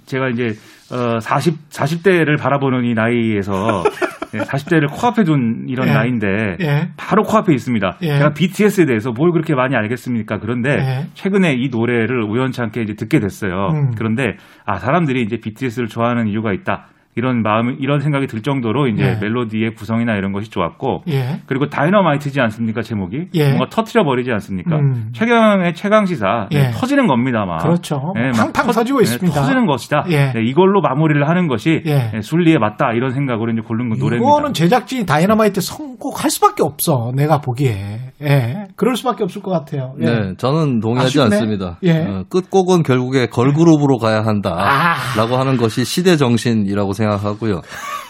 G: 제가 이제 어 40, 40대를 바라보는 이 나이에서 40대를 코앞에 둔 이런 예. 나이인데 예. 바로 코앞에 있습니다. 예. 제가 BTS에 대해서 뭘 그렇게 많이 알겠습니까? 그런데 예. 최근에 이 노래를 우연찮게 이제 듣게 됐어요. 음. 그런데 아 사람들이 이제 BTS를 좋아하는 이유가 있다. 이런 마음 이런 생각이 들 정도로 이제 예. 멜로디의 구성이나 이런 것이 좋았고 예. 그리고 다이너마이트지 않습니까 제목이 예. 뭔가 터트려 버리지 않습니까 음. 최경의 최강 시사 예. 터지는 겁니다 막
B: 그렇죠 네, 팡팡 터, 지고 네, 있습니다
G: 터지는 것이다 예. 네, 이걸로 마무리를 하는 것이 예. 네, 순리에 맞다 이런 생각으로 이제 고른 노래입니다
B: 이거는 제작진이 다이너마이트 선곡할 수밖에 없어 내가 보기에 예 그럴 수밖에 없을 것 같아요
H: 네 저는 동의하지 아쉽네? 않습니다 어, 끝곡은 결국에 걸그룹으로 가야 한다라고 아. 하는 것이 시대 정신이라고 생각합니다. 생각하고요.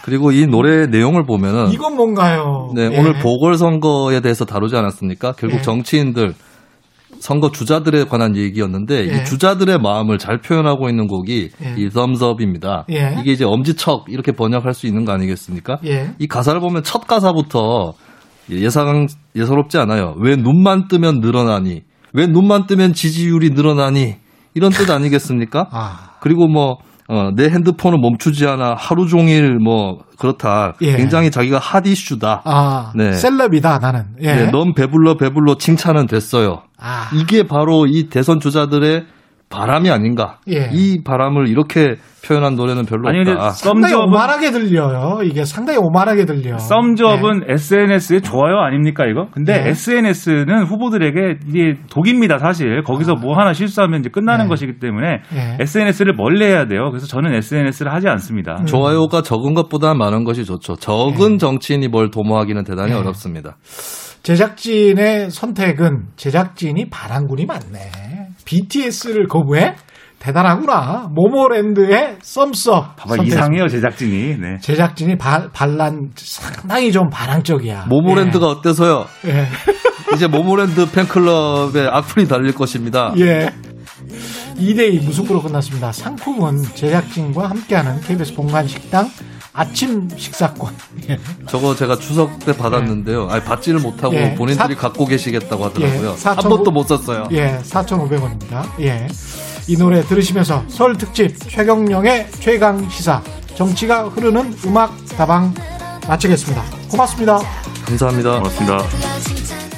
H: 그리고 이 노래 내용을 보면은
B: 이건 뭔가요?
H: 네, 예. 오늘 보궐선거에 대해서 다루지 않았습니까? 결국 예. 정치인들 선거 주자들에 관한 얘기였는데 예. 이 주자들의 마음을 잘 표현하고 있는 곡이 예. 이 Thumbs Up입니다. 예. 이게 이제 엄지척 이렇게 번역할 수 있는 거 아니겠습니까? 예. 이 가사를 보면 첫 가사부터 예상 예사롭지 않아요. 왜 눈만 뜨면 늘어나니? 왜 눈만 뜨면 지지율이 늘어나니? 이런 뜻 아니겠습니까? 아. 그리고 뭐 어, 내 핸드폰을 멈추지 않아 하루 종일 뭐 그렇다. 예. 굉장히 자기가 핫 이슈다.
B: 아, 네. 셀럽이다 나는.
H: 예. 네, 넌 배불러 배불러 칭찬은 됐어요. 아. 이게 바로 이 대선 주자들의 바람이 아닌가. 예. 이 바람을 이렇게 표현한 노래는 별로 아니, 없다.
B: 상당히 오만하게 들려요. 이게 상당히 오만하게 들려.
G: 썸접은 네. SNS에 좋아요 아닙니까 이거? 근데 네. SNS는 후보들에게 이게 독입니다 사실. 거기서 아. 뭐 하나 실수하면 이제 끝나는 네. 것이기 때문에 SNS를 멀리해야 돼요. 그래서 저는 SNS를 하지 않습니다.
H: 음. 좋아요가 적은 것보다 많은 것이 좋죠. 적은 정치인이 뭘 도모하기는 대단히 어렵습니다.
B: 제작진의 선택은 제작진이 바람군이 많네. BTS를 거부해? 대단하구나. 모모랜드의 썸썸.
G: 봐봐, 이상해요, 제작진이. 네.
B: 제작진이 바, 반란, 상당히 좀 반항적이야.
H: 모모랜드가 예. 어때서요? 예. 이제 모모랜드 팬클럽에 악플이 달릴 것입니다.
B: 예. 2대2 무승부로 끝났습니다. 상품은 제작진과 함께하는 KBS 본관 식당 아침 식사권. 예.
H: 저거 제가 추석 때 받았는데요. 아니, 받지를 못하고 예. 본인들이 사... 갖고 계시겠다고 하더라고요. 예. 4한 번도 못 썼어요.
B: 예, 4,500원입니다. 예. 이 노래 들으시면서 설 특집 최경령의 최강 시사 정치가 흐르는 음악 다방 마치겠습니다. 고맙습니다.
H: 감사합니다.
G: 고맙습니다.